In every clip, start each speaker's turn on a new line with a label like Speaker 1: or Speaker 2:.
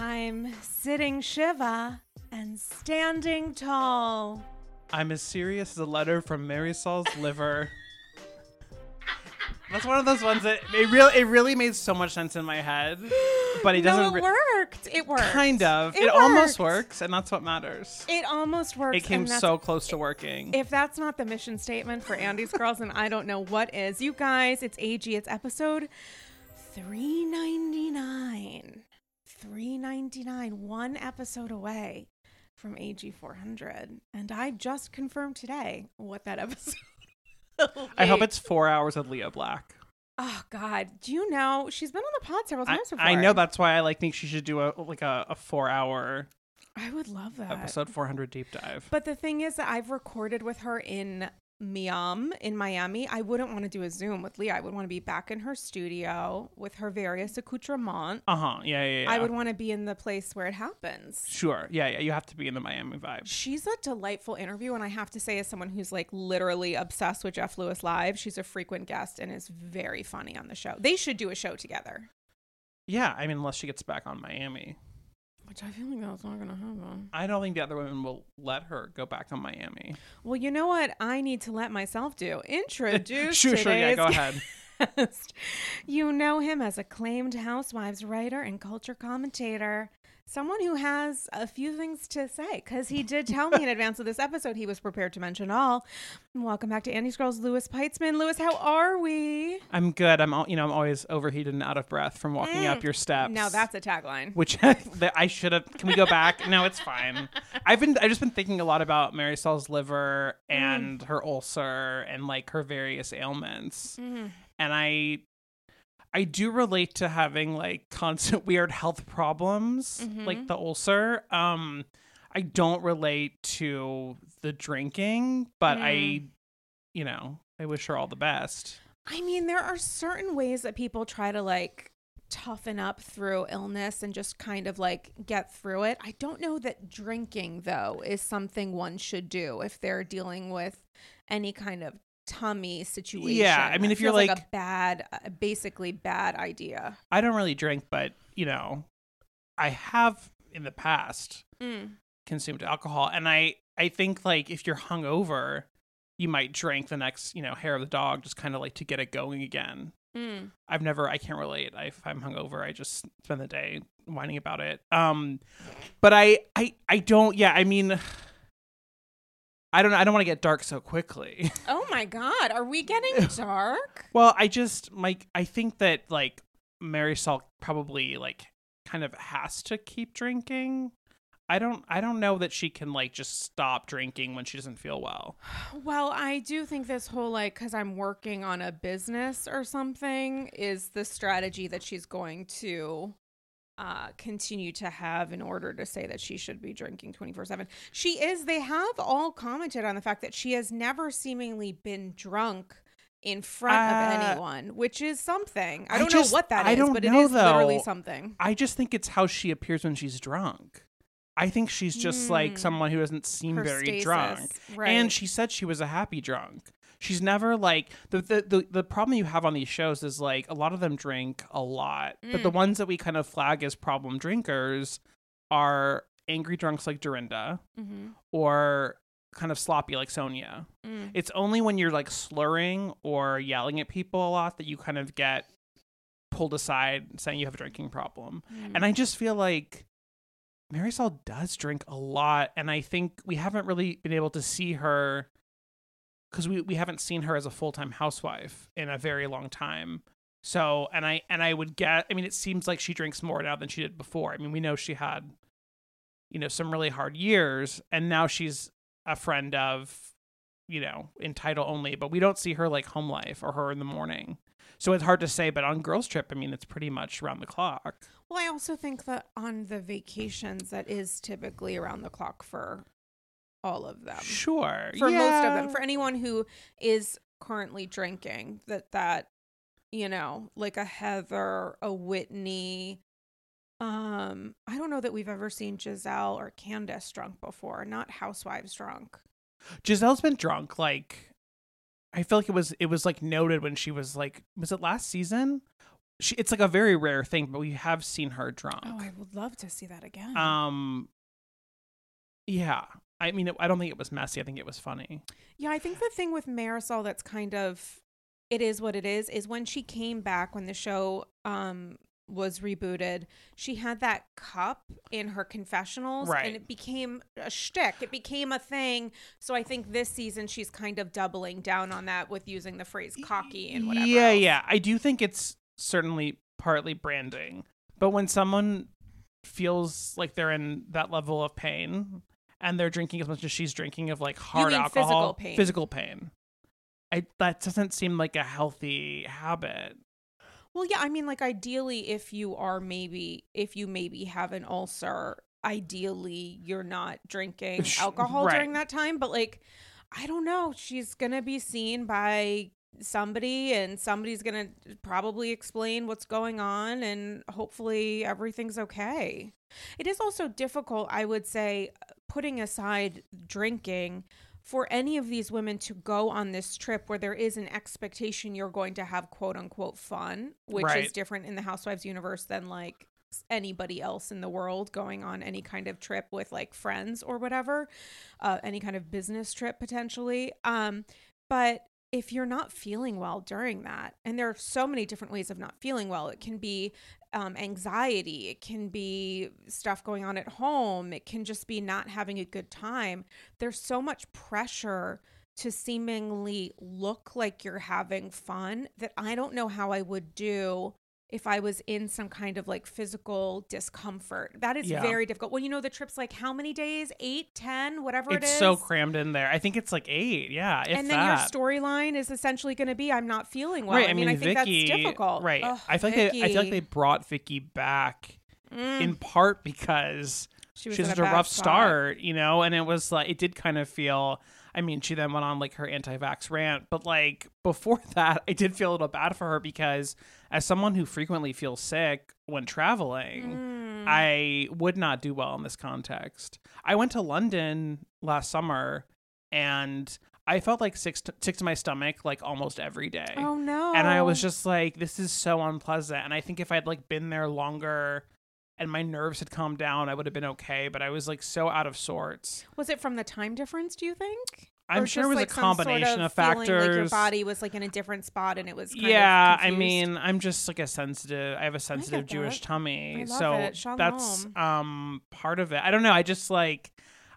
Speaker 1: I'm sitting Shiva and standing tall.
Speaker 2: I'm as serious as a letter from Marisol's liver. That's one of those ones that it really it really made so much sense in my head, but it doesn't.
Speaker 1: no, it
Speaker 2: re-
Speaker 1: worked. It worked.
Speaker 2: kind of.
Speaker 1: It
Speaker 2: It, almost works, and that's what matters.
Speaker 1: It almost works.
Speaker 2: It came so close to working.
Speaker 1: If that's not the mission statement for Andy's Girls, and I don't know what is. You guys, it's AG. It's episode 399. 399. One episode away from AG 400. And I just confirmed today what that episode
Speaker 2: I hope it's four hours of Leah Black.
Speaker 1: Oh, God. Do you know? She's been on the pod several
Speaker 2: I,
Speaker 1: times before.
Speaker 2: I know that's why I like think she should do a like a, a four hour
Speaker 1: I would love that.
Speaker 2: episode 400 deep dive.
Speaker 1: But the thing is that I've recorded with her in Miami, in Miami. I wouldn't want to do a Zoom with Leah. I would want to be back in her studio with her various accoutrements.
Speaker 2: Uh huh. Yeah, yeah, yeah.
Speaker 1: I would want to be in the place where it happens.
Speaker 2: Sure. Yeah, yeah. You have to be in the Miami vibe.
Speaker 1: She's a delightful interview, and I have to say, as someone who's like literally obsessed with Jeff Lewis live, she's a frequent guest and is very funny on the show. They should do a show together,
Speaker 2: Yeah, I mean, unless she gets back on Miami,
Speaker 1: which I feel like that's not gonna happen.
Speaker 2: I don't think the other women will let her go back on Miami.
Speaker 1: Well, you know what? I need to let myself do. Introduce
Speaker 2: sure, sure. Yeah,
Speaker 1: today's
Speaker 2: go ahead.
Speaker 1: guest. You know him as acclaimed housewives writer and culture commentator. Someone who has a few things to say because he did tell me in advance of this episode he was prepared to mention all. Welcome back to Andy's Girls, Louis Peitzman. Louis, how are we?
Speaker 2: I'm good. I'm, al- you know, I'm always overheated and out of breath from walking up your steps.
Speaker 1: Mm. Now that's a tagline.
Speaker 2: which I should have. Can we go back? no, it's fine. I've been. I've just been thinking a lot about Mary liver and her ulcer and like her various ailments,
Speaker 1: Mhm.
Speaker 2: and I. I do relate to having like constant weird health problems,
Speaker 1: Mhm.
Speaker 2: like the ulcer. Um, I don't relate to the drinking, but I,
Speaker 1: Mm.
Speaker 2: you know, I wish her all the best.
Speaker 1: I mean, there are certain ways that people try to like toughen up through illness and just kind of like get through it. I don't know that drinking though is something one should do if they're dealing with any kind of tummy situation.
Speaker 2: Yeah, I mean, if you're
Speaker 1: feels
Speaker 2: like-
Speaker 1: a bad, uh, basically bad idea.
Speaker 2: I don't really drink, but you know, I have in the past
Speaker 1: Mm.
Speaker 2: consumed alcohol and i i think like if you're hungover you might drink the next you know hair of the dog just kind of like to get it going again
Speaker 1: Mm.
Speaker 2: i've never i can't relate I, if i'm hungover i just spend the day whining about it um but i i i don't yeah i mean i don't i don't want to get dark so quickly.
Speaker 1: Oh my God, are we getting dark?
Speaker 2: well i just like i think that like Marisol probably like kind of has to keep drinking. I don't i don't know that she can like just stop drinking when she doesn't feel well.
Speaker 1: Well, I do think this whole like because I'm working on a business or something is the strategy that she's going to uh continue to have in order to say that she should be drinking 24/7. She is they have all commented on the fact that she has never seemingly been drunk in front
Speaker 2: Uh,
Speaker 1: of anyone, which is something. I
Speaker 2: I
Speaker 1: don't
Speaker 2: just-
Speaker 1: know what that
Speaker 2: I
Speaker 1: is,
Speaker 2: don't
Speaker 1: but it
Speaker 2: know,
Speaker 1: is literally
Speaker 2: though.
Speaker 1: something.
Speaker 2: I just think it's how she appears when she's drunk. I think she's just like
Speaker 1: Hmm.
Speaker 2: someone who doesn't seem
Speaker 1: Her
Speaker 2: very
Speaker 1: stasis,
Speaker 2: drunk.
Speaker 1: right.
Speaker 2: And she said she was a happy drunk. She's never like the, the the the problem you have on these shows is like a lot of them drink a lot, but
Speaker 1: Mm.
Speaker 2: the ones that we kind of flag as problem drinkers are angry drunks like Dorinda
Speaker 1: Mhm.
Speaker 2: or kind of sloppy like Sonja.
Speaker 1: Mm.
Speaker 2: It's only when you're like slurring or yelling at people a lot that you kind of get pulled aside saying you have a drinking problem.
Speaker 1: Mm.
Speaker 2: And I just feel like Marisol does drink a lot. And I think we haven't really been able to see her because we, we haven't seen her as a full time housewife in a very long time. So, and I, and I would get, I mean, it seems like she drinks more now than she did before. I mean, we know she had, you know, some really hard years and now she's a friend of, you know, in title only, but we don't see her like home life or her in the morning. So it's hard to say, but on girls trip, I mean, it's pretty much around the clock.
Speaker 1: Well, I also think that on the vacations, that is typically around the clock for all of them.
Speaker 2: Sure.
Speaker 1: For most of them, for anyone who is currently drinking, that that you know, like a Heather, a Whitney. Um, I don't know that we've ever seen Gizelle or Candiace drunk before. Not housewives drunk.
Speaker 2: Gizelle's been drunk. Like, I feel like it was it was like noted when she was like, was it last season she it's like a very rare thing, but we have seen her drunk.
Speaker 1: Oh, I would love to see that again.
Speaker 2: Um, yeah. I mean, it, I don't think it was messy. I think it was funny.
Speaker 1: Yeah, I think the thing with Marisol that's kind of it is what it is is when she came back when the show um was rebooted, she had that cup in her confessionals
Speaker 2: Right.
Speaker 1: and it became a shtick. It became a thing. So I think this season she's kind of doubling down on that with using the phrase cocky and whatever.
Speaker 2: Yeah,
Speaker 1: else.
Speaker 2: yeah. I do think it's certainly partly branding. But when someone feels like they're in that level of pain and they're drinking as much as she's drinking of like hard alcohol,
Speaker 1: physical pain.
Speaker 2: physical pain, I that doesn't seem like a healthy habit.
Speaker 1: Well, yeah, I mean like ideally if you are maybe if you maybe have an ulcer, ideally you're not drinking alcohol
Speaker 2: right.
Speaker 1: during that time, but like I don't know, she's going to be seen by somebody and somebody's going to probably explain what's going on and hopefully everything's okay. It is also difficult, I would say, putting aside drinking for any of these women to go on this trip where there is an expectation you're going to have quote unquote fun, which is different in the Housewives universe than like anybody else in the world going on any kind of trip with like friends or whatever, uh, any kind of business trip potentially. Um, but if you're not feeling well during that, and there are so many different ways of not feeling well, it can be um, anxiety, it can be stuff going on at home, it can just be not having a good time. There's so much pressure to seemingly look like you're having fun that I don't know how I would do if I was in some kind of like physical discomfort. That is
Speaker 2: Yeah.
Speaker 1: very difficult. Well, you know, the trip's like how many days? Eight, ten, whatever it
Speaker 2: It's
Speaker 1: is.
Speaker 2: so crammed in there. I think it's like eight. Yeah, if
Speaker 1: and then
Speaker 2: that.
Speaker 1: your storyline is essentially going to be I'm not feeling well.
Speaker 2: right.
Speaker 1: I mean, I, think
Speaker 2: Vicki.
Speaker 1: that's difficult.
Speaker 2: Right.
Speaker 1: Ugh,
Speaker 2: I feel like they, I feel like they brought Vicki back
Speaker 1: Mm,
Speaker 2: in part because
Speaker 1: she was
Speaker 2: she
Speaker 1: in
Speaker 2: had such a rough
Speaker 1: spot.
Speaker 2: start, you know, and it was like it did kind of feel. I mean, she then went on like her anti-vax rant, but like before that, I did feel a little bad for her because as someone who frequently feels sick when traveling,
Speaker 1: Mm.
Speaker 2: I would not do well in this context. I went to London last summer and I felt like sick to, sick to my stomach like almost every day.
Speaker 1: oh no.
Speaker 2: And I was just like, this is so unpleasant. And I think if I'd like been there longer and my nerves had calmed down, I would have been okay. But I was like so out of sorts.
Speaker 1: Was it from the time difference? Do you think?
Speaker 2: I'm
Speaker 1: Or
Speaker 2: sure it was
Speaker 1: like,
Speaker 2: a
Speaker 1: some sort
Speaker 2: combination of,
Speaker 1: feeling Like your body was like in a different spot, and it was. Kind
Speaker 2: yeah,
Speaker 1: Of
Speaker 2: I mean, I'm just like a sensitive. I have a sensitive. Jewish tummy, so. That's um part of it. I don't know. I just like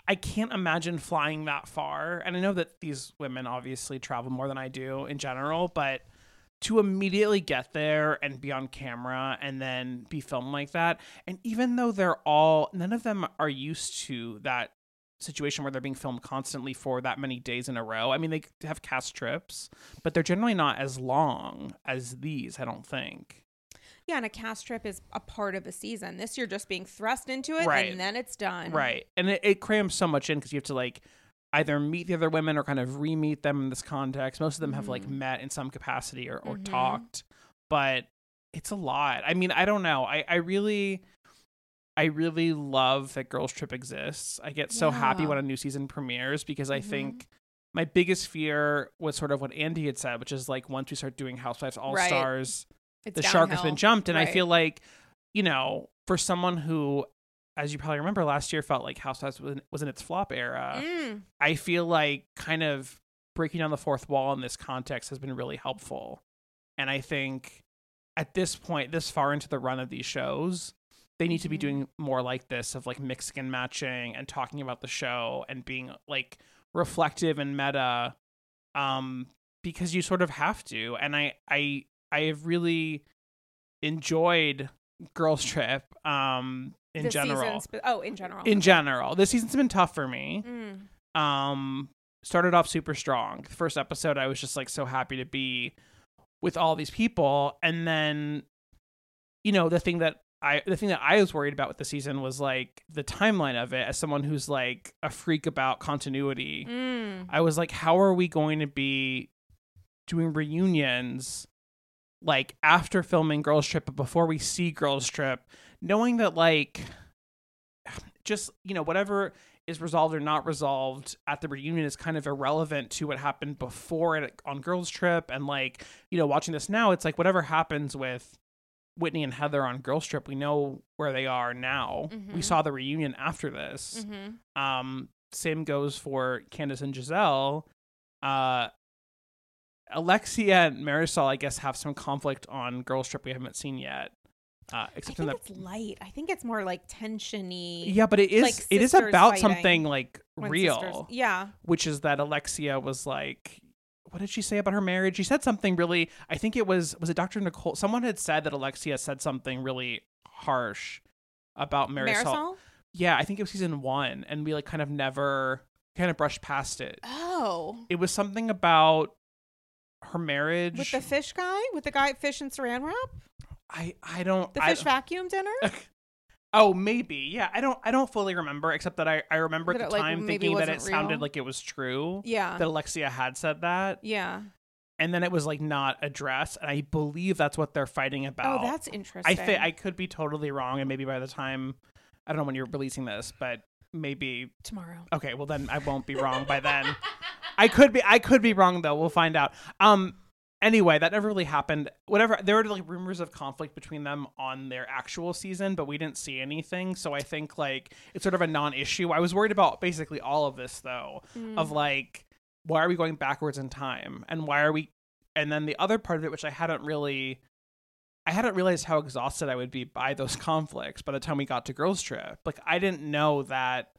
Speaker 2: I can't imagine flying that far, and I know that these women obviously travel more than I do in general, but to immediately get there and be on camera and then be filmed like that, and even though they're all none of them are used to that situation where they're being filmed constantly for that many days in a row. I mean, they have cast trips, but they're generally not as long as these, I don't think.
Speaker 1: yeah, and a cast trip is a part of a season. This you're just being thrust into it,
Speaker 2: Right.
Speaker 1: and then it's done.
Speaker 2: Right. And it, it crams so much in because you have to like either meet the other women or kind of re-meet them in this context. Most of them have like
Speaker 1: Mhm.
Speaker 2: met in some capacity or, or
Speaker 1: Mhm.
Speaker 2: talked, but it's a lot. I mean, I don't know. I, I really I really love that Girls Trip exists. I get so happy when a new season premieres because I
Speaker 1: Mhm.
Speaker 2: think my biggest fear was sort of what Andy had said, which is like once we start doing Housewives All Stars,
Speaker 1: It's
Speaker 2: the shark has been jumped and i feel like you know for someone who as you probably remember last year felt like housewives was in, was in its flop era
Speaker 1: Mm.
Speaker 2: i feel like kind of breaking down the fourth wall in this context has been really helpful and i think at this point this far into the run of these shows they need to be
Speaker 1: Mhm.
Speaker 2: doing more like this of like mixing and matching and talking about the show and being like reflective and meta um because you sort of have to and i i i have really enjoyed girls trip um in
Speaker 1: This
Speaker 2: general.
Speaker 1: be- oh, in general.
Speaker 2: in general. This season's been tough for me.
Speaker 1: Mm.
Speaker 2: um started off super strong. The first episode i was just like so happy to be with all these people. And then you know the thing that i the thing that i was worried about with the season was like the timeline of it. As someone who's like a freak about continuity
Speaker 1: Mm.
Speaker 2: i was like how are we going to be doing reunions like after filming girls trip but before we see girls trip knowing that like just you know whatever is resolved or not resolved at the reunion is kind of irrelevant to what happened before it on girls trip and like you know watching this now it's like whatever happens with Whitney and Heather on Girls Trip. We know where they are now. We
Speaker 1: Mhm.
Speaker 2: saw the reunion after this.
Speaker 1: Mm-hmm.
Speaker 2: Um, same goes for Candiace and Gizelle. Uh, Alexia and Marisol, I guess, have some conflict on Girls Trip we haven't seen yet. Uh,
Speaker 1: I
Speaker 2: except in
Speaker 1: think
Speaker 2: that,
Speaker 1: it's light. I think it's more like tensiony.
Speaker 2: yeah, but it is
Speaker 1: like
Speaker 2: it is about something like real,
Speaker 1: sisters- Yeah.
Speaker 2: which is that Alexia was like, what did she say about her marriage? She said something really. I think it was was it Dr. Nicole. Someone had said that Alexia said something really harsh about Marisol.
Speaker 1: Marisol.
Speaker 2: Yeah, I think it was season one, and we like kind of never kind of brushed past it.
Speaker 1: Oh.
Speaker 2: It was something about her marriage.
Speaker 1: With the fish guy, with the guy at Fish and Saran Wrap,
Speaker 2: I I don't.
Speaker 1: the
Speaker 2: I,
Speaker 1: fish vacuum dinner.
Speaker 2: oh, maybe. Yeah, I don't. I don't fully remember, except that I I remember
Speaker 1: That
Speaker 2: at the
Speaker 1: like,
Speaker 2: time
Speaker 1: maybe
Speaker 2: thinking that it
Speaker 1: wasn't
Speaker 2: sounded like it was true
Speaker 1: yeah.
Speaker 2: that Alexia had said that,
Speaker 1: yeah.
Speaker 2: and then it was like not addressed, and I believe that's what they're fighting about.
Speaker 1: Oh, that's interesting.
Speaker 2: I think I could be totally wrong, and maybe by the time I don't know when you're releasing this, but maybe
Speaker 1: tomorrow.
Speaker 2: okay. Well, then I won't be wrong by then. I could be I could be wrong though. We'll find out. Um anyway, that never really happened. Whatever there were like rumors of conflict between them on their actual season, but we didn't see anything. So I think like it's sort of a non-issue. I was worried about basically all of this though
Speaker 1: Mm.
Speaker 2: of like why are we going backwards in time and why are we and then the other part of it which I hadn't really I hadn't realized how exhausted I would be by those conflicts by the time we got to girls trip. Like I didn't know that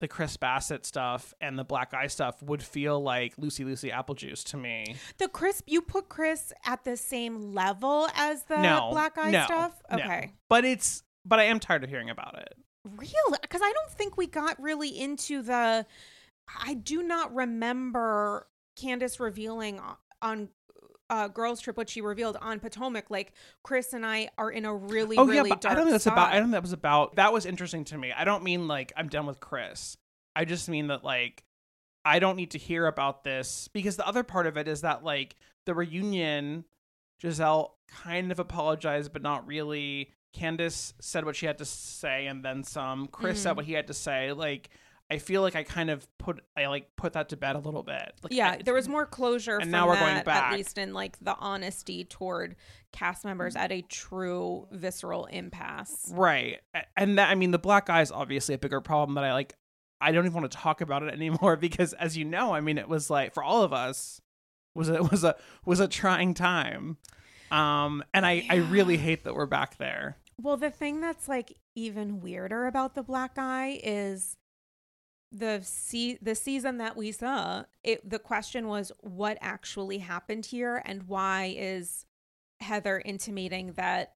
Speaker 2: the Chris Bassett stuff and the black eye stuff would feel like Lucy Lucy apple juice to me.
Speaker 1: The Chris, you put Chris at the same level as the
Speaker 2: no,
Speaker 1: black eye
Speaker 2: no,
Speaker 1: stuff.
Speaker 2: no.
Speaker 1: Okay.
Speaker 2: But it's but I am tired of hearing about it.
Speaker 1: Really? Because I don't think we got really into the. I do not remember Candiace revealing on uh, Girls Trip what she revealed on Potomac. Like Chris and I are in a really,
Speaker 2: oh
Speaker 1: really
Speaker 2: yeah, but
Speaker 1: dark
Speaker 2: I don't think that's about. I don't think that was about. That was interesting to me. I don't mean like I'm done with Chris. I just mean that like I don't need to hear about this because the other part of it is that like the reunion, Gizelle kind of apologized, but not really. Candiace said what she had to say and then some. Chris said
Speaker 1: Mhm.
Speaker 2: what he had to say. Like I feel like I kind of put I like put that to bed a little bit. Like,
Speaker 1: yeah,
Speaker 2: I-
Speaker 1: there was more closure.
Speaker 2: And
Speaker 1: from
Speaker 2: now we're going back.
Speaker 1: at least in like the honesty toward cast members at a true visceral impasse.
Speaker 2: Right. And that I mean the black eye is obviously a bigger problem that I like I don't even want to talk about it anymore because as you know, I mean it was like for all of us was it was a was a trying time. Um and I I really hate that we're back there.
Speaker 1: Well, the thing that's like even weirder about the black eye is the se- the season that we saw. It the question was what actually happened here and why is Heather intimating that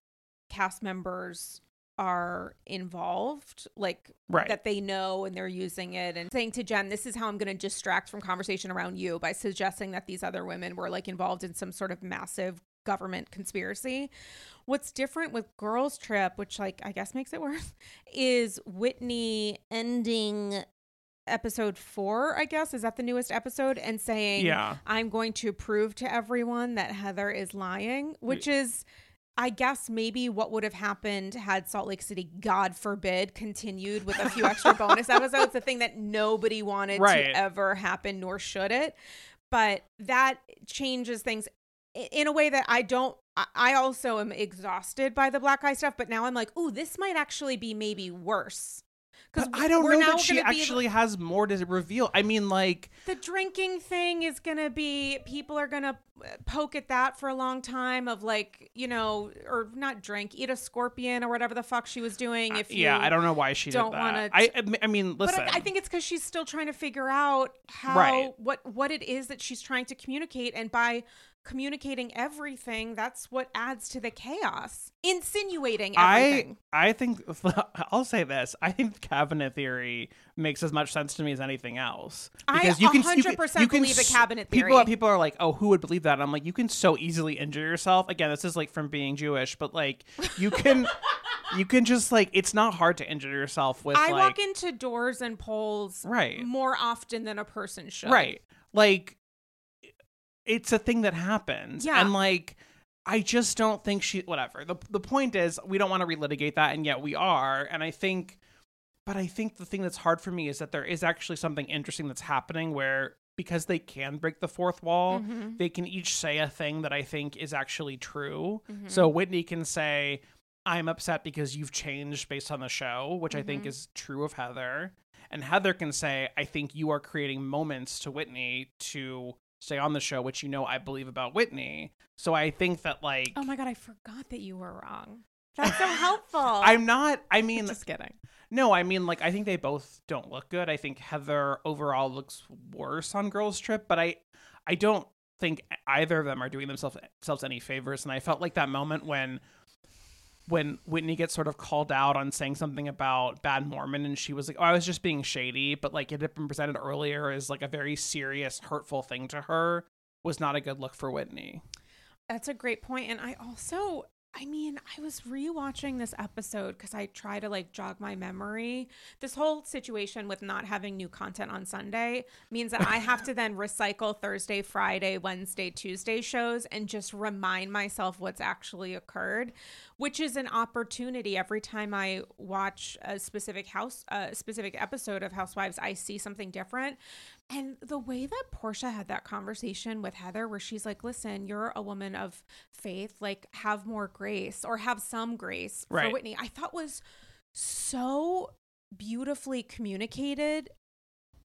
Speaker 1: cast members are involved like
Speaker 2: Right.
Speaker 1: that they know and they're using it and saying to Jen this is how I'm going to distract from conversation around you by suggesting that these other women were like involved in some sort of massive government conspiracy What's different with Girls Trip, which like I guess makes it worse, is Whitney ending episode four, I guess. Is that the newest episode? And saying,
Speaker 2: yeah.
Speaker 1: I'm going to prove to everyone that Heather is lying, which is I guess maybe what would have happened had Salt Lake City, God forbid, continued with a few extra bonus episodes, the thing that nobody wanted
Speaker 2: Right.
Speaker 1: to ever happen, nor should it. But that changes things in a way that I don't. I- I also am exhausted by the black eye stuff, but now I'm like, oh, this might actually be maybe worse.
Speaker 2: But I don't know that she actually has more to reveal. I mean like
Speaker 1: the drinking thing is gonna be people are gonna poke at that for a long time of like you know or not drink eat a scorpion or whatever the fuck she was doing if you
Speaker 2: Uh, yeah, I don't know why she
Speaker 1: don't
Speaker 2: did that.
Speaker 1: wanna
Speaker 2: I I mean
Speaker 1: but
Speaker 2: listen.
Speaker 1: I, I think it's because she's still trying to figure out how
Speaker 2: Right.
Speaker 1: what what it is that she's trying to communicate and by communicating everything that's what adds to the chaos insinuating everything
Speaker 2: I I think I'll say this. I think cabinet theory makes as much sense to me as anything else.
Speaker 1: I
Speaker 2: Because you can you can-
Speaker 1: 100%
Speaker 2: you can
Speaker 1: believe the cabinet theory.
Speaker 2: people people are like, oh, who would believe that? And I'm like, you can so easily injure yourself. Again, this is like from being Jewish, but like you can you can just like it's not hard to injure yourself with
Speaker 1: I
Speaker 2: like
Speaker 1: walk into doors and poles
Speaker 2: Right.
Speaker 1: more often than a person should
Speaker 2: right like it's a thing that happens
Speaker 1: Yeah.
Speaker 2: and like i just don't think she whatever the, the point is we don't want to relitigate that and yet we are and i think but i think the thing that's hard for me is that there is actually something interesting that's happening where because they can break the fourth wall,
Speaker 1: Mhm.
Speaker 2: they can each say a thing that I think is actually true.
Speaker 1: Mhm.
Speaker 2: So Whitney can say, I'm upset because you've changed based on the show, which I think
Speaker 1: Mhm.
Speaker 2: is true of Heather. And Heather can say, I think you are creating moments to Whitney to stay on the show, which you know I believe about Whitney. So I think that, like,
Speaker 1: Oh my god, I forgot that you were wrong. That's so helpful.
Speaker 2: I'm not, I mean,
Speaker 1: just kidding.
Speaker 2: no, I mean, like, I think they both don't look good. I think Heather overall looks worse on Girls Trip, but I, I don't think either of them are doing themselves, themselves any favors. And I felt like that moment when, when Whitney gets sort of called out on saying something about Bad Mormon, and she was like, "Oh, I was just being shady," but like it had been presented earlier as like a very serious, hurtful thing to her, was not a good look for Whitney.
Speaker 1: That's a great. And I also, I mean, I was rewatching this episode because I try to like jog my memory. This whole situation with not having new content on Sunday means that I have to then recycle Thursday, Friday, Wednesday, Tuesday shows and just remind myself what's actually occurred, which is an opportunity every time I watch a specific house, a specific episode of Housewives, I see something different. And the way that Porsha had that conversation with Heather, where she's like, listen, you're a woman of faith, like have more grace or have some grace for Whitney, I thought was so beautifully communicated,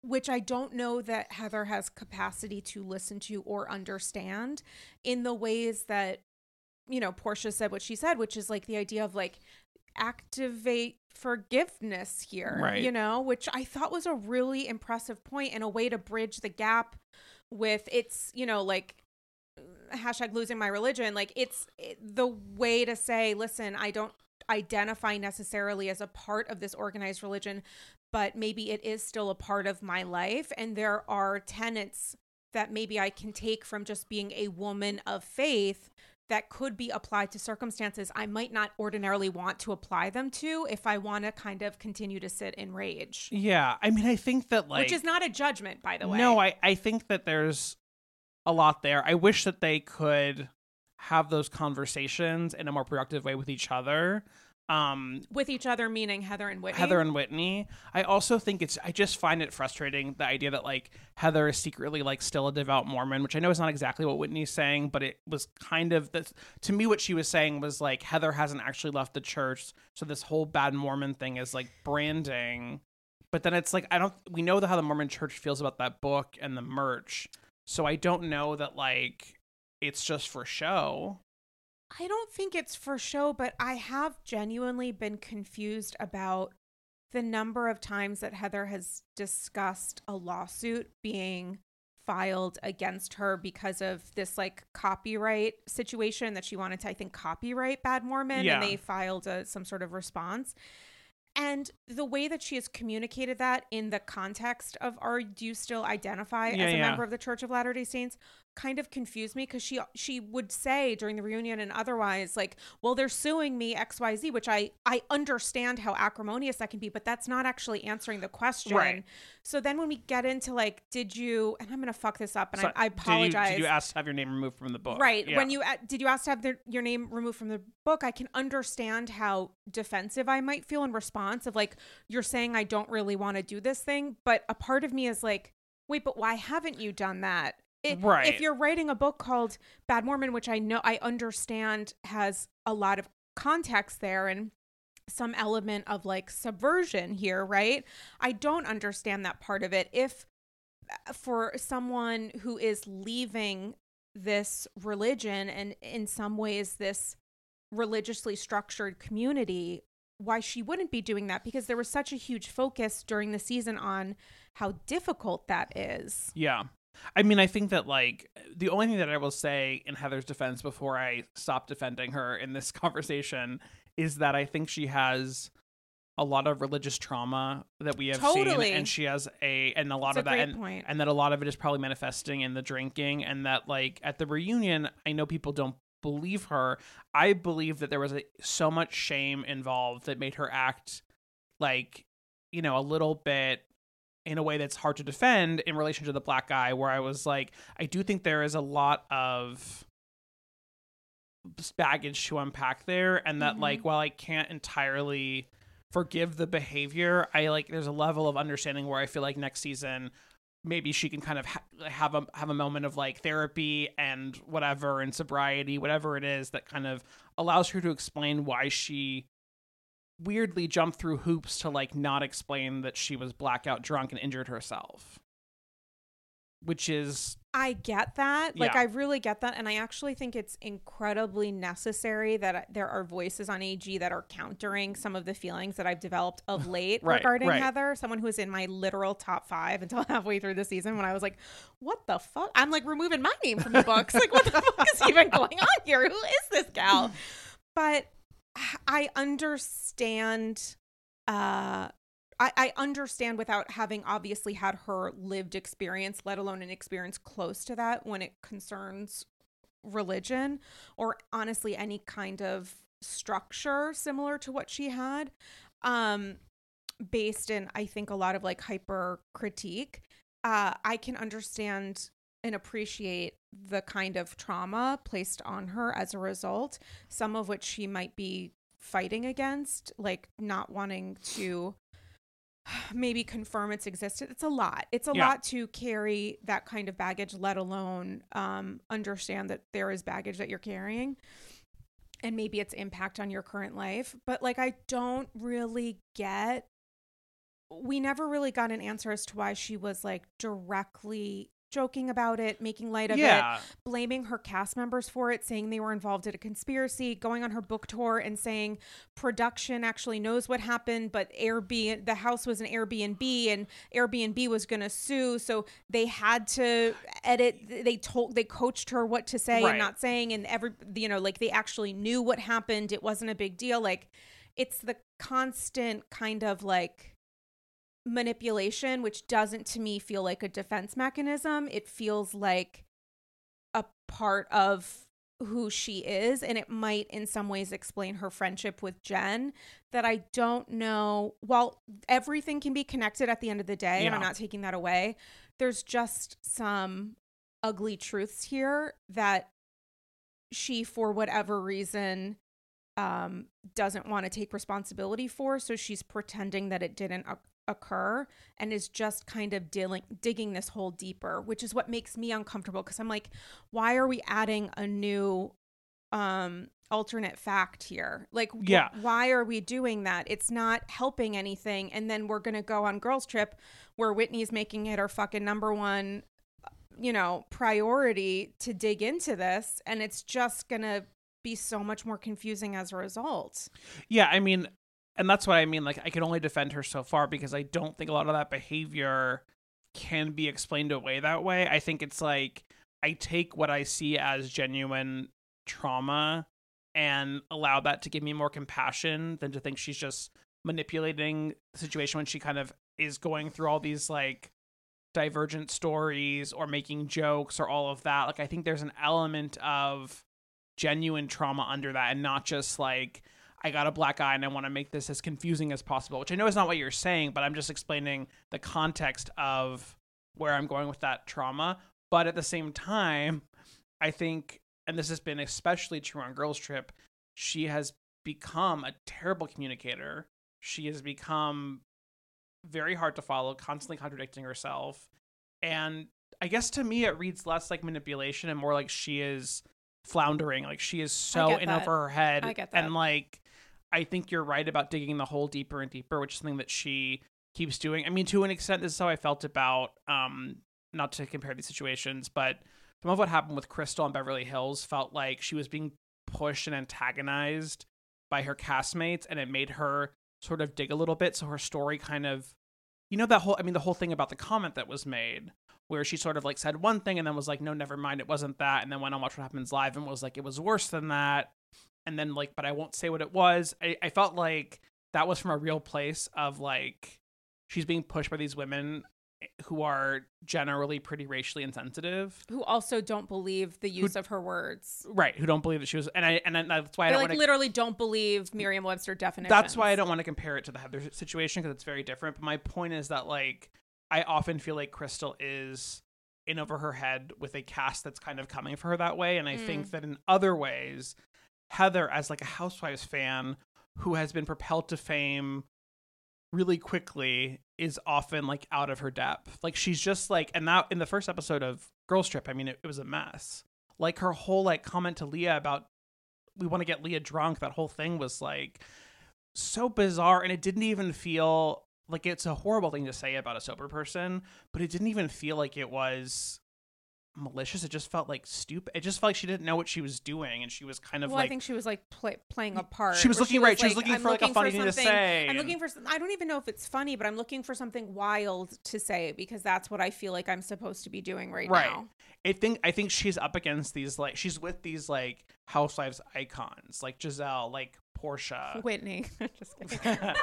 Speaker 1: which I don't know that Heather has capacity to listen to or understand in the ways that, you know, Porsha said what she said, which is like the idea of like activate forgiveness here,
Speaker 2: Right.
Speaker 1: you know, which I thought was a really impressive point and a way to bridge the gap with it's, you know, like hashtag losing my religion. Like it's the way to say, listen, I don't identify necessarily as a part of this organized religion, but maybe it is still a part of my life. And there are tenets that maybe I can take from just being a woman of faith that could be applied to circumstances I might not ordinarily want to apply them to if I want to kind of continue to sit in rage.
Speaker 2: Yeah, I mean, I think that like
Speaker 1: Which is not a judgment, by the way.
Speaker 2: No, I I think that there's a lot there. I wish that they could have those conversations in a more productive way with each other. Um
Speaker 1: with each other, meaning Heather and Whitney.
Speaker 2: Heather and Whitney. I also think it's I just find it frustrating the idea that like Heather is secretly like still a devout Mormon, which I know is not exactly what Whitney's saying, but it was kind of this to me what she was saying was like Heather hasn't actually left the church, so this whole bad Mormon thing is like branding. But then it's like I don't we know the, how the Mormon church feels about that book and the merch. So I don't know that like it's just for show.
Speaker 1: I don't think it's for show, but I have genuinely been confused about the number of times that Heather has discussed a lawsuit being filed against her because of this like copyright situation that she wanted to I think copyright Bad Mormon
Speaker 2: Yeah.
Speaker 1: and they filed a, some sort of response. And the way that she has communicated that in the context of are do you still identify
Speaker 2: Yeah,
Speaker 1: as a
Speaker 2: yeah.
Speaker 1: member of the Church of Latter-day Saints kind of confused me because she she would say during the reunion and otherwise like well they're suing me xyz which i i understand how acrimonious that can be but that's not actually answering the question
Speaker 2: Right.
Speaker 1: so then when we get into like did you and i'm gonna fuck this up and
Speaker 2: So,
Speaker 1: I, I
Speaker 2: did you-
Speaker 1: apologize
Speaker 2: Did you, ask to have your name removed from the book?
Speaker 1: Right.
Speaker 2: Yeah.
Speaker 1: When you uh, did you ask to have their, your name removed from the book, I can understand how defensive I might feel in response of like you're saying I don't really want to do this thing, but a part of me is like, wait, but why haven't you done that? It,
Speaker 2: Right.
Speaker 1: If you're writing a book called Bad Mormon, which I know I understand has a lot of context there and some element of like subversion here, right? I don't understand that part of it. If uh, for someone who is leaving this religion and in some ways this religiously structured community why she wouldn't be doing that because there was such a huge focus during the season on how difficult that is
Speaker 2: Yeah. I mean, I think that like the only thing that I will say in Heather's defense before I stop defending her in this conversation is that I think she has a lot of religious trauma that we have
Speaker 1: Totally.
Speaker 2: seen and she has a and a lot
Speaker 1: It's a
Speaker 2: of that and,
Speaker 1: point.
Speaker 2: and that a lot of it is probably manifesting in the drinking and that like at the reunion I know people don't believe her. I believe that there was a, so much shame involved that made her act like you know a little bit in a way that's hard to defend in relation to the black guy where i was like i do think there is a lot of baggage to unpack there and that
Speaker 1: Mhm.
Speaker 2: like while i can't entirely forgive the behavior i like there's a level of understanding where i feel like next season maybe she can kind of ha- have a have a moment of like therapy and whatever and sobriety, whatever it is that kind of allows her to explain why she weirdly jump through hoops to like not explain that she was blackout drunk and injured herself. Which is
Speaker 1: I get that. Like,
Speaker 2: Yeah.
Speaker 1: I really get that. And I actually think it's incredibly necessary that there are voices on AG that are countering some of the feelings that I've developed of late
Speaker 2: Right,
Speaker 1: regarding
Speaker 2: right.
Speaker 1: Heather, someone who was in my literal top five until halfway through the season when I was like, what the fuck? I'm like removing my name from the books. like, what the fuck is even going on here? Who is this gal? But I understand uh I, I understand without having obviously had her lived experience, let alone an experience close to that when it concerns religion or honestly any kind of structure similar to what she had. Um based in I think a lot of like hyper critique. Uh I can understand and appreciate the kind of trauma placed on her as a result, some of which she might be fighting against, like not wanting to maybe confirm its existence. It's a lot. It's a
Speaker 2: Yeah.
Speaker 1: lot to carry that kind of baggage, let alone um, understand that there is baggage that you're carrying and maybe its impact on your current life. But like, I don't really get. We never really got an answer as to why she was like directly joking about it, making light of it blaming her cast members for it, saying they were involved in a conspiracy, going on her book tour and saying production actually knows what happened, but Airbnb the house was an Airbnb and Airbnb was going to sue, so they had to edit they told they coached her what to say
Speaker 2: Right.
Speaker 1: and not saying and every you know like they actually knew what happened, it wasn't a big deal. Like it's the constant kind of like manipulation which doesn't to me feel like a defense mechanism. It feels like a part of who she is and it might in some ways explain her friendship with Jen that I don't know. While everything can be connected at the end of the day and I'm not taking that away there's just some ugly truths here that she for whatever reason um doesn't want to take responsibility for so she's pretending that it didn't occur and is just kind of dealing digging this hole deeper which is what makes me uncomfortable because i'm like why are we adding a new um alternate fact here? Like wh-
Speaker 2: Yeah.
Speaker 1: why are we doing that? It's not helping anything and then we're gonna go on girls trip where whitney's making it her fucking number one you know priority to dig into this and it's just gonna be so much more confusing as a result.
Speaker 2: Yeah, I mean, and that's what I mean. Like, I can only defend her so far because I don't think a lot of that behavior can be explained away that way. I think it's like I take what I see as genuine trauma and allow that to give me more compassion than to think she's just manipulating the situation when she kind of is going through all these like divergent stories or making jokes or all of that. Like, I think there's an element of genuine trauma under that and not just like I got a black eye and I want to make this as confusing as possible, which I know is not what you're saying, but I'm just explaining the context of where I'm going with that trauma. But at the same time, I think, and this has been especially true on Girls Trip, she has become a terrible communicator. She has become very hard to follow, constantly contradicting herself. And I guess to me, it reads less like manipulation and more like she is floundering. Like she is so in
Speaker 1: that.
Speaker 2: over her head.
Speaker 1: I get that.
Speaker 2: And like, I think you're right about digging the hole deeper and deeper, which is something that she keeps doing. I mean, to an extent, this is how I felt about, um, not to compare these situations, but some of what happened with Crystal on Beverly Hills felt like she was being pushed and antagonized by her castmates, and it made her sort of dig a little bit. So her story kind of, you know, that whole, I mean, the whole thing about the comment that was made where she sort of like said one thing and then was like, no, never mind, it wasn't that. And then went on Watch What Happens Live and was like, it was worse than that. And then like, but I won't say what it was. I, I felt like that was from a real place of like, she's being pushed by these women who are generally pretty racially insensitive.
Speaker 1: who also don't believe the use of her words
Speaker 2: Right, who don't believe that she was, and I and then that's why I don't
Speaker 1: like
Speaker 2: want to.
Speaker 1: literally don't believe merriam-webster definition
Speaker 2: That's why I don't want to compare it to the Heather situation because it's very different. But my point is that like I often feel like Crystal is in over her head with a cast that's kind of coming for her that way, and I
Speaker 1: Mm.
Speaker 2: think that in other ways, Heather as like a Housewives fan who has been propelled to fame really quickly is often like out of her depth. Like she's just like and that in the first episode of Girl Trip, I mean it, it was a mess. Like her whole like comment to Leah about we want to get Leah drunk, that whole thing was like so bizarre and it didn't even feel like it's a horrible thing to say about a sober person, but it didn't even feel like it was malicious. It just felt like stupid. It just felt like she didn't know what she was doing, and she was kind of
Speaker 1: well,
Speaker 2: like
Speaker 1: I think she was like play, playing a part.
Speaker 2: she was looking right. She was looking for like a funny thing to say.
Speaker 1: I'm looking for. I don't even know if it's funny, but I'm looking for something wild to say because that's what I feel like I'm supposed to be doing right,
Speaker 2: Right.
Speaker 1: now.
Speaker 2: I think I think she's up against these like she's with these like housewives icons like Gizelle, like Porsha.
Speaker 1: Whitney, just kidding.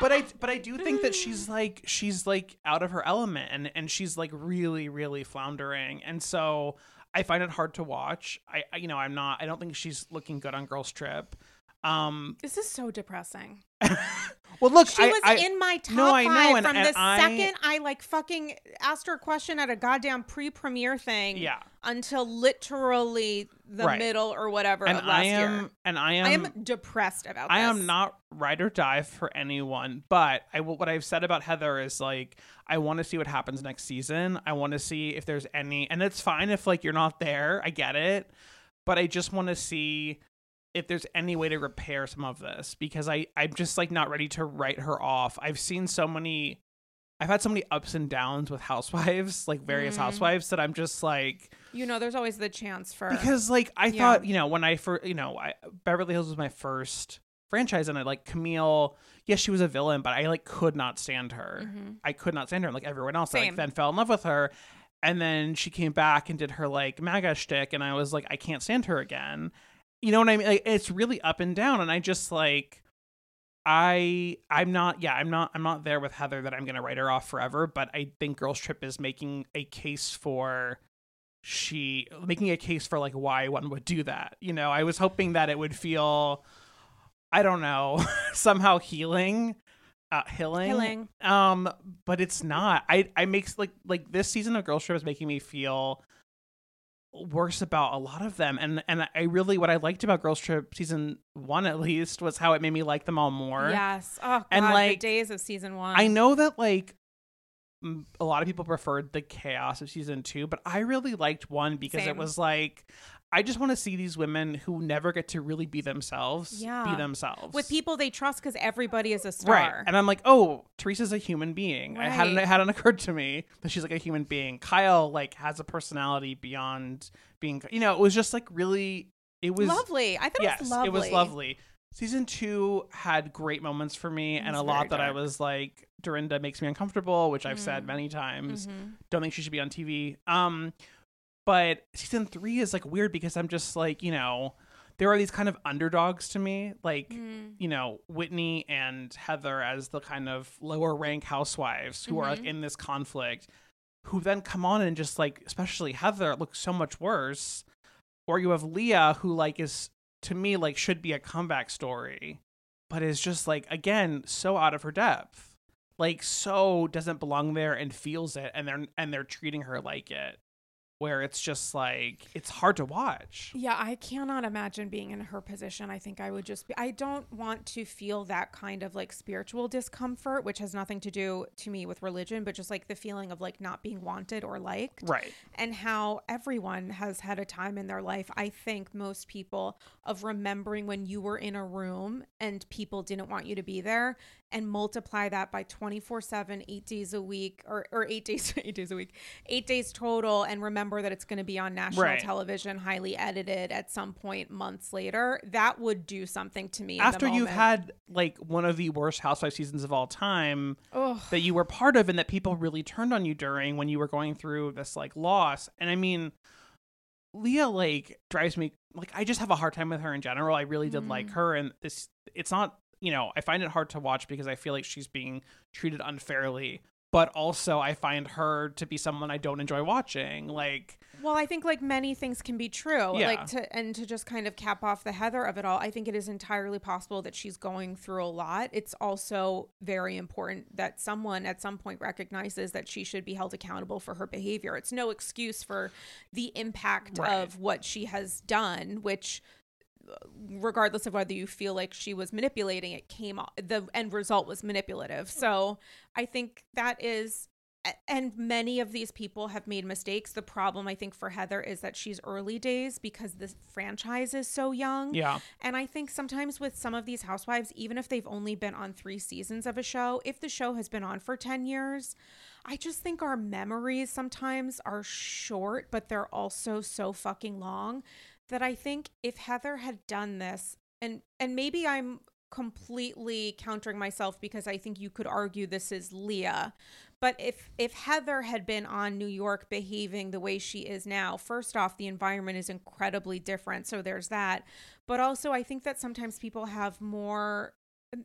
Speaker 2: but I but I do think that she's like she's like out of her element and and she's like really really floundering and so I find it hard to watch. I, I you know I'm not I don't think she's looking good on Girls Trip. Um
Speaker 1: this is so depressing.
Speaker 2: well look
Speaker 1: She
Speaker 2: I,
Speaker 1: was
Speaker 2: I,
Speaker 1: in my top
Speaker 2: no, I know,
Speaker 1: five
Speaker 2: and-
Speaker 1: from
Speaker 2: and
Speaker 1: the
Speaker 2: I-
Speaker 1: second I like fucking asked her a question at a goddamn pre-premiere thing.
Speaker 2: yeah
Speaker 1: Until literally the
Speaker 2: Right.
Speaker 1: middle or whatever
Speaker 2: and
Speaker 1: of last
Speaker 2: I am
Speaker 1: year.
Speaker 2: and I am
Speaker 1: I am depressed about.
Speaker 2: I
Speaker 1: this.
Speaker 2: am not ride or die for anyone, but I what I've said about Heather is like I want to see what happens next season. I want to see if there's any, and it's fine if like you're not there. I get it, but I just want to see if there's any way to repair some of this because I I'm just like not ready to write her off. I've seen so many. I've had so many ups and downs with housewives, like various
Speaker 1: Mhm.
Speaker 2: housewives, that I'm just like,
Speaker 1: You know, there's always the chance for
Speaker 2: because like I
Speaker 1: Yeah.
Speaker 2: thought, you know, when I first, you know, I, Beverly Hills was my first franchise, and I like Camille. Yes, she was a villain, but I like could not stand her.
Speaker 1: Mhm.
Speaker 2: I could not stand her. Like everyone else, I like, then fell in love with her, and then she came back and did her like MAGA shtick, and I was like, I can't stand her again. You know what I mean? Like it's really up and down, and I just like. I I'm not yeah I'm not I'm not there with Heather that I'm gonna write her off forever but I think Girls Trip is making a case for she making a case for like why one would do that. You know, I was hoping that it would feel I don't know, somehow healing. Uh healing.
Speaker 1: Healing.
Speaker 2: Um, but it's not. I I makes like like this season of Girls Trip is making me feel worse about a lot of them and and I really what I liked about Girls Trip season 1 at least was how it made me like them all more.
Speaker 1: Yes. Oh god,
Speaker 2: And,
Speaker 1: the
Speaker 2: like,
Speaker 1: days of season one.
Speaker 2: I know that like a lot of people preferred the chaos of season two, but I really liked one because
Speaker 1: Same.
Speaker 2: it was like I just want to see these women who never get to really be themselves
Speaker 1: Yeah.
Speaker 2: be themselves
Speaker 1: with people they trust because everybody is a star.
Speaker 2: Right, and I'm like, oh, Teresa's a human being. I hadn't
Speaker 1: Right.
Speaker 2: it hadn't occurred to me that she's like a human being. Kyle like has a personality beyond being. You know, it was just like really. It was
Speaker 1: lovely. I thought
Speaker 2: yes,
Speaker 1: it was lovely.
Speaker 2: it was lovely. Season two had great moments for me, and a lot that I was like, Dorinda makes me uncomfortable, which I've said
Speaker 1: Mm.
Speaker 2: many times.
Speaker 1: Mhm.
Speaker 2: Don't think she should be on TV. Um, but season three is like weird because I'm just like, you know, there are these kind of underdogs to me, like
Speaker 1: Mm.
Speaker 2: you know Whitney and Heather as the kind of lower rank housewives who are like
Speaker 1: Mhm.
Speaker 2: in this conflict, who then come on and just like, especially Heather, looks so much worse. Or you have Leah, who like is to me like should be a comeback story, but is just like again so out of her depth, like so doesn't belong there and feels it, and they're and they're treating her like it, where it's just like it's hard to watch.
Speaker 1: Yeah, I cannot imagine being in her position. I think I would just be, I don't want to feel that kind of like spiritual discomfort, which has nothing to do to me with religion, but just like the feeling of like not being wanted or liked.
Speaker 2: Right.
Speaker 1: and how everyone has had a time in their life i think most people of remembering when you were in a room and people didn't want you to be there and multiply that by 24 7 eight days a week or, or eight days eight days a week eight days total and remember that it's going to be on national
Speaker 2: Right.
Speaker 1: television highly edited at some point months later that would do something to me
Speaker 2: After you've had like one of the worst housewife seasons of all time,
Speaker 1: Ugh.
Speaker 2: that you were part of and that people really turned on you during when you were going through this like loss. And I mean, Leah like drives me like I just have a hard time with her in general. I really did like
Speaker 1: Mm.
Speaker 2: her and this it's not, you know, I find it hard to watch because I feel like she's being treated unfairly, but also I find her to be someone I don't enjoy watching. Like
Speaker 1: Well, I think like many things can be true.
Speaker 2: Yeah.
Speaker 1: Like to and to just kind of cap off the Heather of it all, I think it is entirely possible that she's going through a lot. It's also very important that someone at some point recognizes that she should be held accountable for her behavior. It's no excuse for the impact
Speaker 2: Right.
Speaker 1: of what she has done, which regardless of whether you feel like she was manipulating, it came off, the end result was manipulative. So I think that is and many of these people have made mistakes. The problem I think for Heather is that she's early days because the franchise is so young.
Speaker 2: Yeah.
Speaker 1: And I think sometimes with some of these housewives, even if they've only been on three seasons of a show, if the show has been on for 10 years, I just think our memories sometimes are short, but they're also so fucking long that I think if Heather had done this, and and maybe I'm completely countering myself because I think you could argue this is Leah. But if if Heather had been on New York behaving the way she is now, first off, the environment is incredibly different. So there's that. But also I think that sometimes people have more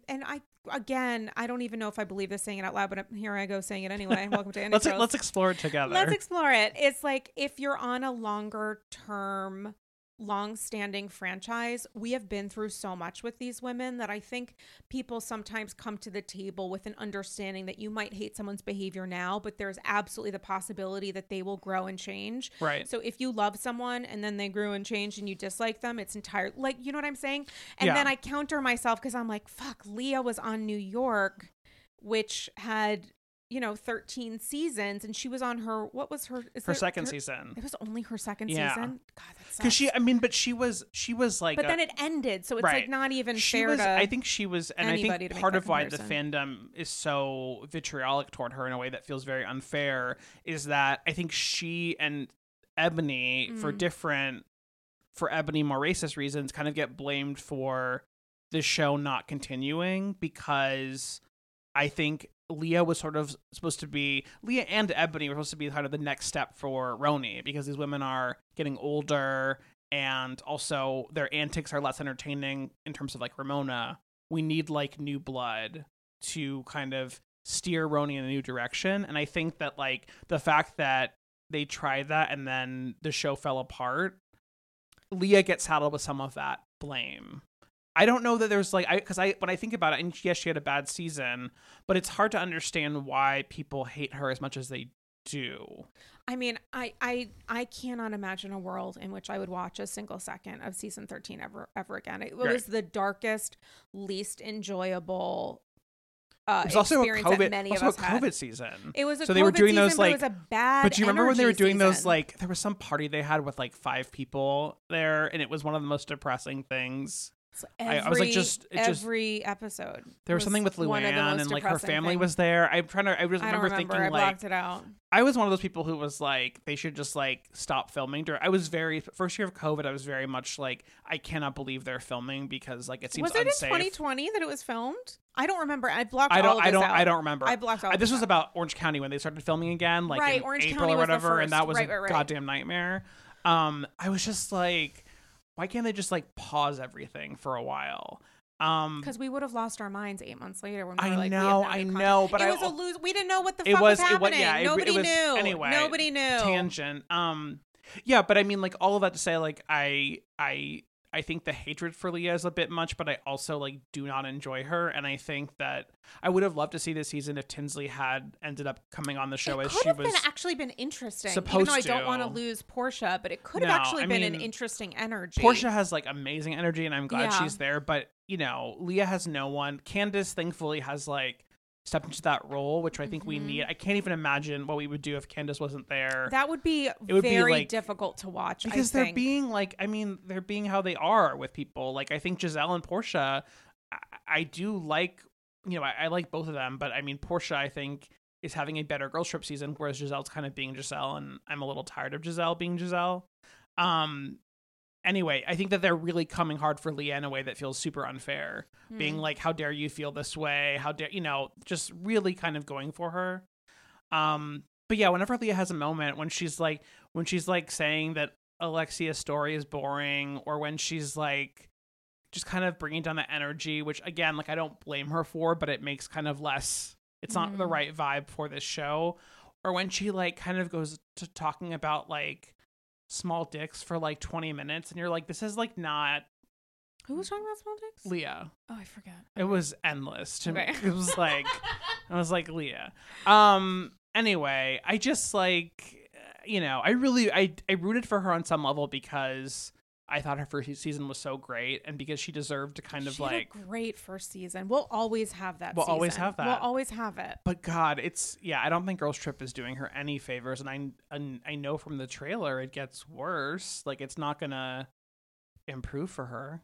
Speaker 1: and I again, I don't even know if I believe this saying it out loud, but here I go saying it anyway. Welcome to
Speaker 2: let's let's explore it together.
Speaker 1: Let's explore it. It's like if you're on a longer term long-standing franchise we have been through so much with these women that i think people sometimes come to the table with an understanding that you might hate someone's behavior now but there's absolutely the possibility that they will grow and change.
Speaker 2: Right.
Speaker 1: So if you love someone and then they grew and changed and you dislike them it's entire like you know what i'm saying? And
Speaker 2: Yeah.
Speaker 1: then i counter myself because i'm like fuck leah was on new york which had you know 13 seasons and she was on her what was her is
Speaker 2: her
Speaker 1: there-
Speaker 2: second
Speaker 1: her-
Speaker 2: season
Speaker 1: it was only her second
Speaker 2: Yeah.
Speaker 1: season god that's
Speaker 2: because she i mean but she was she was like
Speaker 1: but
Speaker 2: a-
Speaker 1: then it ended so it's
Speaker 2: right.
Speaker 1: like not even
Speaker 2: she
Speaker 1: fair
Speaker 2: was
Speaker 1: to
Speaker 2: i think she was and i think part of why the fandom is so vitriolic toward her in a way that feels very unfair is that i think she and ebony for
Speaker 1: Mm.
Speaker 2: different for ebony more racist reasons kind of get blamed for the show not continuing because i think leah was sort of supposed to be leah and ebony were supposed to be kind of the next step for roni because these women are getting older and also their antics are less entertaining in terms of like Ramona. We need like new blood to kind of steer Roni in a new direction. And I think that like the fact that they tried that and then the show fell apart, Leah gets saddled with some of that blame. I don't know that there's like I because I when I think about it, and yes, she had a bad season, but it's hard to understand why people hate her as much as they do.
Speaker 1: I mean, I, I I cannot imagine a world in which I would watch a single second of season 13 ever ever again. It,
Speaker 2: Right.
Speaker 1: was the darkest, least enjoyable uh
Speaker 2: It was also a COVID,
Speaker 1: many
Speaker 2: also a
Speaker 1: had.
Speaker 2: COVID season.
Speaker 1: It was a
Speaker 2: so they were doing those
Speaker 1: season, but
Speaker 2: like
Speaker 1: it was a bad.
Speaker 2: But do you remember when they were doing those like there was some party they had with like five people there and it was one of the most depressing things.
Speaker 1: Every,
Speaker 2: I- I was like, just- it just-
Speaker 1: every episode.
Speaker 2: There was, something with
Speaker 1: one of the
Speaker 2: Luann and like her family
Speaker 1: things.
Speaker 2: was there. I'm trying to I just
Speaker 1: I
Speaker 2: remember,
Speaker 1: remember.
Speaker 2: thinking
Speaker 1: I
Speaker 2: like
Speaker 1: blocked it out.
Speaker 2: I was one of those people who was like they should just like stop filming. I was very first year of COVID. I was very much like I cannot believe they're filming because like it seems
Speaker 1: Was it
Speaker 2: unsafe.
Speaker 1: in 2020 that it was filmed? I don't remember. I blocked
Speaker 2: I don't.
Speaker 1: of
Speaker 2: I don't.
Speaker 1: out.
Speaker 2: I don't remember.
Speaker 1: I blocked all
Speaker 2: Uh, this
Speaker 1: this
Speaker 2: was
Speaker 1: out.
Speaker 2: about Orange County when they started filming again, like
Speaker 1: Right,
Speaker 2: in
Speaker 1: Orange
Speaker 2: April
Speaker 1: County
Speaker 2: or whatever, and that was
Speaker 1: Right,
Speaker 2: a
Speaker 1: right.
Speaker 2: goddamn nightmare. Um, I was just like, why can't they just like pause everything for a while? Um,
Speaker 1: Because we would have lost our minds eight months later when we
Speaker 2: I
Speaker 1: were like, we
Speaker 2: know,
Speaker 1: no
Speaker 2: I know, but
Speaker 1: it
Speaker 2: I
Speaker 1: was a lose. We didn't know what the
Speaker 2: it
Speaker 1: fuck
Speaker 2: was.
Speaker 1: was
Speaker 2: It was.
Speaker 1: happening.
Speaker 2: Yeah. It,
Speaker 1: Nobody
Speaker 2: it was,
Speaker 1: knew.
Speaker 2: Anyway,
Speaker 1: nobody knew.
Speaker 2: Tangent. Um, yeah, but I mean, like all of that to say, like I, I, I think the hatred for Leah is a bit much, but I also like do not enjoy her, and I think that I would have loved to see this season if Tinsley had ended up coming on the show
Speaker 1: it
Speaker 2: as
Speaker 1: could
Speaker 2: she
Speaker 1: have
Speaker 2: was.
Speaker 1: been actually been interesting. Even
Speaker 2: supposed
Speaker 1: though I don't want to lose Porsha, but it could have
Speaker 2: No,
Speaker 1: actually
Speaker 2: I
Speaker 1: been an interesting energy.
Speaker 2: Porsha has like amazing energy, and I'm glad
Speaker 1: Yeah.
Speaker 2: she's there. But you know, Leah has no one. Candiace, thankfully, has like stepped into that role, which I think we
Speaker 1: Mhm.
Speaker 2: need. I can't even imagine what we would do if Candiace wasn't there.
Speaker 1: that would be it
Speaker 2: would be,
Speaker 1: very
Speaker 2: like-
Speaker 1: difficult to watch
Speaker 2: because they're being like, I mean, they're being how they are with people. Like I think Gizelle and Porsha, I, I do like. You know, I, I like both of them, but I mean, Porsha, I think is having a better girls trip season, whereas Gizelle's kind of being Gizelle, and I'm a little tired of Gizelle being Gizelle. Um, anyway, I think that they're really coming hard for Leah in a way that feels super unfair. Being
Speaker 1: Hmm.
Speaker 2: like, "How dare you feel this way? How dare you know?" Just really kind of going for her. Um, but yeah, whenever Leah has a moment when she's like, when she's like saying that Alexia's story is boring, or when she's like, just kind of bringing down the energy, which again, like I don't blame her for, but it makes kind of less. It's not the
Speaker 1: Mhm.
Speaker 2: right vibe for this show. Or when she like kind of goes to talking about like small dicks for like 20 minutes and you're like this is like not
Speaker 1: Who was talking about small dicks?
Speaker 2: Leah.
Speaker 1: Oh, I forgot.
Speaker 2: It was endless to
Speaker 1: Okay.
Speaker 2: me. It was like I was like Leah. Um anyway, I just like you know, I really I I rooted for her on some level because I thought her first season was so great, and because she deserved to kind of
Speaker 1: She
Speaker 2: like.
Speaker 1: a great first season. We'll always have that.
Speaker 2: We'll always have that.
Speaker 1: We'll always have it.
Speaker 2: But God, it's yeah. I don't think Girls Trip is doing her any favors, and I and I know from the trailer it gets worse. Like it's not gonna improve for her.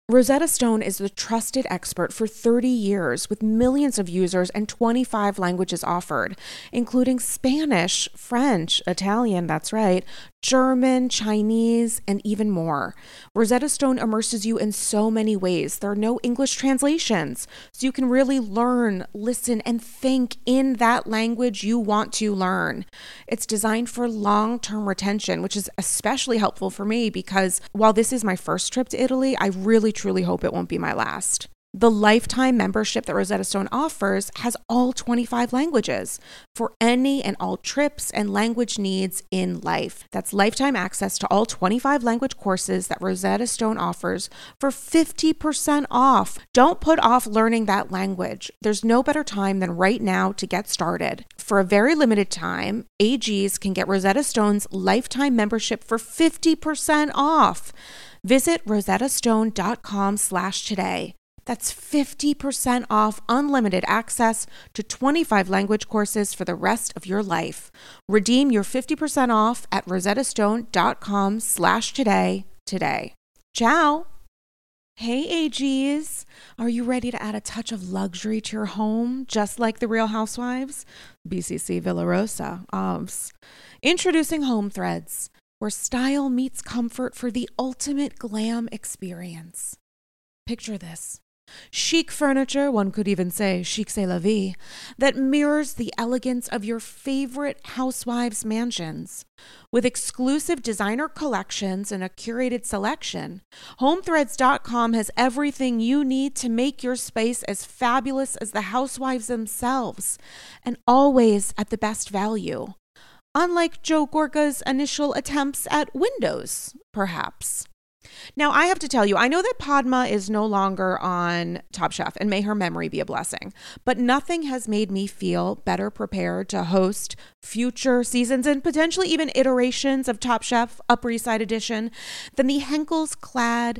Speaker 1: Rosetta Stone is the trusted expert for 30 years with millions of users and 25 languages offered, including Spanish, French, Italian, that's right, German, Chinese, and even more. Rosetta Stone immerses you in so many ways. There are no English translations, so you can really learn, listen, and think in that language you want to learn. It's designed for long term retention, which is especially helpful for me because while this is my first trip to Italy, I really truly hope it won't be my last. The lifetime membership that Rosetta Stone offers has all 25 languages for any and all trips and language needs in life. That's lifetime access to all 25 language courses that Rosetta Stone offers for 50% off. Don't put off learning that language. There's no better time than right now to get started. For a very limited time, AGs can get Rosetta Stone's lifetime membership for 50% off. Visit rosettastone.com slash today. That's 50% off unlimited access to 25 language courses for the rest of your life. Redeem your 50% off at rosettastone.com slash today today. Ciao! Hey AGs, are you ready to add a touch of luxury to your home, just like the Real Housewives? BCC Villa Rosa, OBS. Introducing Home Threads, where style meets comfort for the ultimate glam experience. Picture this chic furniture, one could even say chic c'est la vie, that mirrors the elegance of your favorite housewives' mansions. With exclusive designer collections and a curated selection, HomeThreads.com has everything you need to make your space as fabulous as the housewives themselves, and always at the best value. Unlike Joe Gorga's initial attempts at windows, perhaps. Now, I have to tell you, I know that Padma is no longer on Top Chef, and may her memory be a blessing, but nothing has made me feel better prepared to host future seasons and potentially even iterations of Top Chef Upper East Side Edition than the Henckels clad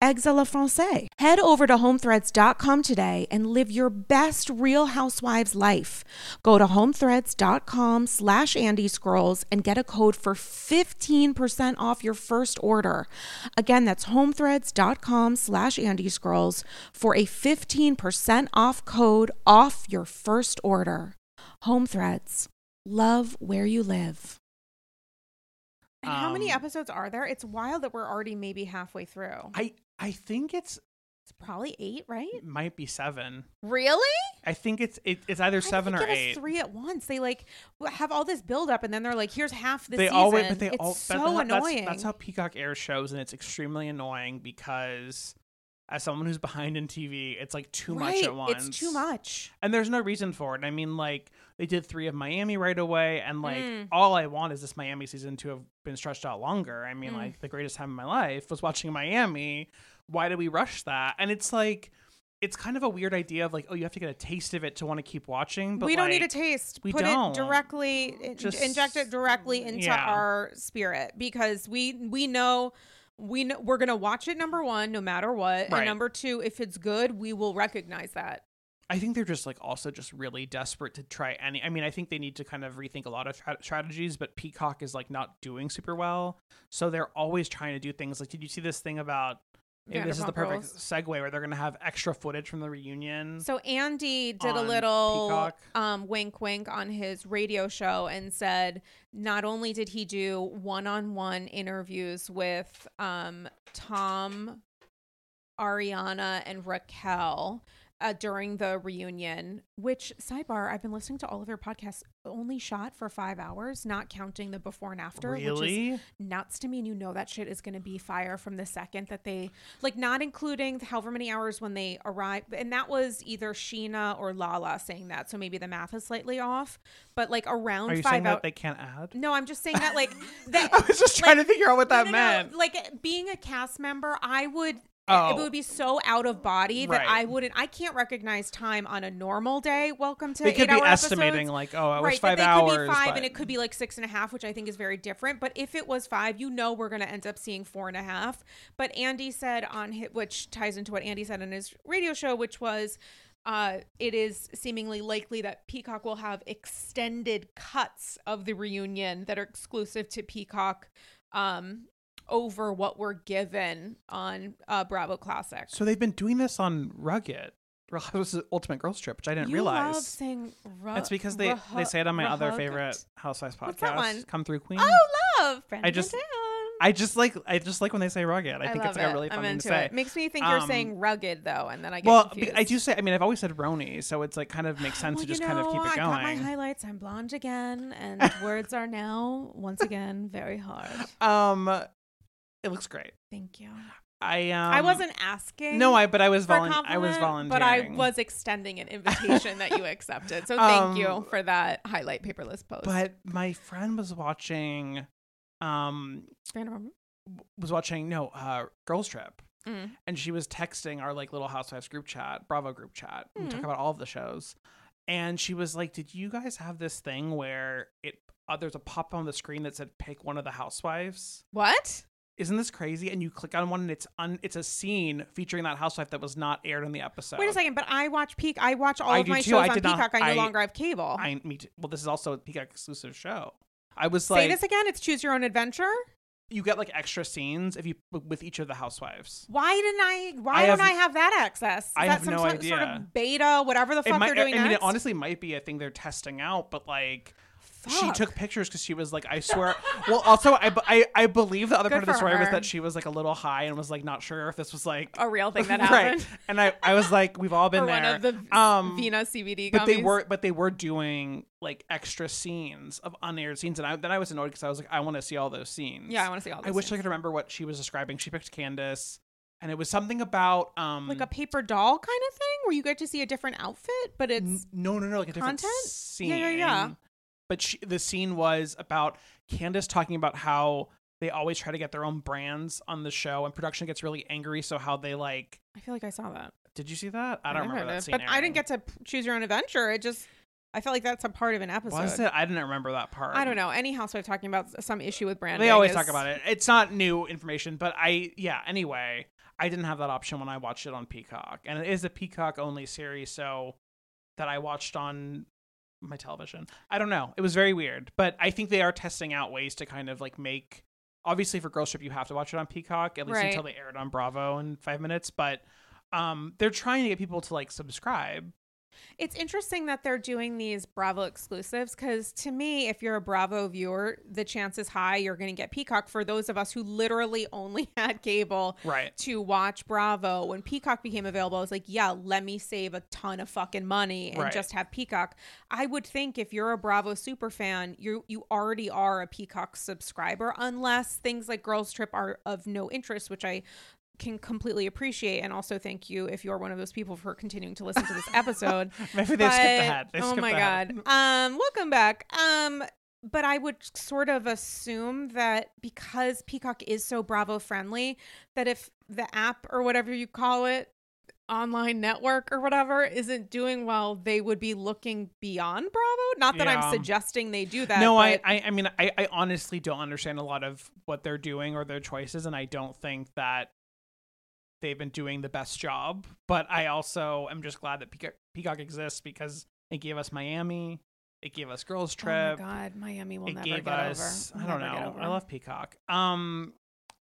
Speaker 1: eggs a la francais. Head over to homethreads.com today and live your best Real Housewives life. Go to homethreads.com slash Andy's Girls and get a code for 15% off your first order. Again, that's homethreads.com slash Andy's Girls for a 15% off code off your first order. Home Threads. Love where you live. And how many
Speaker 2: Um,
Speaker 1: episodes are there? It's wild that we're already maybe halfway through.
Speaker 2: I I think it's
Speaker 1: It's probably eight, right?
Speaker 2: It might be seven.
Speaker 1: Really?
Speaker 2: I think it's it, it's either
Speaker 1: do
Speaker 2: seven
Speaker 1: they
Speaker 2: or
Speaker 1: give us
Speaker 2: eight.
Speaker 1: three at once. They like w- have all this build up, and then they're like, "Here's half the
Speaker 2: they
Speaker 1: season."
Speaker 2: always, but they
Speaker 1: it's
Speaker 2: all
Speaker 1: so annoying.
Speaker 2: That's, that's how Peacock airs shows, and it's extremely annoying because, as someone who's behind in TV, it's like too much
Speaker 1: Right,
Speaker 2: at once.
Speaker 1: It's too much.
Speaker 2: and there's no reason for it. I mean, like they did three of Miami right away, and like
Speaker 1: Mm.
Speaker 2: all I want is this Miami season to have been stretched out longer. I mean,
Speaker 1: Mm.
Speaker 2: like the greatest time of my life was watching Miami. Why did we rush that? And it's like. It's kind of a weird idea of like, oh, you have to get a taste of it to want to keep watching. But
Speaker 1: we don't need a taste.
Speaker 2: we
Speaker 1: Put
Speaker 2: don't.
Speaker 1: it directly,
Speaker 2: Just-
Speaker 1: inject it directly into
Speaker 2: Yeah.
Speaker 1: our spirit because we we know we know we're gonna watch it. Number one, no matter what,
Speaker 2: Right.
Speaker 1: and number two, if it's good, we will recognize that.
Speaker 2: I think they're just like also just really desperate to try any. I mean, I think they need to kind of rethink a lot of tra- strategies, but Peacock is like not doing super well, so they're always trying to do things. Like, did you see this thing about? Maybe this is the perfect
Speaker 1: Rules.
Speaker 2: segue where they're going to have extra footage from the reunion.
Speaker 1: So Andy did a
Speaker 2: on
Speaker 1: little
Speaker 2: Peacock.
Speaker 1: um, wink, wink on his radio show and said not only did he do one-on-one interviews with um, Tom, Ariana, and Raquel. Uh, during the reunion, which sidebar, I've been listening to all of their podcasts only shot for five hours, not counting the before and after, which is
Speaker 2: really?
Speaker 1: nuts to me and you know that shit is going to be fire from the second that they like not including however many hours when they arrive and that was either scheana or lala saying that so maybe the math is slightly off but like around
Speaker 2: Are you
Speaker 1: five
Speaker 2: saying that they can't add?
Speaker 1: no i'm just saying that like that
Speaker 2: I was just trying
Speaker 1: like-
Speaker 2: to figure out what that
Speaker 1: no, no,
Speaker 2: meant.
Speaker 1: like being a cast member i would
Speaker 2: Oh.
Speaker 1: it would be so out of body that
Speaker 2: Right.
Speaker 1: I wouldn't. I can't recognize time on a normal day. Welcome to
Speaker 2: They could be estimating
Speaker 1: episodes
Speaker 2: like, oh, it was
Speaker 1: right,
Speaker 2: five
Speaker 1: they
Speaker 2: hours.
Speaker 1: could be five
Speaker 2: but-
Speaker 1: and it could be like six and a half, which I think is very different. But if it was five, you know we're going to end up seeing four and a half. But Andy said on his, which ties into what Andy said on his radio show, which was uh, it is seemingly likely that Peacock will have extended cuts of the reunion that are exclusive to Peacock um, over what we're given on uh, Bravo Classic.
Speaker 2: So they've been doing this on Rugged. Real Housewives Ultimate Girls Trip, which I didn't
Speaker 1: you
Speaker 2: realize.
Speaker 1: love saying ru-
Speaker 2: That's because they they say it on my other
Speaker 1: ruhugged.
Speaker 2: favorite Housewives podcast,
Speaker 1: What's that one?
Speaker 2: Come Through Queen.
Speaker 1: Oh, love.
Speaker 2: I just-
Speaker 1: Brandon.
Speaker 2: I just like I just like when they say rugged. I,
Speaker 1: I,
Speaker 2: think it's like
Speaker 1: it.
Speaker 2: a really fun thing to say.
Speaker 1: it. Makes me think you're
Speaker 2: Um,
Speaker 1: saying rugged though, and then I get
Speaker 2: Well,
Speaker 1: confused.
Speaker 2: I do say. I mean, I've always said Roni, so it's like kind of makes sense
Speaker 1: Well,
Speaker 2: to just
Speaker 1: you
Speaker 2: kind of
Speaker 1: know,
Speaker 2: keep it
Speaker 1: I got my highlights. I'm blonde again, and words are now once again very hard.
Speaker 2: Um, it looks great.
Speaker 1: Thank you.
Speaker 2: I um,
Speaker 1: I wasn't asking.
Speaker 2: No, I but I was
Speaker 1: for a
Speaker 2: volun- I was volunteering.
Speaker 1: but I was extending an invitation that you accepted. So thank
Speaker 2: Um,
Speaker 1: you for that highlight paperless post.
Speaker 2: But my friend was watching, um,
Speaker 1: Vanderpump-
Speaker 2: was watching no, uh, Girls Trip.
Speaker 1: Mm.
Speaker 2: and she was texting our like little housewives group chat bravo group chat we talk about all of the shows and she was like did you guys have this thing where it uh, there's a pop on the screen that said pick one of the housewives
Speaker 1: What?
Speaker 2: Isn't this crazy and you click on one and it's un- it's a scene featuring that housewife that was not aired in the episode
Speaker 1: Wait a second, but I watch Peak. I watch all
Speaker 2: I
Speaker 1: of my
Speaker 2: too.
Speaker 1: shows
Speaker 2: I
Speaker 1: on
Speaker 2: did not-
Speaker 1: Peacock. I no
Speaker 2: I-
Speaker 1: longer have cable.
Speaker 2: i me too. well this is also a peacock exclusive show i was
Speaker 1: Say
Speaker 2: like say
Speaker 1: this again. It's choose your own adventure.
Speaker 2: you get like extra scenes if you with each of the housewives
Speaker 1: Why didn't I? Why
Speaker 2: I
Speaker 1: don't
Speaker 2: have-
Speaker 1: I have that access? Is
Speaker 2: I
Speaker 1: that
Speaker 2: have
Speaker 1: some
Speaker 2: no
Speaker 1: sort,
Speaker 2: idea.
Speaker 1: sort of beta, whatever the fuck
Speaker 2: might,
Speaker 1: they're doing
Speaker 2: I mean,
Speaker 1: next?
Speaker 2: it honestly might be a thing they're testing out, but like, she took pictures because she was like, I swear. well, also, I, I, I believe the other
Speaker 1: Good
Speaker 2: part of the story was that she was like a little high and was like not sure if this was like
Speaker 1: a real thing that
Speaker 2: right.
Speaker 1: happened.
Speaker 2: And I, I was like, we've all been there.
Speaker 1: one of the
Speaker 2: Um,
Speaker 1: Vina CBD
Speaker 2: but they were, but they were doing like extra scenes of unaired scenes, and I, then I was annoyed because I was like, I want to see all those scenes.
Speaker 1: Yeah, I want to see all.
Speaker 2: I
Speaker 1: Those
Speaker 2: wish I could remember what she was describing. She picked Candiace, and it was something about um
Speaker 1: like a paper doll kind of thing where you get to see a different outfit, but it's
Speaker 2: N- no, no, no, like a different
Speaker 1: content?
Speaker 2: scene.
Speaker 1: Yeah, yeah, yeah.
Speaker 2: But she, the scene was about Candiace talking about how they always try to get their own brands on the show, and production gets really angry. So how they like?
Speaker 1: I feel like I saw that.
Speaker 2: Did you see that? I don't remember that scene.
Speaker 1: but I didn't get to choose your own adventure. It just I felt like that's a part of an episode.
Speaker 2: Was it? I didn't remember that part.
Speaker 1: I don't know. Any housewife talking about some issue with branding.
Speaker 2: They always
Speaker 1: is-
Speaker 2: talk about it. It's not new information, but I yeah. Anyway, I didn't have that option when I watched it on Peacock, and it is a Peacock only series, so that I watched on my television. I don't know. It was very weird, but I think they are testing out ways to kind of like make. Obviously, for Girls Trip, you have to watch it on Peacock at least
Speaker 1: Right.
Speaker 2: until they air it on Bravo in five minutes. But um, they're trying to get people to like subscribe.
Speaker 1: It's interesting that they're doing these Bravo exclusives because to me, if you're a Bravo viewer, the chance is high you're going to get Peacock. For those of us who literally only had cable
Speaker 2: Right.
Speaker 1: to watch Bravo, when Peacock became available, I was like, yeah, let me save a ton of fucking money and
Speaker 2: Right.
Speaker 1: just have Peacock. I would think if you're a Bravo super fan, you you already are a Peacock subscriber, unless things like Girls Trip are of no interest, which I can completely appreciate and also thank you if you're one of those people for continuing to listen to this episode
Speaker 2: Maybe they skipped ahead. They
Speaker 1: oh
Speaker 2: skipped
Speaker 1: my god. Um, welcome back. Um, but I would sort of assume that because Peacock is so Bravo friendly, that if the app or whatever you call it, online network or whatever, isn't doing well, they would be looking beyond Bravo. Not that
Speaker 2: Yeah.
Speaker 1: I'm suggesting they do that.
Speaker 2: no, I, I, I mean, I, I honestly don't understand a lot of what they're doing or their choices, and I don't think that they've been doing the best job. But I also am just glad that Peacock, Peacock exists because it gave us Miami, it gave us Girls
Speaker 1: Oh
Speaker 2: Trip,
Speaker 1: god, Miami will
Speaker 2: it
Speaker 1: never
Speaker 2: gave
Speaker 1: get
Speaker 2: us.
Speaker 1: over.
Speaker 2: I
Speaker 1: Will
Speaker 2: don't know. I love Peacock. Um,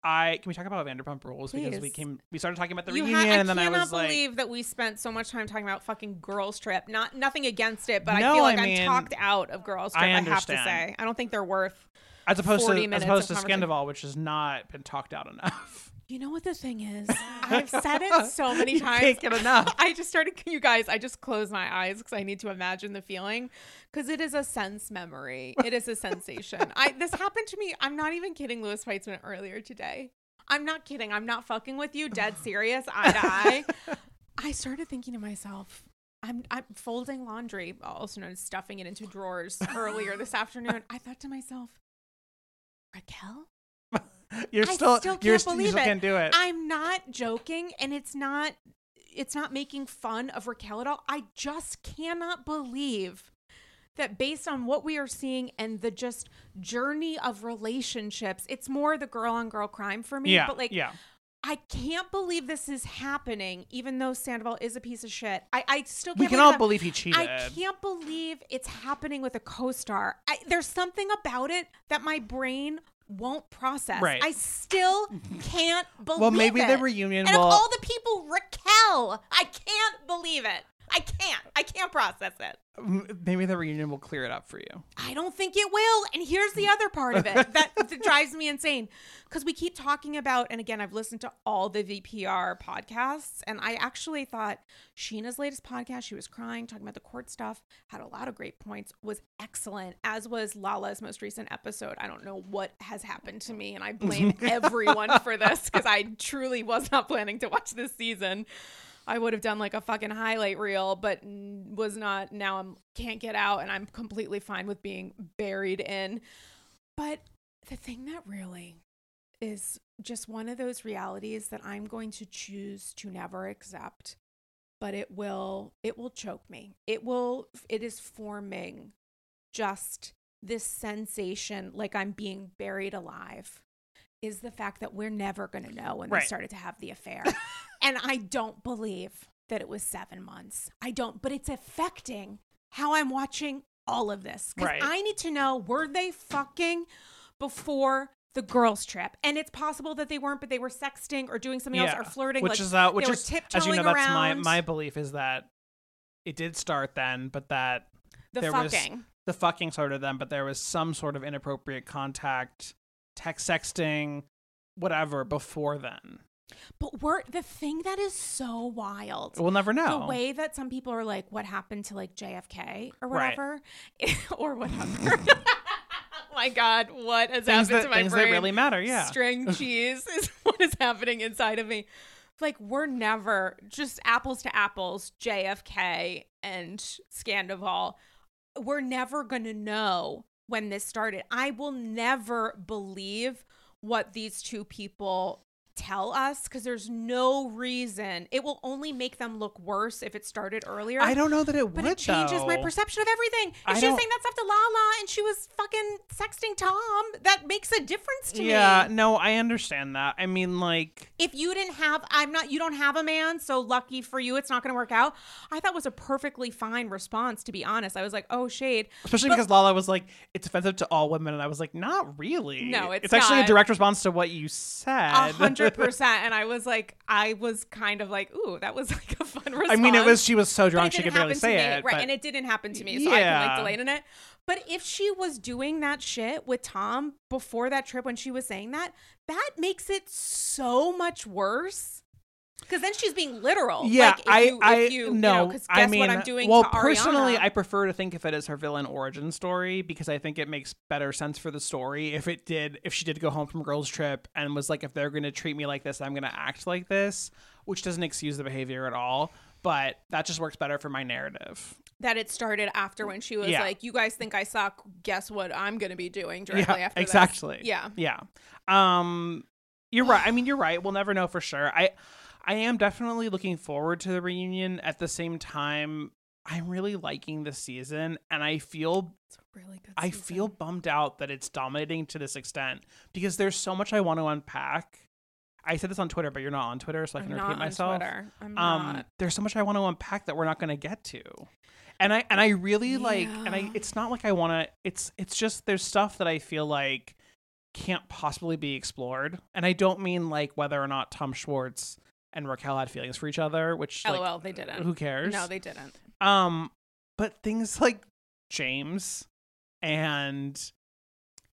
Speaker 2: I can we talk about Vanderpump Rules because we came we started talking about the
Speaker 1: You
Speaker 2: reunion,
Speaker 1: I
Speaker 2: and then I
Speaker 1: cannot
Speaker 2: was like,
Speaker 1: believe that we spent so much time talking about fucking Girls Trip. Not nothing against it, but I feel like
Speaker 2: I
Speaker 1: I
Speaker 2: mean,
Speaker 1: am talked out of Girls Trip.
Speaker 2: I
Speaker 1: I, have to say, I don't think they're worth.
Speaker 2: as opposed
Speaker 1: 40
Speaker 2: to as opposed to. Scandoval, which has not been talked out enough.
Speaker 1: You know what the thing is? I've said it so many
Speaker 2: You
Speaker 1: times.
Speaker 2: can't get enough.
Speaker 1: I just started, you guys. I just closed my eyes because I need to imagine the feeling, because it is a sense memory. It is a sensation. I this happened to me. I'm not even kidding. Louis Peitzman earlier today. I'm not kidding. I'm not fucking with you. Dead serious. Eye to eye. I started thinking to myself. I'm, I'm folding laundry, also known as stuffing it into drawers earlier this afternoon. I thought to myself, Raquel?
Speaker 2: You're
Speaker 1: I
Speaker 2: still,
Speaker 1: still
Speaker 2: you're
Speaker 1: can't
Speaker 2: st- you
Speaker 1: believe
Speaker 2: still
Speaker 1: it.
Speaker 2: can't do it.
Speaker 1: I'm not joking, and it's not it's not making fun of Raquel at all. I just cannot believe that based on what we are seeing and the just journey of relationships, it's more the girl on girl crime for me.
Speaker 2: yeah,
Speaker 1: But like
Speaker 2: yeah.
Speaker 1: I can't believe this is happening, even though Sandoval is a piece of shit. I, I still can't
Speaker 2: We can
Speaker 1: believe
Speaker 2: all
Speaker 1: that-
Speaker 2: believe he cheated.
Speaker 1: I can't believe it's happening with a co-star. I, there's something about it that my brain won't process.
Speaker 2: Right.
Speaker 1: I still can't believe it.
Speaker 2: well, maybe
Speaker 1: it.
Speaker 2: the reunion
Speaker 1: And
Speaker 2: will.
Speaker 1: of all the people, Raquel, I can't believe it. I can't. I can't process it.
Speaker 2: maybe the reunion will clear it up for you.
Speaker 1: I don't think it will. And here's the other part of it that, that drives me insane. Because we keep talking about, and again, I've listened to all the VPR podcasts, and I actually thought Scheana's latest podcast, she was crying, talking about the court stuff, had a lot of great points, was excellent, as was Lala's most recent episode. I don't know what has happened to me, and I blame everyone for this because I truly was not planning to watch this season. I would have done like a fucking highlight reel, but was not. Now I'm can't get out, and I'm completely fine with being buried in. But the thing that really is just one of those realities that I'm going to choose to never accept, but it will it will choke me. It will it is forming just this sensation like I'm being buried alive is the fact that we're never going to know when
Speaker 2: Right.
Speaker 1: they started to have the affair. and I don't believe that it was 7 months. I don't, but it's affecting how I'm watching all of this cuz
Speaker 2: Right.
Speaker 1: I need to know were they fucking before the girls trip and it's possible that they weren't but they were sexting or doing something else or flirting
Speaker 2: which
Speaker 1: like
Speaker 2: is uh, which
Speaker 1: they were
Speaker 2: is as you
Speaker 1: tiptoeing
Speaker 2: know that's my
Speaker 1: around.
Speaker 2: my belief is that it did start then, but that
Speaker 1: the
Speaker 2: there was- the fucking started then, but there was some sort of inappropriate contact, text sexting, whatever before then.
Speaker 1: but we're the thing that is so wild
Speaker 2: We'll never know.
Speaker 1: the way that some people are like, what happened to like JFK or
Speaker 2: Right.
Speaker 1: whatever, or whatever. oh my God, what has
Speaker 2: things
Speaker 1: happened
Speaker 2: that
Speaker 1: to my
Speaker 2: things
Speaker 1: brain?
Speaker 2: that really matter. Yeah.
Speaker 1: String cheese is what is happening inside of me. Like we're never just apples to apples, JFK and Scandoval. We're never gonna know when this started. I will never believe what these two people tell us because there's no reason. It will only make them look worse if it started earlier.
Speaker 2: I don't know that it
Speaker 1: But
Speaker 2: would.
Speaker 1: it changes my perception of everything.
Speaker 2: I
Speaker 1: If she was
Speaker 2: don't-
Speaker 1: saying that stuff to Lala and she was fucking sexting Tom, that makes a difference to
Speaker 2: Yeah,
Speaker 1: me.
Speaker 2: Yeah, no, I understand that. I mean, like,
Speaker 1: If you didn't have, I'm not, you don't have a man, so lucky for you, it's not going to work out. I thought was a perfectly fine response, to be honest. I was like, oh, shade.
Speaker 2: especially
Speaker 1: But-
Speaker 2: because Lala was like, it's offensive to all women, and I was like, not really.
Speaker 1: No, it's
Speaker 2: it's actually a direct response to what you said.
Speaker 1: A hundred hundred percent. And I was like, I was kind of like, ooh, that was like a fun response.
Speaker 2: I mean, it was she was so drunk she could barely say
Speaker 1: me,
Speaker 2: it.
Speaker 1: right?
Speaker 2: but-
Speaker 1: And it didn't happen to me, so I can
Speaker 2: Yeah.
Speaker 1: like delay in it. But if she was doing that shit with Tom before that trip when she was saying that, that makes it so much worse. Because then she's being literal.
Speaker 2: yeah,
Speaker 1: like, if
Speaker 2: I,
Speaker 1: you,
Speaker 2: I
Speaker 1: if you,
Speaker 2: no.
Speaker 1: You know, 'cause
Speaker 2: I
Speaker 1: guess
Speaker 2: mean,
Speaker 1: what I'm doing
Speaker 2: well,
Speaker 1: to
Speaker 2: personally,
Speaker 1: Ariana.
Speaker 2: I prefer to think of it as her villain origin story because I think it makes better sense for the story if it did if she did go home from girls trip and was like, if they're going to treat me like this, I'm going to act like this, which doesn't excuse the behavior at all. But that just works better for my narrative.
Speaker 1: that it started after when she was
Speaker 2: Yeah.
Speaker 1: like, "You guys think I suck? Guess what I'm going to be doing directly
Speaker 2: yeah,
Speaker 1: after this."
Speaker 2: exactly.
Speaker 1: Yeah.
Speaker 2: yeah. Um, you're right. I mean, you're right. We'll never know for sure. I, I am definitely looking forward to the reunion. At the same time, I'm really liking this season, and I feel
Speaker 1: really good.
Speaker 2: I
Speaker 1: season.
Speaker 2: feel bummed out that it's dominating to this extent because there's so much I want to unpack. I said this on Twitter, but you're not on Twitter, so I
Speaker 1: I'm
Speaker 2: can
Speaker 1: not
Speaker 2: repeat myself.
Speaker 1: I'm
Speaker 2: Um,
Speaker 1: not.
Speaker 2: there's so much I want to unpack that we're not going to get to, and I and I really like, and I it's not like I want to. It's it's just there's stuff that I feel like can't possibly be explored, and I don't mean like whether or not Tom Schwartz and Raquel had feelings for each other, which like,
Speaker 1: LOL, they didn't.
Speaker 2: who cares?
Speaker 1: No, they didn't.
Speaker 2: Um, but things like James and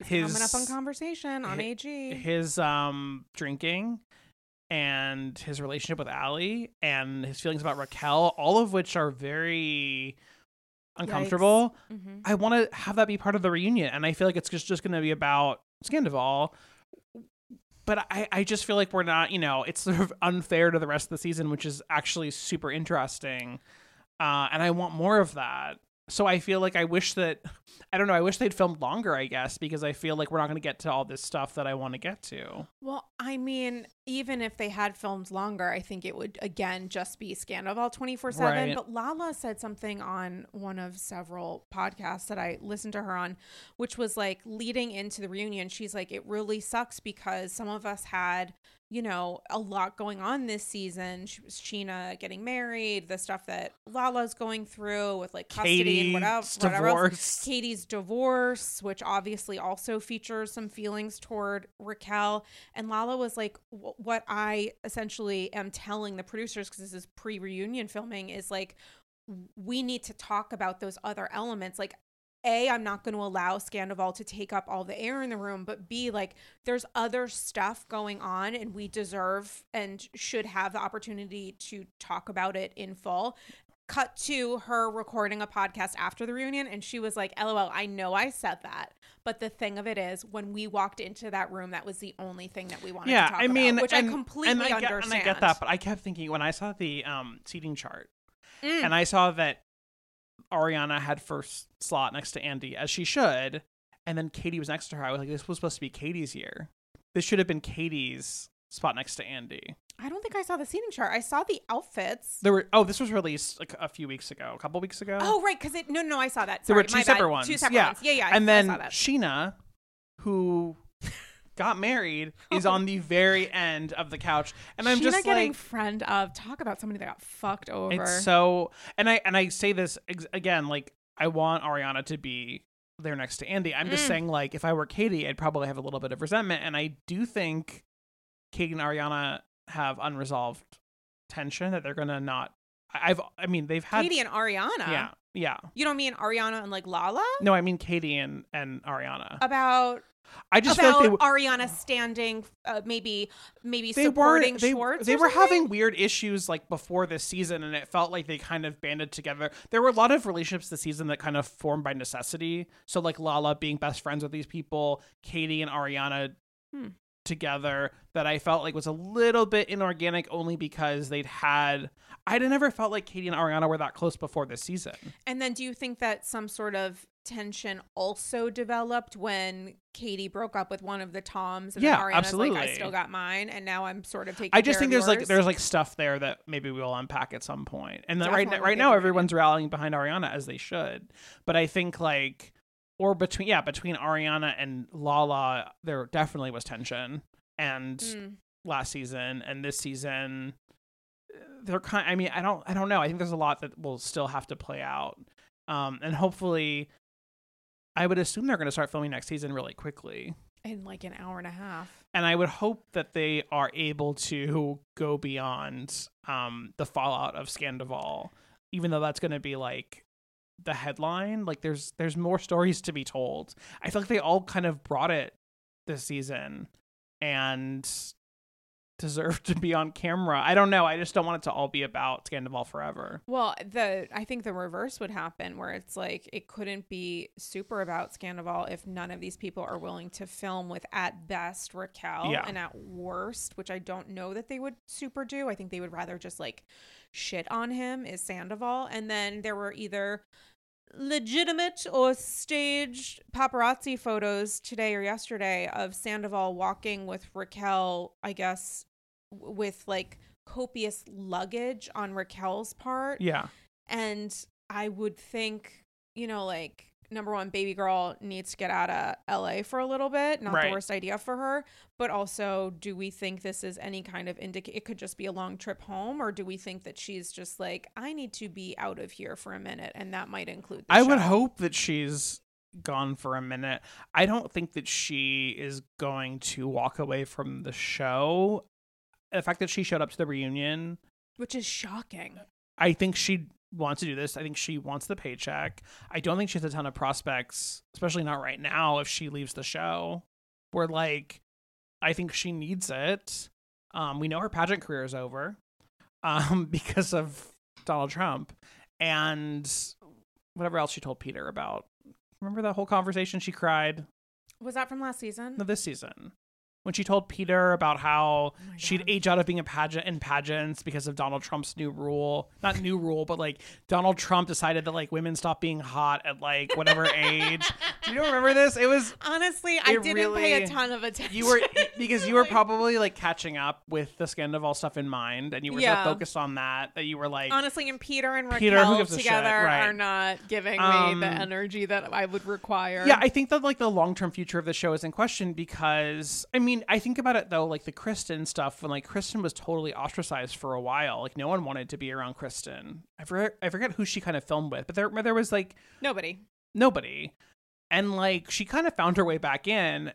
Speaker 2: his
Speaker 1: Coming up on conversation on
Speaker 2: hi-
Speaker 1: AG.
Speaker 2: his um drinking and his relationship with Allie and his feelings about Raquel, all of which are very uncomfortable.
Speaker 1: hmm
Speaker 2: I want to have that be part of the reunion, and I feel like it's just just going to be about Scandoval. But I, I just feel like we're not, you know, it's sort of unfair to the rest of the season, which is actually super interesting. Uh, and I want more of that. So I feel like I wish that, I don't know, I wish they'd filmed longer, I guess, because I feel like we're not going to get to all this stuff that I want to get to.
Speaker 1: Well, I mean, even if they had filmed longer, I think it would again just be four seven.
Speaker 2: Right.
Speaker 1: But Lala said something on one of several podcasts that I listened to her on, which was like leading into the reunion. She's like, it really sucks because some of us had, you know, a lot going on this season. She was Scheana getting married, the stuff that Lala's going through with like custody and whatever,
Speaker 2: Katie's
Speaker 1: whatever else. Katie's divorce, which obviously also features some feelings toward Raquel. And Lala was like, What I essentially am telling the producers, because this is pre reunion filming, is like, we need to talk about those other elements. Like, a, I'm not going to allow Scandoval to take up all the air in the room, but B, like, there's other stuff going on, and we deserve and should have the opportunity to talk about it in full. Cut to her recording a podcast after the reunion and she was like lol i know i said that. But the thing of it is when we walked into that room that was the only thing that we wanted
Speaker 2: yeah,
Speaker 1: to talk
Speaker 2: I mean,
Speaker 1: about which
Speaker 2: and,
Speaker 1: i completely
Speaker 2: and I get,
Speaker 1: understand
Speaker 2: And I get that, but I kept thinking when I saw the um seating chart,
Speaker 1: Mm.
Speaker 2: and I saw that Ariana had first slot next to Andy, as she should, and then Katie was next to her. I was like, this was supposed to be Katie's year. This should have been Katie's spot next to Andy.
Speaker 1: i don't think i saw the seating chart i saw the outfits
Speaker 2: There were oh, this was released like a few weeks ago, a couple weeks ago.
Speaker 1: oh right because it no no i saw that
Speaker 2: there were two
Speaker 1: my bad.
Speaker 2: separate ones.
Speaker 1: two separate
Speaker 2: yeah.
Speaker 1: ones yeah yeah I-
Speaker 2: and
Speaker 1: I
Speaker 2: then
Speaker 1: that.
Speaker 2: Scheana, who got married, is on the very end of the couch, and I'm
Speaker 1: Scheana
Speaker 2: just
Speaker 1: getting
Speaker 2: like,
Speaker 1: friend of talk about somebody that got fucked over
Speaker 2: It's so, and I and I say this ex- again, like I want Ariana to be there next to Andy. I'm just
Speaker 1: Mm.
Speaker 2: saying, like if I were Katie, I'd probably have a little bit of resentment, and I do think Katie and Ariana have unresolved tension that they're gonna not. I've, I mean, they've had,
Speaker 1: katie and ariana
Speaker 2: yeah, yeah.
Speaker 1: you don't mean ariana and like lala
Speaker 2: No, I mean Katie and and Ariana.
Speaker 1: about
Speaker 2: I just
Speaker 1: about
Speaker 2: like they,
Speaker 1: Ariana standing, uh, maybe maybe
Speaker 2: they
Speaker 1: supporting
Speaker 2: they,
Speaker 1: Schwartz.
Speaker 2: they were
Speaker 1: something?
Speaker 2: having weird issues like before this season and it felt like they kind of banded together there were a lot of relationships this season that kind of formed by necessity so like lala being best friends with these people katie and ariana
Speaker 1: Hmm.
Speaker 2: Together that i felt like was a little bit inorganic only because they'd had i'd never felt like katie and ariana were that close before this season
Speaker 1: And then, do you think that some sort of tension also developed when Katie broke up with one of the Toms? And
Speaker 2: Yeah,
Speaker 1: Ariana's like,
Speaker 2: absolutely.
Speaker 1: I still got mine, and now I'm sort of taking.
Speaker 2: I just think there's like there's like stuff there that maybe we'll unpack at some point. And then right now, right now everyone's rallying behind Ariana as they should. But I think like or between yeah between Ariana and Lala there definitely was tension. And
Speaker 1: Mm.
Speaker 2: last season and this season they're kind I mean I don't I don't know. I think there's a lot that will still have to play out. Um and hopefully I would assume they're going to start filming next season really quickly.
Speaker 1: in like an hour and a half.
Speaker 2: and I would hope that they are able to go beyond um the fallout of Scandoval, even though that's going to be like the headline. Like there's there's more stories to be told. I feel like they all kind of brought it this season and deserve to be on camera. I don't know. I just don't want it to all be about Scandoval forever.
Speaker 1: Well, the I think the reverse would happen where it's like it couldn't be super about Scandoval if none of these people are willing to film with at best Raquel
Speaker 2: Yeah.
Speaker 1: and at worst, which I don't know that they would super do. I think they would rather just like shit on him is Sandoval. And then there were either legitimate or staged paparazzi photos today or yesterday of Sandoval walking with Raquel, I guess, with like copious luggage on Raquel's part.
Speaker 2: Yeah.
Speaker 1: And I would think, you know, like number one, baby girl needs to get out of LA for a little bit. Not
Speaker 2: Right.
Speaker 1: the worst idea for her. But also, do we think this is any kind of indicator? It could just be a long trip home, or do we think that she's just like, I need to be out of here for a minute, and that might include. The
Speaker 2: I would hope that she's gone for a minute. I don't think that she is going to walk away from the show. The fact that she showed up to the reunion,
Speaker 1: which is shocking.
Speaker 2: I think she wants to do this. I think she wants the paycheck. I don't think she has a ton of prospects, especially not right now if she leaves the show. Where like I think she needs it. Um we know her pageant career is over um because of Donald Trump and whatever else she told Peter about. Remember that whole conversation she cried
Speaker 1: Was that from last season?
Speaker 2: no, this season when she told Peter about how
Speaker 1: Oh
Speaker 2: she'd age out of being a pageant in pageants because of Donald Trump's new rule. Not new rule, but like Donald Trump decided that like women stop being hot at like whatever age. Do you remember this? It was
Speaker 1: Honestly, I didn't pay a ton of attention.
Speaker 2: you were because you were probably like catching up with the Scandoval stuff in mind, and you were
Speaker 1: Yeah.
Speaker 2: so focused on that that you were like,
Speaker 1: Honestly, and Peter and Raquel
Speaker 2: Peter, who gives a shit?
Speaker 1: together
Speaker 2: Right.
Speaker 1: are not giving me
Speaker 2: Um,
Speaker 1: the energy that I would require.
Speaker 2: Yeah, I think that like the long term future of the show is in question because I mean I think about it though like the Kristen stuff when like Kristen was totally ostracized for a while like no one wanted to be around Kristen. I forget I forget who she kind of filmed with, but there there was like
Speaker 1: nobody.
Speaker 2: nobody, and like she kind of found her way back in.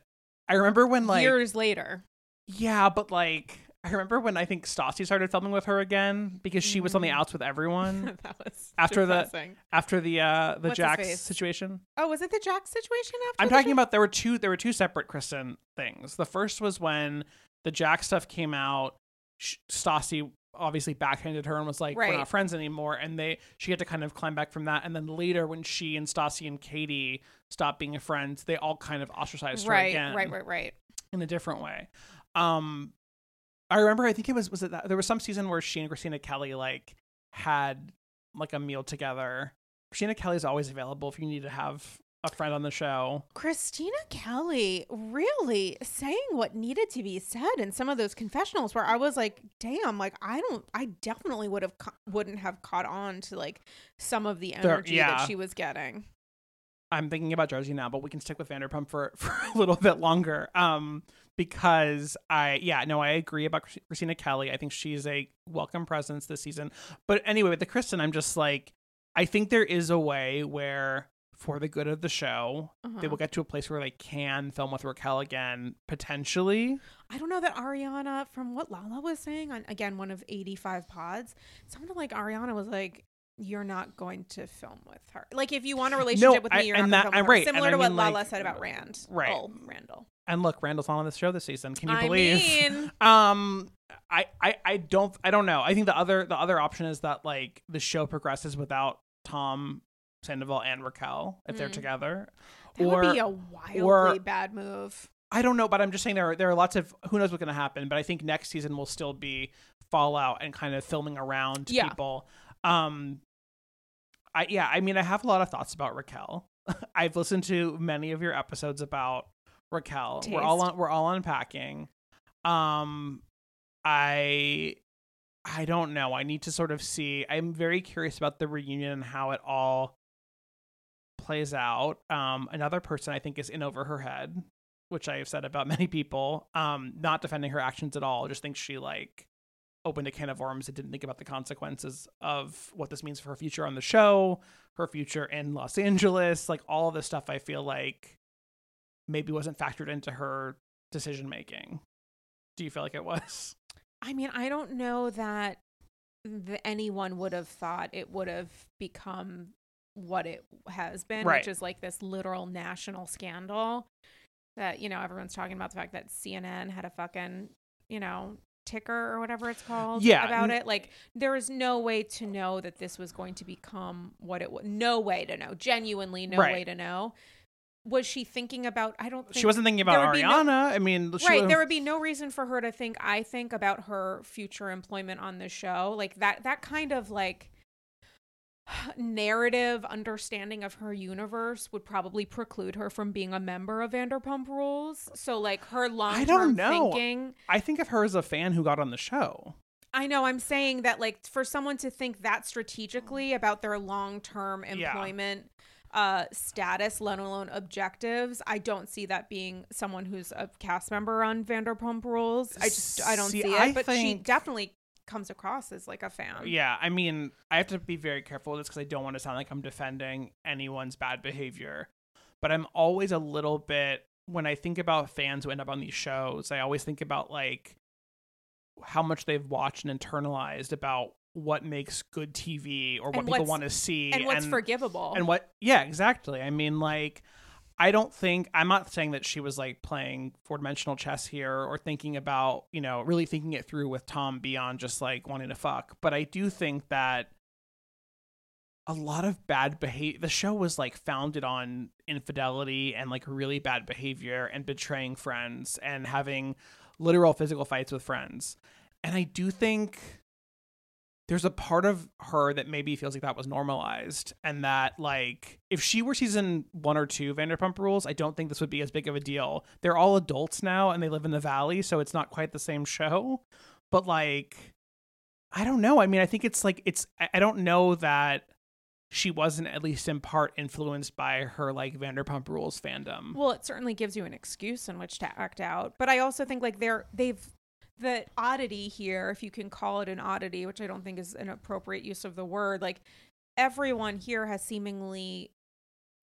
Speaker 2: I remember when like
Speaker 1: Years later.
Speaker 2: yeah, but like I remember when I think Stassi started filming with her again because she was on the
Speaker 1: Mhm.
Speaker 2: outs with everyone
Speaker 1: that was
Speaker 2: After the-
Speaker 1: depressing.
Speaker 2: after the uh the
Speaker 1: What's his face?
Speaker 2: situation.
Speaker 1: Oh, was it the Jack situation after?
Speaker 2: I'm
Speaker 1: the
Speaker 2: talking
Speaker 1: show?
Speaker 2: about there were two there were two separate Kristen things. The first was when the Jack stuff came out. Sh- Stassi obviously backhanded her and was like,
Speaker 1: Right.
Speaker 2: "We're not friends anymore," and they she had to kind of climb back from that. And then later, when she and Stassi and Katie stopped being friends, they all kind of ostracized her
Speaker 1: right,
Speaker 2: again
Speaker 1: right, right, right.
Speaker 2: in a different way. Um, I remember. I think it was was it that there was some season where she and Kristina Kelly like had like a meal together. Kristina Kelly is always available if you need to have a friend on the show.
Speaker 1: Kristina Kelly really saying what needed to be said in some of those confessionals where I was like, damn, like I don't I definitely would have ca- wouldn't have caught on to like some of the
Speaker 2: There-
Speaker 1: energy
Speaker 2: yeah.
Speaker 1: that she was getting.
Speaker 2: I'm thinking about Jersey now, but we can stick with Vanderpump for, for a little bit longer. Um, because I, yeah, no, I agree about Kristina Kelly. I think she's a welcome presence this season. But anyway, with the Kristen, I'm just like, I think there is a way where, for the good of the show, they
Speaker 1: Uh-huh.
Speaker 2: will get to a place where they can film with Raquel again, potentially.
Speaker 1: I don't know that Ariana, from what Lala was saying on again one of 85 pods, sounded like Ariana was like, "You're not going to film with her. Like, if you want a relationship with me, you're
Speaker 2: and
Speaker 1: not going to film
Speaker 2: I'm
Speaker 1: with her."
Speaker 2: right, and
Speaker 1: Similar
Speaker 2: I
Speaker 1: to what
Speaker 2: mean,
Speaker 1: Lala said about Rand.
Speaker 2: Right.
Speaker 1: Oh, Randall.
Speaker 2: And look, Randall's not on this show this season. Can you
Speaker 1: I
Speaker 2: believe?
Speaker 1: mean,
Speaker 2: um I, I i don't i don't know i think the other the other option is that like the show progresses without tom sandoval and raquel if they're
Speaker 1: Mm.
Speaker 2: together
Speaker 1: that
Speaker 2: or
Speaker 1: would be a wildly
Speaker 2: or-
Speaker 1: bad move.
Speaker 2: i don't know but i'm just saying there are there are lots of who knows what's going to happen but i think next season will still be fallout and kind of filming around
Speaker 1: Yeah.
Speaker 2: people um i yeah i mean i have a lot of thoughts about raquel i've listened to many of your episodes about raquel we're all on we're all unpacking. Um i i don't know. I need to sort of see i'm very curious about the reunion and how it all plays out. Um another person i think is in over her head which i have said about many people. Um not defending her actions at all just think she like opened a can of worms and didn't think about the consequences of what this means for her future on the show her future in los angeles like all of this stuff i feel like maybe wasn't factored into her decision making. Do you feel like it was?
Speaker 1: I mean, I don't know that the, anyone would have thought it would have become what it has been,
Speaker 2: Right.
Speaker 1: which is like this literal national scandal that, you know, everyone's talking about the fact that CNN had a fucking, you know, ticker or whatever it's called
Speaker 2: Yeah,
Speaker 1: about it. Like there is no way to know that this was going to become what it was. No way to know. Genuinely no
Speaker 2: Right.
Speaker 1: way to know. Was she thinking about I don't think
Speaker 2: She wasn't thinking about
Speaker 1: be no-
Speaker 2: Ariana. I mean,
Speaker 1: right
Speaker 2: would've-
Speaker 1: there would be no reason for her to think i think about her future employment on the show like that that kind of like narrative understanding of her universe would probably preclude her from being a member of vanderpump rules so like her long-term
Speaker 2: know.
Speaker 1: thinking
Speaker 2: I think of her as a fan who got on the show.
Speaker 1: i know i'm saying that like for someone to think that strategically about their long-term employment uh status let alone objectives i don't see that being someone who's a cast member on vanderpump rules i just i don't
Speaker 2: See,
Speaker 1: see, it
Speaker 2: I
Speaker 1: but she definitely comes across as like a fan
Speaker 2: Yeah, I mean, I have to be very careful with this because I don't want to sound like I'm defending anyone's bad behavior. But I'm always a little bit when I think about fans who end up on these shows. I always think about like how much they've watched and internalized about what makes good TV or what
Speaker 1: And
Speaker 2: people want to see
Speaker 1: and what's forgivable.
Speaker 2: and what yeah exactly. I mean like i don't think i'm not saying that she was like playing four dimensional chess here or thinking about you know really thinking it through with tom beyond just like wanting to fuck but i do think that a lot of bad behavior the show was like founded on infidelity and like really bad behavior and betraying friends and having literal physical fights with friends. And i do think there's a part of her that maybe feels like that was normalized and that like if she were season one or two vanderpump rules i don't think this would be as big of a deal. They're all adults now and they live in the valley so it's not quite the same show. But like i don't know. I mean i think it's like it's i don't know that she wasn't at least in part influenced by her like vanderpump rules fandom.
Speaker 1: Well, it certainly gives you an excuse in which to act out. But I also think like they're they've the oddity here, if you can call it an oddity, which I don't think is an appropriate use of the word, like everyone here has seemingly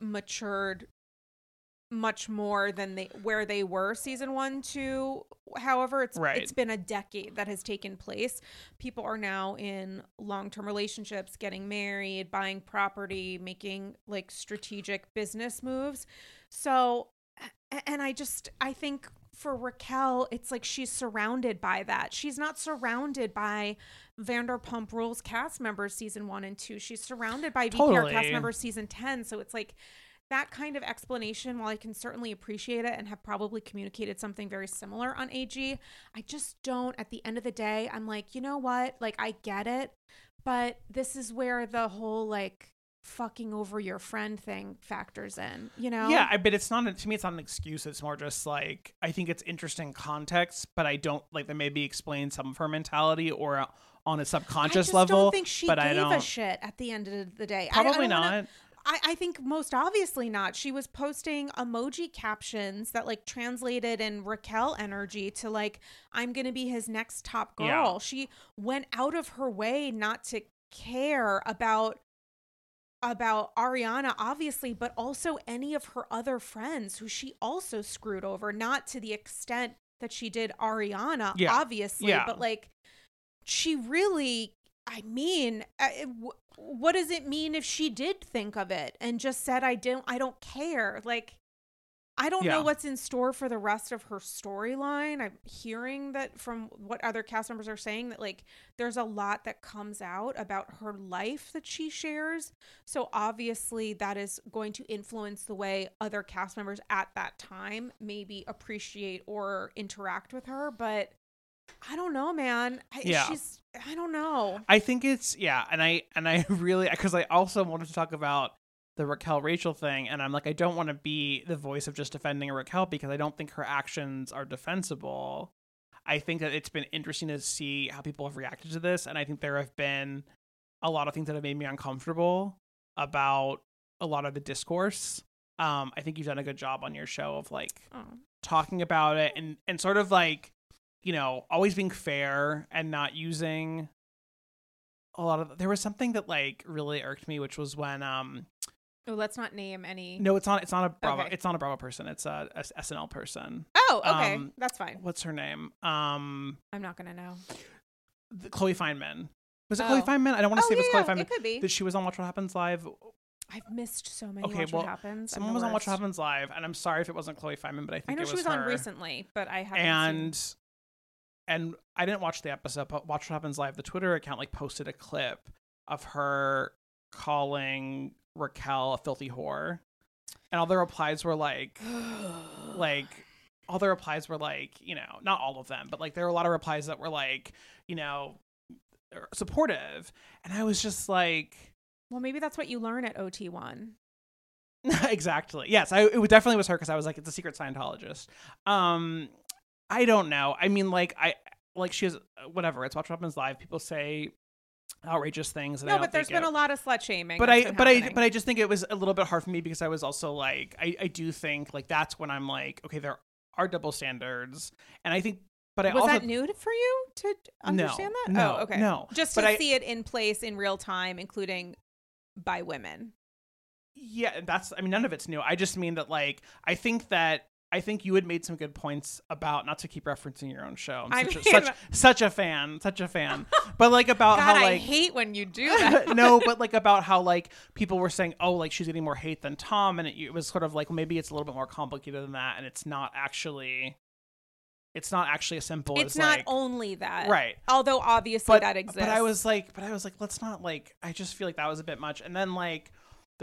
Speaker 1: matured much more than they where they were season one two however it's
Speaker 2: Right.
Speaker 1: it's been a decade that has taken place people are now in long-term relationships getting married buying property making like strategic business moves so and i just i think for raquel it's like she's surrounded by that. She's not surrounded by vanderpump rules cast members season one and two. She's surrounded by vpr cast members season 10 so it's like that kind of explanation, while I can certainly appreciate it and have probably communicated something very similar on AG, I just don't, at the end of the day, I'm like, you know what? Like, I get it, but this is where the whole like fucking over your friend thing factors in, you know?
Speaker 2: Yeah, but it's not to me. It's not an excuse. It's more just like I think it's interesting context, but I don't like that maybe explain some of her mentality or uh, on a subconscious
Speaker 1: just
Speaker 2: level.
Speaker 1: I don't think she
Speaker 2: but
Speaker 1: gave
Speaker 2: I don't.
Speaker 1: a shit at the end of the day. I- I
Speaker 2: Probably
Speaker 1: don't wanna- I, I think most obviously not. She was posting emoji captions that like translated in Raquel energy to like, I'm gonna be his next top girl.
Speaker 2: Yeah.
Speaker 1: She went out of her way not to care about about Ariana, obviously, but also any of her other friends who she also screwed over, not to the extent that she did Ariana,
Speaker 2: Yeah.
Speaker 1: obviously,
Speaker 2: Yeah.
Speaker 1: but like she really I mean, uh, what does it mean if she did think of it and just said I don't I don't care? Like I don't
Speaker 2: Yeah.
Speaker 1: know what's in store for the rest of her storyline. I'm hearing that from what other cast members are saying that like there's a lot that comes out about her life that she shares. So obviously that is going to influence the way other cast members at that time maybe appreciate or interact with her, but I don't know, man. I,
Speaker 2: Yeah.
Speaker 1: She's I don't know.
Speaker 2: I think it's yeah, and I and I really because I also wanted to talk about the Raquel Rachel thing, and I'm like I don't want to be the voice of just defending Raquel because I don't think her actions are defensible. I think that it's been interesting to see how people have reacted to this, and I think there have been a lot of things that have made me uncomfortable about a lot of the discourse. Um, I think you've done a good job on your show of like
Speaker 1: Oh.
Speaker 2: talking about it and and sort of like you know always being fair and not using a lot of there was something that like really irked me which was when um
Speaker 1: Oh, let's not name any.
Speaker 2: No, it's not. It's not a Bravo.
Speaker 1: Okay.
Speaker 2: It's not a Bravo person. It's a, a SNL person.
Speaker 1: Oh, okay.
Speaker 2: Um,
Speaker 1: That's fine.
Speaker 2: What's her name? Um,
Speaker 1: I'm not gonna know.
Speaker 2: the, Chloe Fineman. Was it
Speaker 1: Oh.
Speaker 2: Chloe Fineman? I don't want to
Speaker 1: oh,
Speaker 2: say it was Chloe
Speaker 1: yeah,
Speaker 2: Fineman.
Speaker 1: it could be.
Speaker 2: That she was on Watch What Happens Live.
Speaker 1: I've missed so many.
Speaker 2: Okay,
Speaker 1: Watch
Speaker 2: well,
Speaker 1: what happens.
Speaker 2: Someone was on Watch What. Happens Live, and I'm sorry if it wasn't Chloe Fineman, but I think I
Speaker 1: know
Speaker 2: it
Speaker 1: she
Speaker 2: was
Speaker 1: was on recently, but I haven't.
Speaker 2: and
Speaker 1: seen...
Speaker 2: and I didn't watch the episode, but Watch What Happens Live. The Twitter account like posted a clip of her calling Raquel a filthy whore, and all the replies were like, like all the replies were like, you know, not all of them, but like there were a lot of replies that were like, you know, supportive, and I was just like.
Speaker 1: well, maybe that's what you learn at OT one.
Speaker 2: exactly. Yes, I it definitely was her because I was like, it's a secret Scientologist. Um, I don't know. I mean, like I like she has whatever. It's Watch Happens Live. People say outrageous things.
Speaker 1: No, but there's been
Speaker 2: it-
Speaker 1: a lot of slut shaming.
Speaker 2: But I but I but I just think it was a little bit hard for me because I was also like I I do think like that's when I'm like okay there are double standards and I think but I
Speaker 1: was
Speaker 2: also
Speaker 1: that new for you to understand that?
Speaker 2: no,
Speaker 1: oh, okay.
Speaker 2: no.
Speaker 1: Just
Speaker 2: But
Speaker 1: to
Speaker 2: I-
Speaker 1: see it in place in real time, including by women.
Speaker 2: Yeah, that's I mean none of it's new. I just mean that like I think that I think you had made some good points about not to keep referencing your own show.
Speaker 1: I
Speaker 2: I'm such,
Speaker 1: mean-
Speaker 2: a, such such a fan, such a fan. But like about
Speaker 1: God,
Speaker 2: how
Speaker 1: I
Speaker 2: like
Speaker 1: hate when you do that.
Speaker 2: no, but like about how like people were saying, oh, like she's getting more hate than Tom, and it, it was sort of like maybe it's a little bit more complicated than that, and it's not actually, it's not actually as simple
Speaker 1: it's
Speaker 2: as
Speaker 1: not
Speaker 2: like,
Speaker 1: only that,
Speaker 2: right.
Speaker 1: Although obviously
Speaker 2: But
Speaker 1: that exists.
Speaker 2: but I was like, but I was like, let's not like. I just feel like that was a bit much, and then like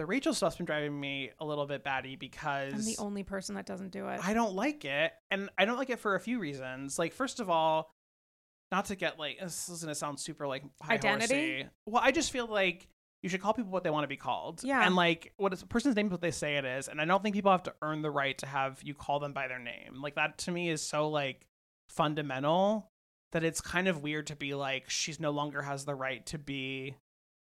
Speaker 2: the Rachel stuff's been driving me a little bit batty because
Speaker 1: I'm the only person that doesn't do it.
Speaker 2: I don't like it, and I don't like it for a few reasons. Like, first of all, not to get like this is gonna sound super like high
Speaker 1: Identity?
Speaker 2: horsey. Well, I just feel like you should call people what they want to be called.
Speaker 1: Yeah.
Speaker 2: and like what is a person's name is what they say it is, and I don't think people have to earn the right to have you call them by their name. Like that to me is so like fundamental that it's kind of weird to be like she's no longer has the right to be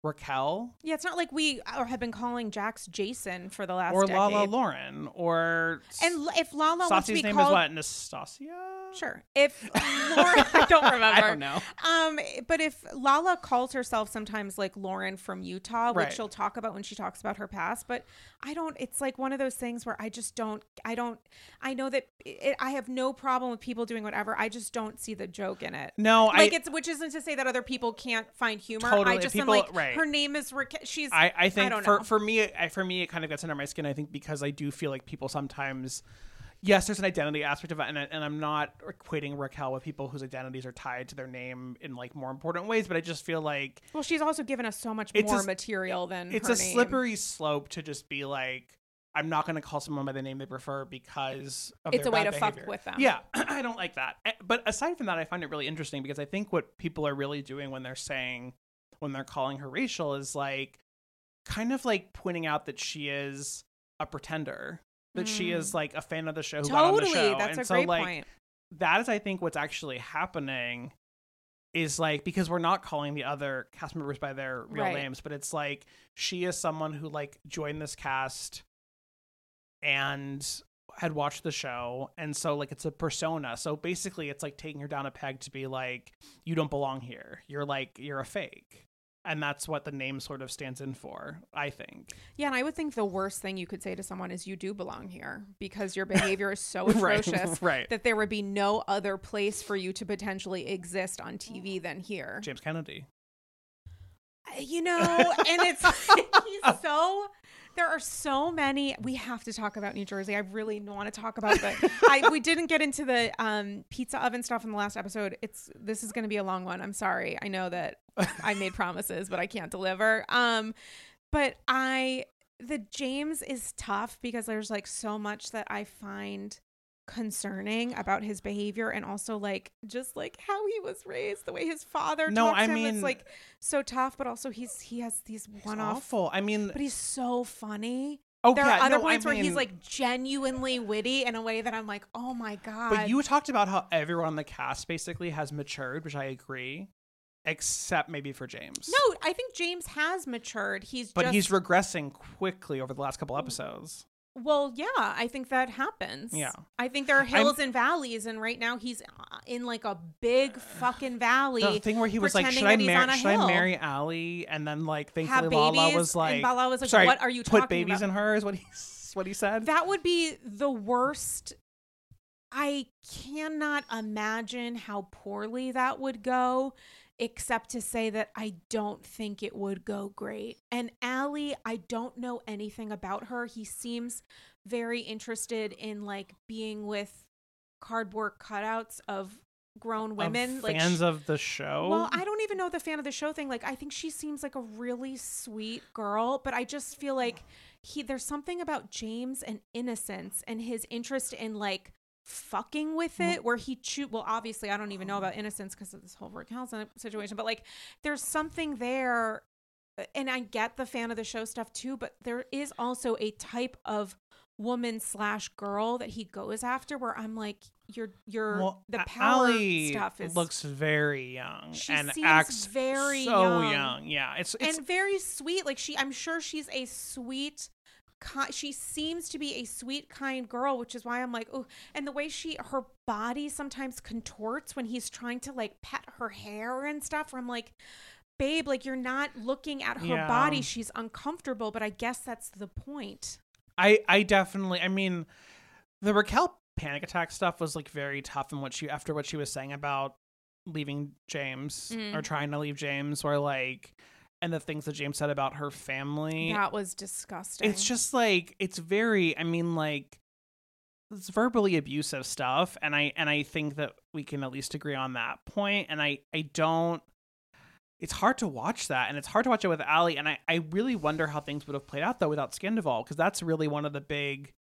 Speaker 2: Raquel
Speaker 1: yeah, it's not like we uh, have been calling Jax Jason for the last
Speaker 2: or
Speaker 1: decade.
Speaker 2: Lala Lauren or
Speaker 1: And if Lala wants to be
Speaker 2: name
Speaker 1: called,
Speaker 2: is what Nastasia.
Speaker 1: sure. If Lauren, I don't remember.
Speaker 2: I don't know.
Speaker 1: Um, but if Lala calls herself sometimes like Lauren from Utah, which
Speaker 2: Right.
Speaker 1: she'll talk about when she talks about her past, but I don't. It's like one of those things where I just don't. I don't. I know that it, I have no problem with people doing whatever. I just don't see the joke in it.
Speaker 2: No,
Speaker 1: Like
Speaker 2: I
Speaker 1: it's which isn't to say that other people can't find humor.
Speaker 2: Totally,
Speaker 1: I just
Speaker 2: people-
Speaker 1: am like
Speaker 2: right.
Speaker 1: Her name is Raquel. She's
Speaker 2: I, I think
Speaker 1: don't
Speaker 2: for
Speaker 1: know.
Speaker 2: for me I, for me it kind of gets under my skin. I think because I do feel like people sometimes yes, there's an identity aspect of it, and, I- and I'm not equating Raquel with people whose identities are tied to their name in like more important ways. But I just feel like
Speaker 1: well, she's also given us so much
Speaker 2: a
Speaker 1: more
Speaker 2: s-
Speaker 1: material than
Speaker 2: it's a
Speaker 1: name.
Speaker 2: slippery slope to just be like. I'm not going to call someone by the name they prefer because of
Speaker 1: It's a way to fuck with them.
Speaker 2: Yeah, I don't like that. Eh, But aside from that, I find it really interesting because I think what people are really doing when they're saying, when they're calling her racial, is like kind of like pointing out that she is a pretender, that she
Speaker 1: Mm.
Speaker 2: is like a fan of the show who got on the
Speaker 1: Totally,
Speaker 2: show.
Speaker 1: that's
Speaker 2: and
Speaker 1: a
Speaker 2: so
Speaker 1: great
Speaker 2: like
Speaker 1: point.
Speaker 2: that is, I think, what's actually happening. Is like because we're not calling the other cast members by their real
Speaker 1: Right.
Speaker 2: names, but it's like she is someone who like joined this cast and had watched the show and so like it's a persona so basically it's like taking her down a peg to be like you don't belong here you're like you're a fake and that's what the name sort of stands in for i think
Speaker 1: Yeah, and I would think the worst thing you could say to someone is you do belong here because your behavior is so
Speaker 2: Right,
Speaker 1: atrocious
Speaker 2: right.
Speaker 1: that there would be no other place for you to potentially exist on TV than here.
Speaker 2: james kennedy
Speaker 1: You know, and it's he's so there are so many we have to talk about New Jersey. I really want to talk about the I we didn't get into the um pizza oven stuff in the last episode. It's this is going to be a long one. I'm sorry. I know that I made promises but I can't deliver. Um but I the James is tough because there's like so much that I find concerning about his behavior and also like just like how he was raised the way his father
Speaker 2: No,
Speaker 1: talks
Speaker 2: I
Speaker 1: to him it's like so tough but also he's he has these one-off
Speaker 2: awful. I mean
Speaker 1: but he's so funny.
Speaker 2: Oh
Speaker 1: there
Speaker 2: yeah,
Speaker 1: are other
Speaker 2: no, I
Speaker 1: points where he's like genuinely witty in a way that i'm like oh my god.
Speaker 2: but you talked about how everyone on the cast basically has matured which i agree except maybe for james.
Speaker 1: No i think james has matured. He's
Speaker 2: but
Speaker 1: just
Speaker 2: he's regressing quickly over the last couple mm. episodes
Speaker 1: Well, yeah, I think that happens.
Speaker 2: Yeah.
Speaker 1: I think there are hills and valleys, and right now he's uh, in like a big fucking valley.
Speaker 2: The thing where he was like, "Should I marry? Should I marry Allie?" And then like, thankfully, Lala was like,
Speaker 1: Lala was like,
Speaker 2: "Sorry,
Speaker 1: "What are you
Speaker 2: put
Speaker 1: talking
Speaker 2: babies
Speaker 1: about?"
Speaker 2: in her?" Is what he what he said.
Speaker 1: That would be the worst. I cannot imagine how poorly that would go, except to say that I don't think it would go great. And Allie, I don't know anything about her. He seems very interested in like being with cardboard cutouts of grown
Speaker 2: Of
Speaker 1: women. like
Speaker 2: fans of the show.
Speaker 1: well, I don't even know the fan of the show thing. Like, I think she seems like a really sweet girl, but I just feel like he there's something about James and innocence and his interest in like fucking with it where he chew well obviously I don't even know about innocence because of this whole Raquel situation but like there's something there uh, and I get the fan of the show stuff too but there is also a type of woman slash girl that he goes after where I'm like you're you're
Speaker 2: well,
Speaker 1: the power
Speaker 2: Allie
Speaker 1: stuff is
Speaker 2: looks very young
Speaker 1: She
Speaker 2: and
Speaker 1: seems
Speaker 2: acts
Speaker 1: very
Speaker 2: so
Speaker 1: young.
Speaker 2: Yeah, it's it's
Speaker 1: and very sweet. Like she, I'm sure she's a sweet. She seems to be a sweet, kind girl, which is why I'm like, oh. And the way she, her body sometimes contorts when he's trying to like pet her hair and stuff. Where I'm like, babe, like you're not looking at her
Speaker 2: Yeah.
Speaker 1: body. She's uncomfortable, but I guess that's the point.
Speaker 2: I I definitely I mean the Raquel panic attack stuff was like very tough and what she after what she was saying about leaving James
Speaker 1: Mm.
Speaker 2: or trying to leave James or like and the things that James said about her family.
Speaker 1: That was disgusting.
Speaker 2: It's just like it's very I mean like it's verbally abusive stuff and I and I think that we can at least agree on that point and I I don't it's hard to watch that and it's hard to watch it with Ali and I I really wonder how things would have played out though without Scandoval because that's really one of the big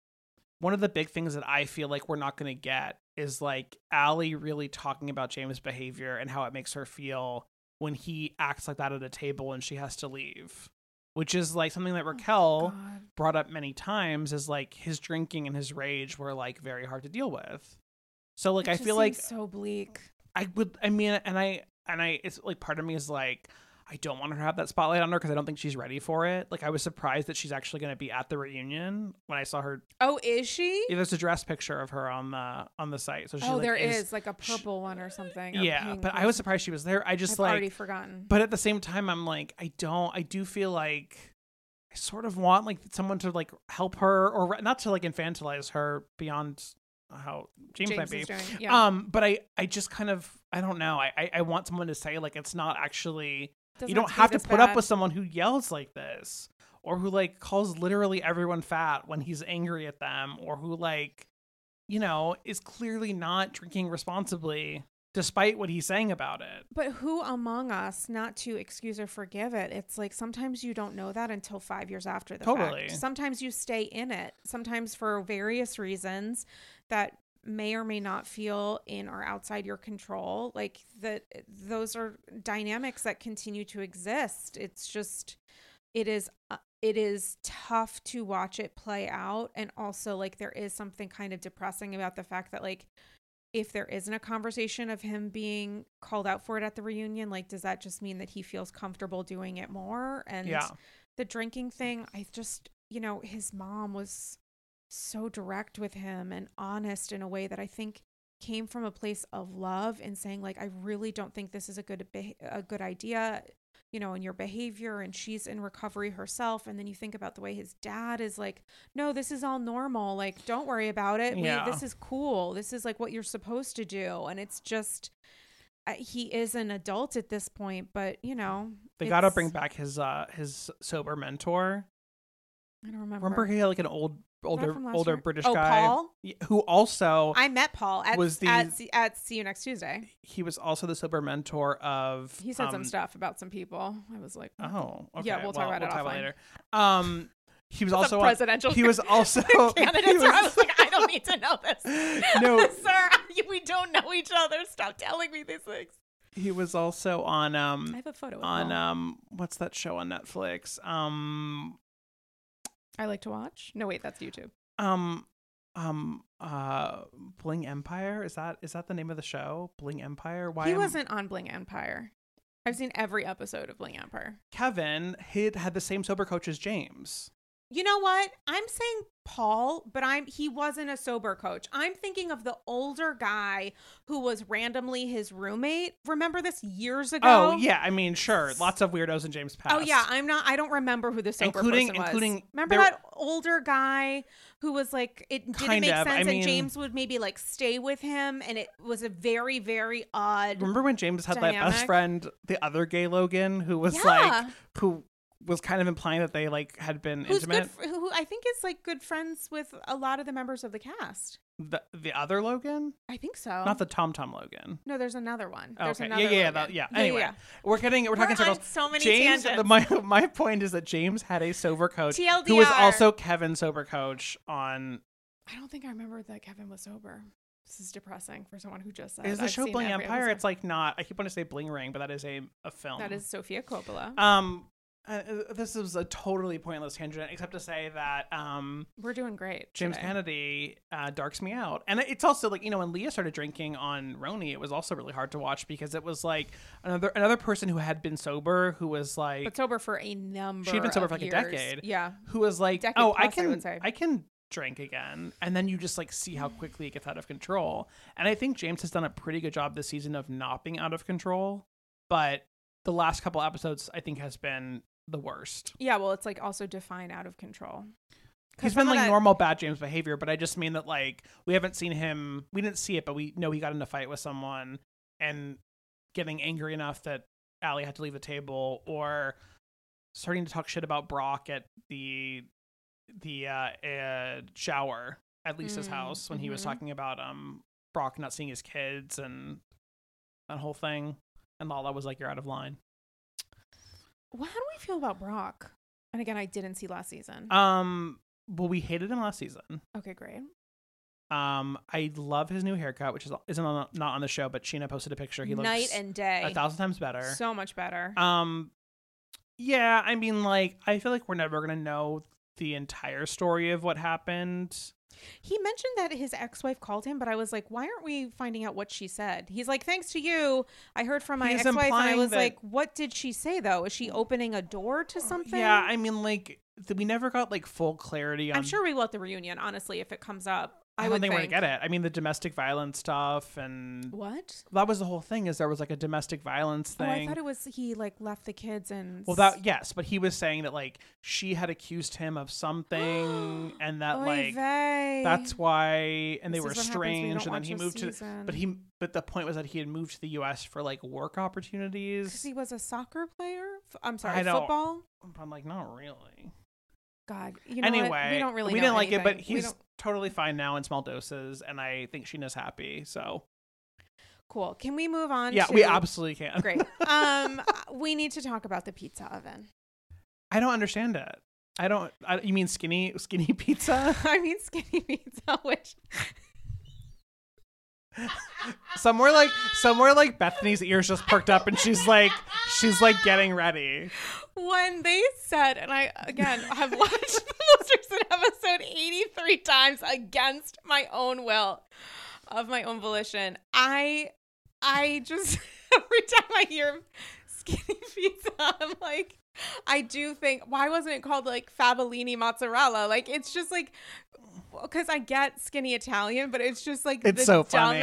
Speaker 2: one of the big things that I feel like we're not going to get is like Ali really talking about James' behavior and how it makes her feel when he acts like that at a table and she has to leave. Which is like something that oh Raquel
Speaker 1: God.
Speaker 2: brought up many times is like his drinking and his rage were like very hard to deal with. So like I feel like
Speaker 1: so bleak.
Speaker 2: I would I mean and I and I it's like part of me is like I don't want her to have that spotlight on her because I don't think she's ready for it. Like I was surprised that she's actually going to be at the reunion when I saw her.
Speaker 1: Oh, is she?
Speaker 2: Yeah, there's a dress picture of her on the on the site. So she
Speaker 1: oh,
Speaker 2: like,
Speaker 1: there
Speaker 2: is,
Speaker 1: is like a purple one or something. or
Speaker 2: Yeah, but I was surprised she was there. I just
Speaker 1: I've
Speaker 2: like
Speaker 1: already forgotten.
Speaker 2: but at the same time i'm like i don't i do feel like i sort of want like someone to like help her or re- not to like infantilize her beyond how james, might be
Speaker 1: doing. Yeah.
Speaker 2: um but i i just kind of i don't know I, I i want someone to say like it's not actually
Speaker 1: Doesn't
Speaker 2: you don't have to put up with someone who yells like this or who like calls literally everyone fat when he's angry at them or who like you know is clearly not drinking responsibly despite what he's saying about it
Speaker 1: But who among us, not to excuse or forgive it, it's like sometimes you don't know that until five years after the
Speaker 2: Totally.
Speaker 1: fact. Sometimes you stay in it. Sometimes for various reasons that may or may not feel in or outside your control. Like that, those are dynamics that continue to exist. It's just, it is. Uh, it is tough to watch it play out and also like there is something kind of depressing about the fact that like if there isn't a conversation of him being called out for it at the reunion, like does that just mean that he feels comfortable doing it more? And
Speaker 2: Yeah.
Speaker 1: the drinking thing, I just, you know, his mom was so direct with him and honest in a way that I think came from a place of love and saying like I really don't think this is a good a good idea you know in your behavior and she's in recovery herself and then you think about the way his dad is like no this is all normal like don't worry about it
Speaker 2: Yeah.
Speaker 1: we, this is cool this is like what you're supposed to do and it's just uh, he is an adult at this point but you know
Speaker 2: They got to bring back his uh his sober mentor.
Speaker 1: I don't remember
Speaker 2: Remember he had like an old older older
Speaker 1: year?
Speaker 2: British
Speaker 1: oh,
Speaker 2: guy
Speaker 1: Paul
Speaker 2: who also
Speaker 1: I met Paul at
Speaker 2: was the-
Speaker 1: at, see, at see you next Tuesday
Speaker 2: he was also the sober mentor of
Speaker 1: he said some
Speaker 2: um,
Speaker 1: stuff about some people I was like
Speaker 2: Oh, okay.
Speaker 1: Yeah, we'll talk about it
Speaker 2: talk
Speaker 1: offline.
Speaker 2: later. Um he was also on,
Speaker 1: presidential
Speaker 2: he was also
Speaker 1: candidates
Speaker 2: he
Speaker 1: I
Speaker 2: was-
Speaker 1: was like, I don't need to know this.
Speaker 2: No.
Speaker 1: sir, we don't know each other. Stop telling me these things.
Speaker 2: he was also on um I
Speaker 1: have a photo.
Speaker 2: On
Speaker 1: Paul.
Speaker 2: um what's that show on Netflix? Um
Speaker 1: I like to watch. No, wait, that's YouTube.
Speaker 2: um um uh Bling Empire is that is that the name of the show? Bling Empire? Why
Speaker 1: he
Speaker 2: am-
Speaker 1: wasn't on Bling Empire. I've seen every episode of Bling Empire.
Speaker 2: Kevin had had the same sober coach as James.
Speaker 1: You know what? I'm saying Paul, but I'm he wasn't a sober coach. I'm thinking of the older guy who was randomly his roommate. Remember this years ago?
Speaker 2: Oh yeah, I mean sure, lots of weirdos in James Past.
Speaker 1: Oh yeah, I'm not. I don't remember who the sober
Speaker 2: Including-
Speaker 1: person was.
Speaker 2: including-
Speaker 1: remember
Speaker 2: there-
Speaker 1: that older guy who was like it didn't make
Speaker 2: of,
Speaker 1: sense,
Speaker 2: I mean-
Speaker 1: and James would maybe like stay with him, and it was a very very odd.
Speaker 2: Remember when James had that best friend, the other gay Logan, who was
Speaker 1: Yeah.
Speaker 2: like, who was kind of implying that they like had been
Speaker 1: Who's
Speaker 2: intimate.
Speaker 1: good? Who I think is like good friends with a lot of the members of the cast.
Speaker 2: the the other Logan,
Speaker 1: I think so.
Speaker 2: not the Tom Tom Logan.
Speaker 1: no, there's another one.
Speaker 2: Oh,
Speaker 1: There's
Speaker 2: okay,
Speaker 1: another
Speaker 2: yeah, yeah, yeah, that- yeah. Anyway,
Speaker 1: yeah.
Speaker 2: we're getting we're talking
Speaker 1: We're on
Speaker 2: circles.
Speaker 1: so many
Speaker 2: James,
Speaker 1: tangents.
Speaker 2: my my point is that James had a sober coach who was also Kevin's sober coach on.
Speaker 1: I don't think I remember that Kevin was sober. This is depressing for someone who just said.
Speaker 2: Is the
Speaker 1: I've
Speaker 2: show Bling Empire?
Speaker 1: episode.
Speaker 2: It's like not. I keep wanting to say Bling Ring, but that is a a film.
Speaker 1: that is Sofia Coppola.
Speaker 2: Um, uh, this is a totally pointless tangent, except to say that um,
Speaker 1: We're doing great.
Speaker 2: James
Speaker 1: today.
Speaker 2: Kennedy uh, darks me out, and it's also like you know when Leah started drinking on RHONY, it was also really hard to watch because it was like another another person who had been sober who was like
Speaker 1: but sober for a number.
Speaker 2: She'd been sober for like a decade.
Speaker 1: Yeah.
Speaker 2: who was like,
Speaker 1: Decade
Speaker 2: oh, I
Speaker 1: plus, I
Speaker 2: can
Speaker 1: say.
Speaker 2: I can drink again, and then you just like see how quickly it gets out of control. And I think James has done a pretty good job this season of not being out of control, but the last couple episodes I think has been the worst.
Speaker 1: Yeah. Well, it's like also define out of control.
Speaker 2: He's been like
Speaker 1: that-
Speaker 2: normal bad James behavior, but I just mean that like we haven't seen him. We didn't see it, but we know he got in a fight with someone and getting angry enough that Allie had to leave the table, or starting to talk shit about Brock at the the uh, uh shower at Lisa's
Speaker 1: Mm,
Speaker 2: house when he was
Speaker 1: mhm.
Speaker 2: talking about um Brock not seeing his kids and that whole thing. And Lala was like, "You're out of line."
Speaker 1: Well, how do we feel about Brock? And again, I didn't see last season.
Speaker 2: Um, well, we hated him last season.
Speaker 1: okay, great.
Speaker 2: Um, I love his new haircut, which is isn't on, not on the show, but Scheana posted a picture. He looks
Speaker 1: Night and day.
Speaker 2: a thousand times better.
Speaker 1: So much better.
Speaker 2: um, yeah, I mean, like, I feel like we're never gonna know the entire story of what happened.
Speaker 1: He mentioned that his ex-wife called him, but I was like, why aren't we finding out what she said? He's like, thanks to you, I heard from my
Speaker 2: He's
Speaker 1: ex-wife, and I
Speaker 2: implying
Speaker 1: was
Speaker 2: that-
Speaker 1: like, what did she say though? Is she opening a door to something?
Speaker 2: Yeah, I mean, like, th- we never got like full clarity on.
Speaker 1: I'm sure we will at the reunion. Honestly, if it comes up,
Speaker 2: I,
Speaker 1: I,
Speaker 2: don't think, we're gonna get it. I mean, the domestic violence stuff, and
Speaker 1: What?
Speaker 2: that was the whole thing. Is there was like a domestic violence thing.
Speaker 1: Oh, I thought it was he like left the kids and.
Speaker 2: Well, that yes, but he was saying that like she had accused him of something, and that
Speaker 1: Oy
Speaker 2: like
Speaker 1: vey.
Speaker 2: that's why, and they were
Speaker 1: is what happens when you
Speaker 2: estranged, and then he moved to. But he, but the point was that he had moved to the U.S. for like work opportunities because
Speaker 1: he was a soccer player. I'm sorry,
Speaker 2: I
Speaker 1: football.
Speaker 2: I'm like, not really.
Speaker 1: God, you know what?
Speaker 2: anyway,
Speaker 1: we don't really.
Speaker 2: we didn't like it, but he's totally fine now in small doses, and I think Scheana's happy. So
Speaker 1: cool. Can we move on?
Speaker 2: yeah,
Speaker 1: to...
Speaker 2: we absolutely can.
Speaker 1: Great. Um, we need to talk about the pizza oven.
Speaker 2: I don't understand it. I don't. I, you mean skinny, skinny pizza?
Speaker 1: I mean, skinny pizza, which
Speaker 2: somewhere like somewhere like Bethany's ears just perked up, and she's like, she's like getting ready.
Speaker 1: When they said, and I again have watched the most recent episode 83 times against my own will, of my own volition. I, I just every time I hear skinny pizza, I'm like, I do think, why wasn't it called like Fabellini mozzarella? Like it's just like, because I get skinny Italian, but it's just like
Speaker 2: It's
Speaker 1: the
Speaker 2: so funny.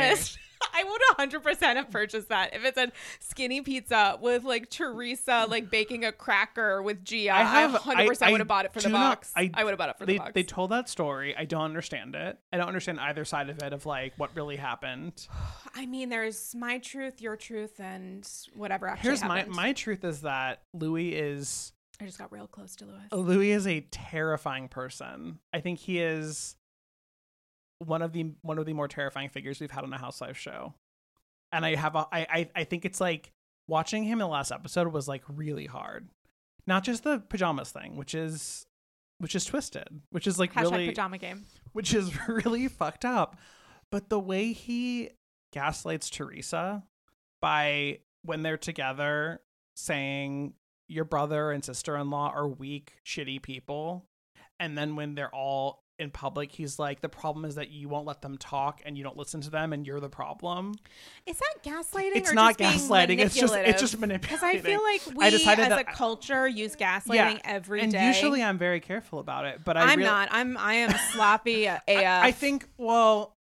Speaker 1: I would 100% have purchased that if it said skinny pizza with like Teresa like baking a cracker with Gia. I,
Speaker 2: I
Speaker 1: 100%
Speaker 2: I-
Speaker 1: would have bought it for the
Speaker 2: not-
Speaker 1: box.
Speaker 2: I-
Speaker 1: I, would have bought it for
Speaker 2: They
Speaker 1: the box.
Speaker 2: they told that story. I don't understand it. I don't understand either side of it of like what really happened.
Speaker 1: I mean, there's my truth, your truth, and whatever actually
Speaker 2: Here's my
Speaker 1: happened.
Speaker 2: my truth is that Louis is
Speaker 1: I just got real close to Louis.
Speaker 2: Louis is a terrifying person. I think he is one of the one of the more terrifying figures we've had on a house Housewives show. And I have a I I, I think it's like watching him in the last episode was like really hard. Not just the pajamas thing, which is which is twisted, which is like
Speaker 1: Hashtag
Speaker 2: really
Speaker 1: pajama game.
Speaker 2: which is really fucked up. But the way he gaslights Teresa by when they're together saying your brother and sister in law are weak, shitty people. And then when they're all in public he's like the problem is that you won't let them talk and you don't listen to them and you're the problem.
Speaker 1: Is that gaslighting?
Speaker 2: It's not gaslighting, it's just- it's just
Speaker 1: Because I feel like we
Speaker 2: I decided
Speaker 1: as
Speaker 2: that-
Speaker 1: a culture use gaslighting
Speaker 2: Yeah,
Speaker 1: every
Speaker 2: and
Speaker 1: day.
Speaker 2: usually I'm very careful about it, but I
Speaker 1: I'm
Speaker 2: real-
Speaker 1: not. I'm I am sloppy AF.
Speaker 2: I, I think well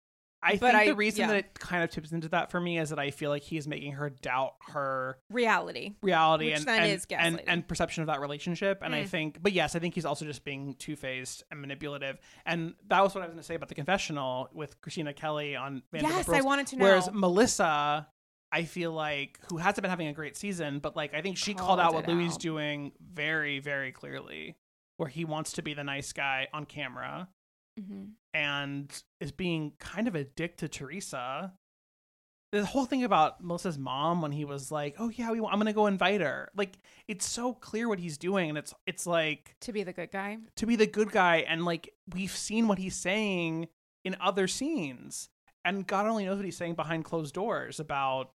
Speaker 2: I
Speaker 1: But
Speaker 2: think
Speaker 1: I-
Speaker 2: the reason
Speaker 1: yeah.
Speaker 2: that it kind of tips into that for me is that I feel like he's making her doubt her
Speaker 1: reality.
Speaker 2: reality and and, and and perception of that relationship. And I
Speaker 1: Mm.
Speaker 2: think, but yes, I think he's also just being two faced and manipulative. And that was what I was going to say about the confessional with Kristina Kelly on Vanderpump
Speaker 1: Yes, I wanted to know.
Speaker 2: Whereas Melissa, I feel like who hasn't been having a great season, but like I think she called, out what Louis is doing very, very clearly, where he wants to be the nice guy on camera
Speaker 1: Mhm.
Speaker 2: And is being kind of a dick to Teresa. The whole thing about Melissa's mom when he was like, "Oh yeah, we want, I'm gonna go invite her." Like it's so clear what he's doing, and it's it's like
Speaker 1: to be the good guy.
Speaker 2: to be the good guy, and like we've seen what he's saying in other scenes, and God only knows what he's saying behind closed doors about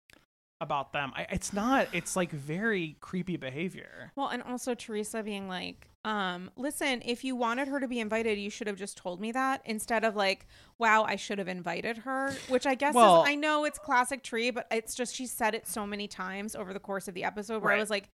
Speaker 2: about them. I, it's not. It's like very creepy behavior.
Speaker 1: Well, and also Teresa being like, um, listen, if you wanted her to be invited, you should have just told me that instead of like, wow, I should have invited her, which I guess
Speaker 2: Well-
Speaker 1: is, I know it's classic tree, but it's just she said it so many times over the course of the episode where I was like,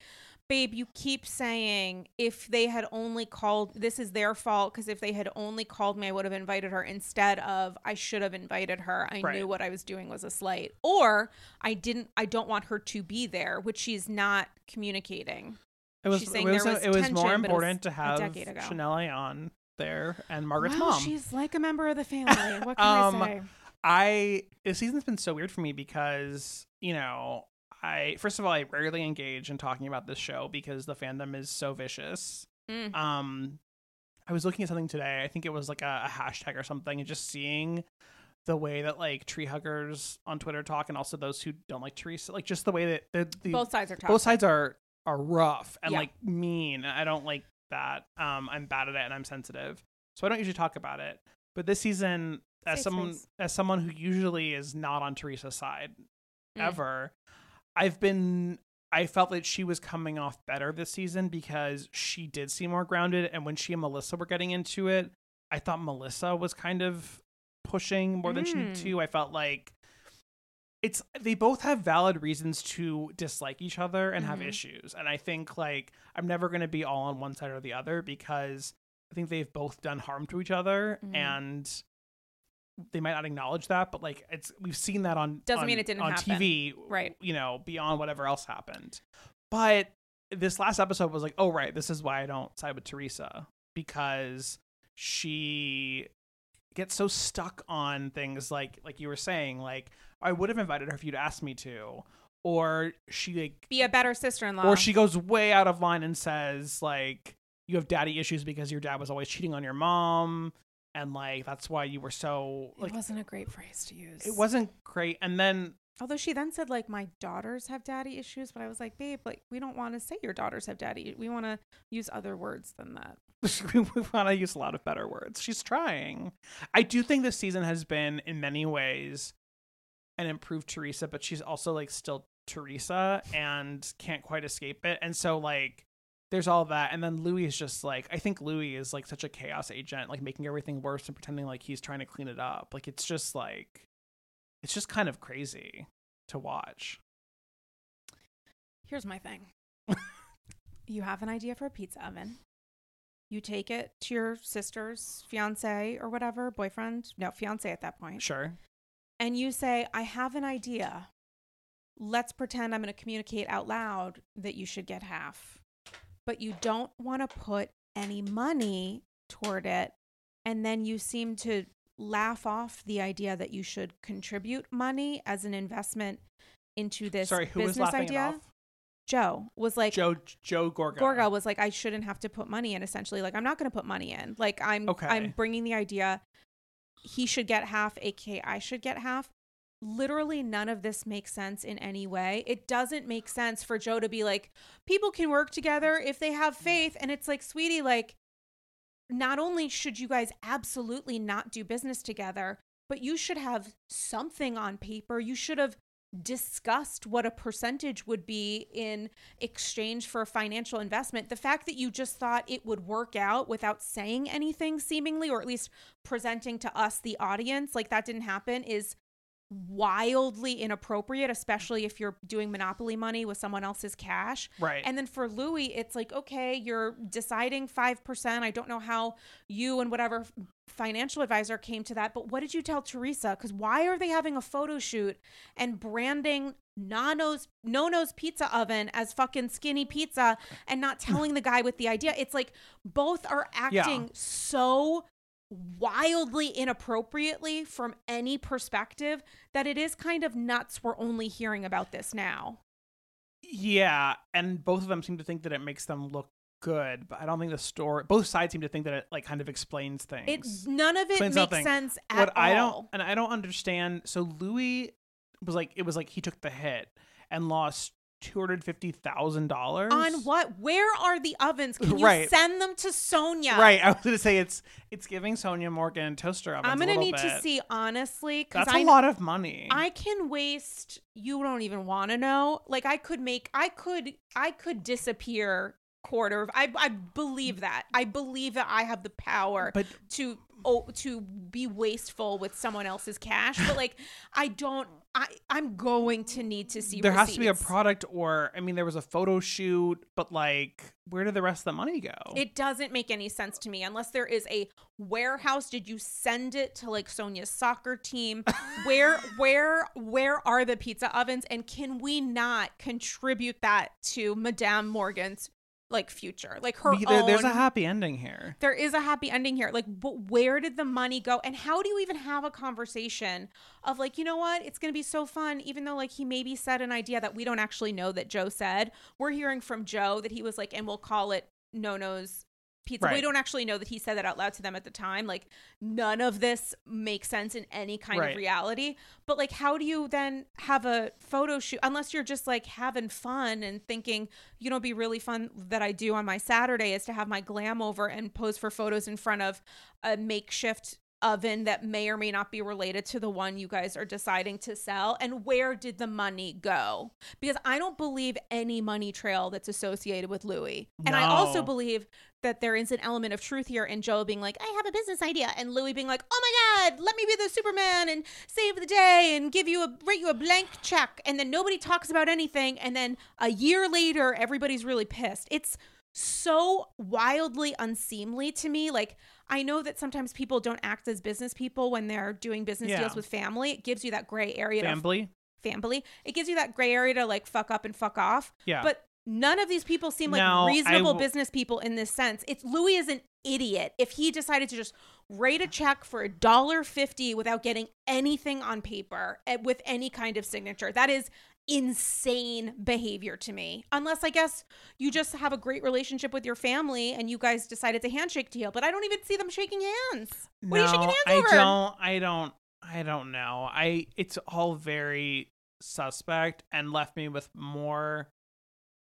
Speaker 1: babe, you keep saying if they had only called, this is their fault because if they had only called me, I would have invited her instead of I should have invited her. I
Speaker 2: Right.
Speaker 1: knew what I was doing was a slight, or I didn't, I don't want her to be there, which she's not communicating.
Speaker 2: It was.
Speaker 1: She's saying
Speaker 2: it was,
Speaker 1: there was
Speaker 2: it was
Speaker 1: tension,
Speaker 2: more
Speaker 1: it was
Speaker 2: important to have. Chanel on there and Margaret's
Speaker 1: wow,
Speaker 2: mom.
Speaker 1: she's like a member of the family. What can
Speaker 2: Um,
Speaker 1: I say?
Speaker 2: I this season's been so weird for me because you know I first of all I rarely engage in talking about this show because the fandom is so vicious.
Speaker 1: Mm.
Speaker 2: Um, I was looking at something today. I think it was like a, a hashtag or something, and just seeing the way that like tree huggers on Twitter talk, and also those who don't like Teresa, like just the way that the, the
Speaker 1: Both sides are toxic.
Speaker 2: both sides are are rough and
Speaker 1: Yeah.
Speaker 2: like mean. I don't like that. Um, I'm bad at it and I'm sensitive, so I don't usually talk about it. But this season, as
Speaker 1: Safe
Speaker 2: someone
Speaker 1: space.
Speaker 2: as someone who usually is not on Teresa's side
Speaker 1: Mm.
Speaker 2: ever, I've been. I felt that she was coming off better this season because she did seem more grounded. And when she and Melissa were getting into it, I thought Melissa was kind of pushing more than she needed
Speaker 1: Mm.
Speaker 2: to. I felt like it's they both have valid reasons to dislike each other and have
Speaker 1: Mhm.
Speaker 2: issues. And I think like I'm never going to be all on one side or the other because I think they've both done harm to each other
Speaker 1: Mhm.
Speaker 2: and they might not acknowledge that, but like it's we've seen that on
Speaker 1: Doesn't
Speaker 2: on-
Speaker 1: mean it didn't
Speaker 2: on
Speaker 1: happen.
Speaker 2: TV,
Speaker 1: Right.
Speaker 2: You know, beyond whatever else happened. But this last episode was like, oh right, this is why I don't side with Teresa because she gets so stuck on things like like you were saying, like I would have invited her if you'd asked me to, or she like
Speaker 1: Be a better sister-in-law.
Speaker 2: or she goes way out of line and says like you have daddy issues because your dad was always cheating on your mom and like that's why you were so like
Speaker 1: it wasn't a great phrase to use.
Speaker 2: it wasn't great and then
Speaker 1: Although she then said like my daughters have daddy issues, but I was like, babe, like we don't want to say your daughters have daddy. We want to use other words than that.
Speaker 2: we want to use a lot of better words she's trying i do think this season has been in many ways an improved teresa but she's also like still teresa and can't quite escape it and so like there's all that and then louis is just like i think louis is like such a chaos agent like making everything worse and pretending like he's trying to clean it up like it's just like it's just kind of crazy to watch
Speaker 1: Here's my thing. you have an idea for a pizza oven. You take it to your sister's fiance or whatever, boyfriend, no, fiance at that point.
Speaker 2: sure
Speaker 1: and you say, I have an idea. Let's pretend I'm going to communicate out loud that you should get half. But you don't want to put any money toward it. And then you seem to laugh off the idea that you should contribute money as an investment into this
Speaker 2: sorry who was
Speaker 1: business
Speaker 2: laughing
Speaker 1: idea.
Speaker 2: it off
Speaker 1: Joe was like,
Speaker 2: joe joe gorga
Speaker 1: Gorga was like, I shouldn't have to put money in. Essentially, like I'm not going to put money in. Like I'm,
Speaker 2: Okay.
Speaker 1: I'm bringing the idea. He should get half, aka I should get half. Literally, none of this makes sense in any way. It doesn't make sense for Joe to be like, people can work together if they have faith, and it's like, sweetie, like, not only should you guys absolutely not do business together, but you should have something on paper. You should have discussed what a percentage would be in exchange for a financial investment. The fact that you just thought it would work out without saying anything, seemingly, or at least presenting to us, the audience, like that didn't happen, is wildly inappropriate, especially if you're doing monopoly money with someone else's cash.
Speaker 2: Right.
Speaker 1: And then for Louis, it's like, okay, you're deciding 5%. I don't know how you and whatever financial advisor came to that, but what did you tell Teresa? Because why are they having a photo shoot and branding Nano's Nono's pizza oven as fucking skinny pizza and not telling the guy with the idea? It's like both are acting
Speaker 2: Yeah.
Speaker 1: so wildly inappropriately from any perspective that it is kind of nuts we're only hearing about this now.
Speaker 2: Yeah, and both of them seem to think that it makes them look good, but I don't think the story. Both sides seem to think that it like kind of explains things.
Speaker 1: It's none of it
Speaker 2: Explains
Speaker 1: makes
Speaker 2: nothing.
Speaker 1: sense at
Speaker 2: what
Speaker 1: all.
Speaker 2: I don't and I don't understand. So Louis was like, it was like he took the hit and lost two hundred fifty thousand dollars
Speaker 1: on what? Where are the ovens? Can you
Speaker 2: Right.
Speaker 1: send them to Sonja?
Speaker 2: Right, I was gonna say it's it's giving Sonja Morgan toaster ovens.
Speaker 1: I'm
Speaker 2: a
Speaker 1: gonna
Speaker 2: little
Speaker 1: need to
Speaker 2: bit.
Speaker 1: see honestly because
Speaker 2: That's
Speaker 1: I
Speaker 2: a lot of money.
Speaker 1: I can waste. You don't even want to know. Like I could make. I could. I could disappear quarter of. I. I believe that. I believe that I have the power
Speaker 2: But-
Speaker 1: to. Oh, to be wasteful with someone else's cash, but like I don't. I. I'm going to need to see.
Speaker 2: there has to be a product, or I mean, there was a photo shoot, but like, where did the rest of the money go?
Speaker 1: It doesn't make any sense to me unless there is a warehouse. Did you send it to like Sonja's soccer team? where where where are the pizza ovens and can we not contribute that to Madame Morgan's like future? Like her
Speaker 2: there- there's a happy ending here.
Speaker 1: there is a happy ending here. Like, but where did the money go? And how do you even have a conversation of like, you know what? It's going to be so fun, even though like he maybe said an idea that we don't actually know that Joe said. We're hearing from Joe that he was like, and we'll call it No No's Pizza. We don't actually know that he said that out loud to them at the time. Like, none of this makes sense in any kind
Speaker 2: Right.
Speaker 1: of reality. But like, how do you then have a photo shoot unless you're just like having fun and thinking, you know, it'd be really fun that I do on my Saturday is to have my glam over and pose for photos in front of a makeshift oven that may or may not be related to the one you guys are deciding to sell and where did the money go? Because i don't believe any money trail that's associated with louis. And i also believe that there is an element of truth here in joe being like i have a business idea. And louis being like oh my god let me be the superman and save the day and give you a write you a blank check. And then nobody talks about anything. And then a year later everybody's really pissed. It's so wildly unseemly to me. Like, I know that sometimes people don't act as business people when they're doing business
Speaker 2: Yeah.
Speaker 1: deals with family. It gives you that gray area to
Speaker 2: Family.
Speaker 1: family. It gives you that gray area to like fuck up and fuck off.
Speaker 2: Yeah.
Speaker 1: But none of these people seem like
Speaker 2: No, I
Speaker 1: reasonable
Speaker 2: w-
Speaker 1: business people in this sense. It's Louis is an idiot if he decided to just write a check for a dollar fifty without getting anything on paper eh, with any kind of signature. That is insane behavior to me. Unless I guess you just have a great relationship with your family and you guys decided to handshake deal, but I don't even see them shaking hands. What are you shaking
Speaker 2: No,
Speaker 1: hands
Speaker 2: I
Speaker 1: over?
Speaker 2: don't. I don't. I don't know. I. It's all very suspect and left me with more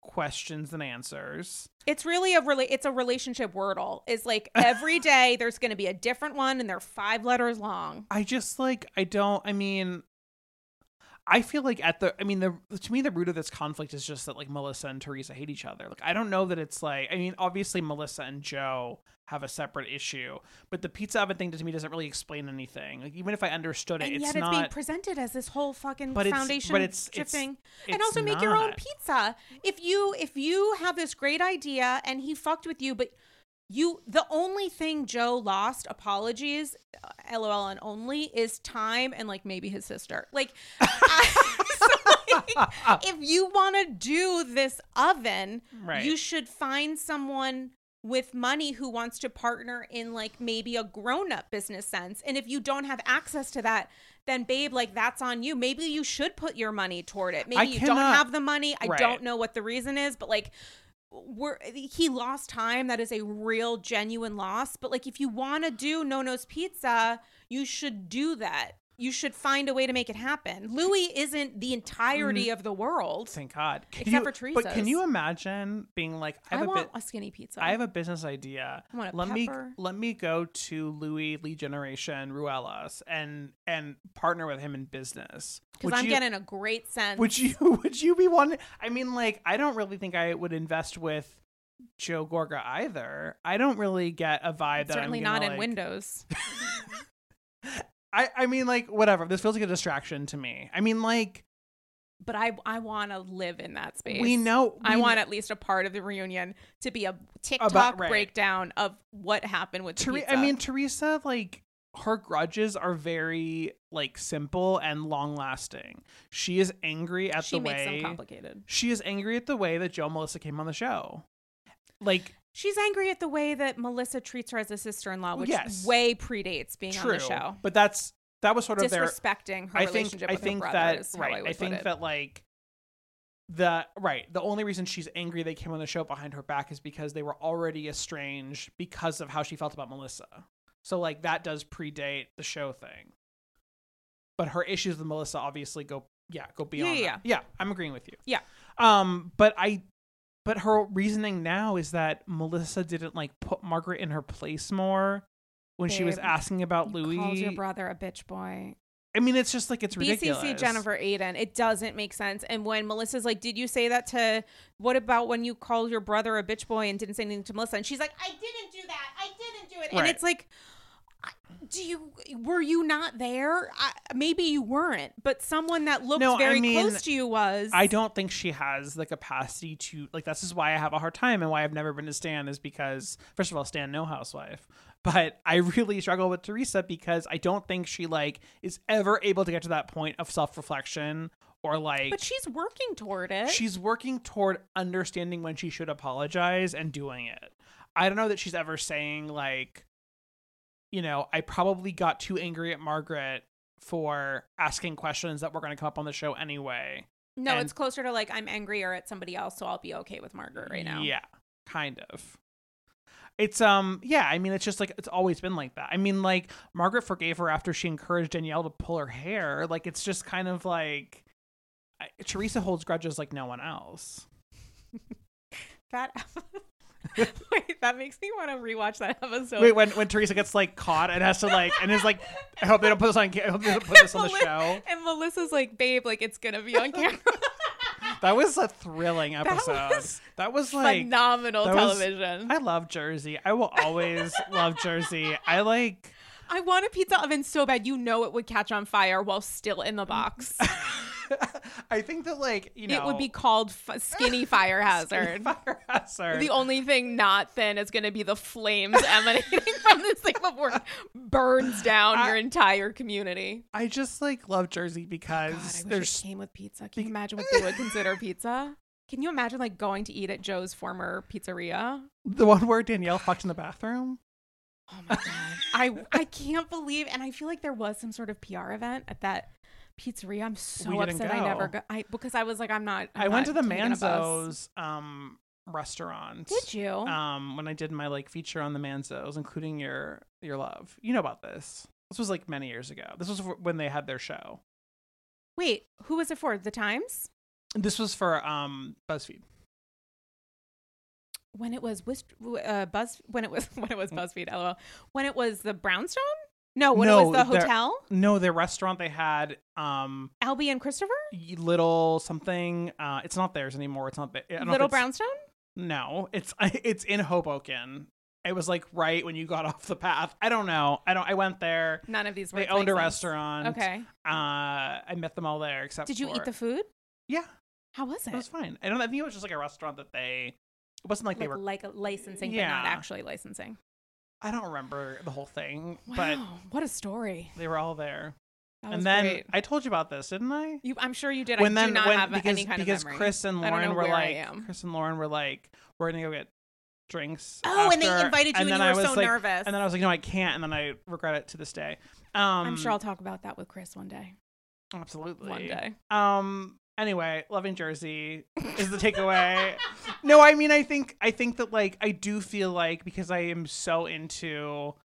Speaker 2: questions than answers.
Speaker 1: It's really a really it's a relationship wordle. It's like every day there's going to be a different one and they're five letters long.
Speaker 2: I just like. I don't. I mean. I feel like at the I mean the to me the root of this conflict is just that like Melissa and Teresa hate each other. Like I don't know that it's like I mean obviously Melissa and Joe have a separate issue, but the pizza oven thing to me doesn't really explain anything. Like even if I understood it,
Speaker 1: And
Speaker 2: it's
Speaker 1: yet it's
Speaker 2: not
Speaker 1: being presented as this whole fucking
Speaker 2: But it's-
Speaker 1: foundation
Speaker 2: but it's- it's-
Speaker 1: shifting. and
Speaker 2: it's
Speaker 1: also make your own pizza. If you if you have this great idea and he fucked with you, but you the only thing Joe lost, apologies, uh, LOL and only is time and like maybe his sister. Like, I, like, if you want to do this oven,
Speaker 2: Right.
Speaker 1: you should find someone with money who wants to partner in like maybe a grown-up business sense. And if you don't have access to that, then babe, like that's on you. Maybe you should put your money toward it. Maybe
Speaker 2: I
Speaker 1: you don't have the money. I
Speaker 2: Right.
Speaker 1: don't know what the reason is, but like we're he lost time. That is a real genuine loss. But like if you want to do No No's Pizza, you should do that. You should find a way to make it happen. Louis isn't the entirety mm-hmm. of the world.
Speaker 2: Thank God. Can
Speaker 1: Except
Speaker 2: you-
Speaker 1: for Teresa.
Speaker 2: But can you imagine being like, I
Speaker 1: I,
Speaker 2: have a
Speaker 1: want
Speaker 2: bit.
Speaker 1: a skinny pizza.
Speaker 2: I have a business idea.
Speaker 1: I want a
Speaker 2: let me let me go to Louis Lead Generation Ruelas and and partner with him in business.
Speaker 1: because I'm
Speaker 2: you-
Speaker 1: getting a great sense.
Speaker 2: Would you would you be one? I mean, like, I don't really think I would invest with Joe Gorga either. I don't really get a vibe that
Speaker 1: certainly
Speaker 2: I'm
Speaker 1: not in
Speaker 2: like-
Speaker 1: Windows.
Speaker 2: I I mean, like, whatever. This feels like a distraction to me. I mean, like,
Speaker 1: But I I want to live in that space.
Speaker 2: we know.
Speaker 1: I
Speaker 2: we-
Speaker 1: want at least a part of the reunion to be a TikTok
Speaker 2: About- right.
Speaker 1: breakdown of what happened with the
Speaker 2: Tere- I mean, Teresa, like, her grudges are very like simple and long lasting. She is angry at
Speaker 1: she
Speaker 2: the way
Speaker 1: complicated.
Speaker 2: she is angry at the way that Joe and Melissa came on the show. Like,
Speaker 1: She's angry at the way that Melissa treats her as a sister-in-law, which
Speaker 2: Yes.
Speaker 1: way predates being
Speaker 2: true,
Speaker 1: on the show.
Speaker 2: but that's that was sort of their
Speaker 1: Disrespecting her
Speaker 2: I think
Speaker 1: relationship
Speaker 2: I
Speaker 1: with
Speaker 2: think
Speaker 1: her brother
Speaker 2: that right.
Speaker 1: I
Speaker 2: I think
Speaker 1: it.
Speaker 2: that like the right the only reason she's angry they came on the show behind her back is because they were already estranged because of how she felt about Melissa. So like that does predate the show thing. But her issues with Melissa obviously go yeah go beyond
Speaker 1: yeah,
Speaker 2: that. yeah I'm agreeing with you
Speaker 1: Yeah.
Speaker 2: um but I but her reasoning now is that Melissa didn't like put Margaret in her place more when she was asking about
Speaker 1: You
Speaker 2: Louis.
Speaker 1: called your brother a bitch boy.
Speaker 2: I mean, it's just like it's ridiculous.
Speaker 1: BCC Jennifer Aydin. It doesn't make sense. And when Melissa's like, "Did you say that to? What about when you called your brother a bitch boy and didn't say anything to Melissa?" And she's like, "I didn't do that. I didn't do it." And it's like, do you were you not there? I, maybe you weren't, but someone that looked
Speaker 2: No, I
Speaker 1: very
Speaker 2: mean,
Speaker 1: close to you was.
Speaker 2: I don't think she has the capacity to like. This is why I have a hard time and why I've never been to Stan is because first of all, Stan no housewife, but I really struggle with Teresa because I don't think she like is ever able to get to that point of self reflection or like.
Speaker 1: But she's working toward it.
Speaker 2: she's working toward understanding when she should apologize and doing it. I don't know that she's ever saying like, you know, I probably got too angry at Margaret for asking questions that were going to come up on the show anyway.
Speaker 1: no,
Speaker 2: and-
Speaker 1: it's closer to like I'm angrier at somebody else, so I'll be okay with Margaret right now.
Speaker 2: Yeah, kind of. It's um yeah, I mean it's just like it's always been like that. I mean like Margaret forgave her after she encouraged Danielle to pull her hair. Like it's just kind of like I, Teresa holds grudges like no one else.
Speaker 1: That wait, that makes me want to rewatch that episode.
Speaker 2: Wait, when when Teresa gets like caught and has to like and is like I hope they don't put this on I hope they don't put this on the show.
Speaker 1: And Melissa's like, babe, like it's gonna be on camera.
Speaker 2: That was a thrilling episode. That
Speaker 1: was
Speaker 2: was, like
Speaker 1: Phenomenal
Speaker 2: that was-
Speaker 1: television.
Speaker 2: I love Jersey. I will always love Jersey. I like
Speaker 1: I want a pizza oven so bad. You know it would catch on fire while still in the box.
Speaker 2: I think that like you know
Speaker 1: it would be called f- skinny fire hazard.
Speaker 2: Fire hazard.
Speaker 1: The only thing not thin is going to be the flames emanating from this thing before it burns down
Speaker 2: I-
Speaker 1: your entire community.
Speaker 2: I just like love Jersey oh,
Speaker 1: God,
Speaker 2: because
Speaker 1: I wish
Speaker 2: there's
Speaker 1: came with pizza. Can you imagine what they would consider pizza? Can you imagine like going to eat at Joe's former pizzeria?
Speaker 2: the one where Danielle fucked in the bathroom.
Speaker 1: Oh my god. I I can't believe and I feel like there was some sort of PR event at that pizzeria. I'm so upset I never
Speaker 2: go.
Speaker 1: I because I was like I'm not I'm
Speaker 2: i went to the
Speaker 1: taking a bus.
Speaker 2: Manzo's um restaurant.
Speaker 1: Did you?
Speaker 2: Um when I did my like feature on the Manzo's, including your your love. You know about this. This was like many years ago. This was when they had their show.
Speaker 1: Wait, who was it for? The Times?
Speaker 2: This was for um BuzzFeed.
Speaker 1: When it was uh, Buzz when it was when it was BuzzFeed, lol. When it was the Brownstone? No, when it was the
Speaker 2: they're-
Speaker 1: hotel?
Speaker 2: No, their restaurant they had um
Speaker 1: Albie and Christopher?
Speaker 2: little something. Uh, it's not theirs anymore. It's not. the- I don't
Speaker 1: Little Brownstone?
Speaker 2: No, it's it's in Hoboken. It was like right when you got off the path. I don't know. I don't. I went there.
Speaker 1: None of these
Speaker 2: were.
Speaker 1: They
Speaker 2: owned a
Speaker 1: sense.
Speaker 2: restaurant.
Speaker 1: Okay.
Speaker 2: Uh, I met them all there except.
Speaker 1: Did you
Speaker 2: for,
Speaker 1: eat the food?
Speaker 2: Yeah,
Speaker 1: How was it?
Speaker 2: it was fine. I don't. I think it was just like a restaurant that they. It wasn't like,
Speaker 1: like,
Speaker 2: they were.
Speaker 1: like a licensing, but not actually licensing.
Speaker 2: I don't remember the whole thing,
Speaker 1: Wow,
Speaker 2: but
Speaker 1: what a story!
Speaker 2: they were all there.
Speaker 1: That
Speaker 2: and then
Speaker 1: great.
Speaker 2: I told you about this, didn't I?
Speaker 1: You, I'm sure you did.
Speaker 2: when
Speaker 1: I
Speaker 2: then
Speaker 1: do not
Speaker 2: when
Speaker 1: have
Speaker 2: because
Speaker 1: any kind
Speaker 2: because
Speaker 1: of memory.
Speaker 2: Because Chris and Lauren were like. Chris and Lauren were like we're gonna go get drinks.
Speaker 1: Oh, and they invited you, and,
Speaker 2: then
Speaker 1: you
Speaker 2: I
Speaker 1: were
Speaker 2: was
Speaker 1: so
Speaker 2: like,
Speaker 1: nervous.
Speaker 2: And then I was like, no, I can't. And then I regret it to this day. Um,
Speaker 1: I'm sure I'll talk about that with Chris one day.
Speaker 2: absolutely
Speaker 1: One day.
Speaker 2: Um. Anyway, loving Jersey is the takeaway. no, I mean, I think I think that like I do feel like because I am so into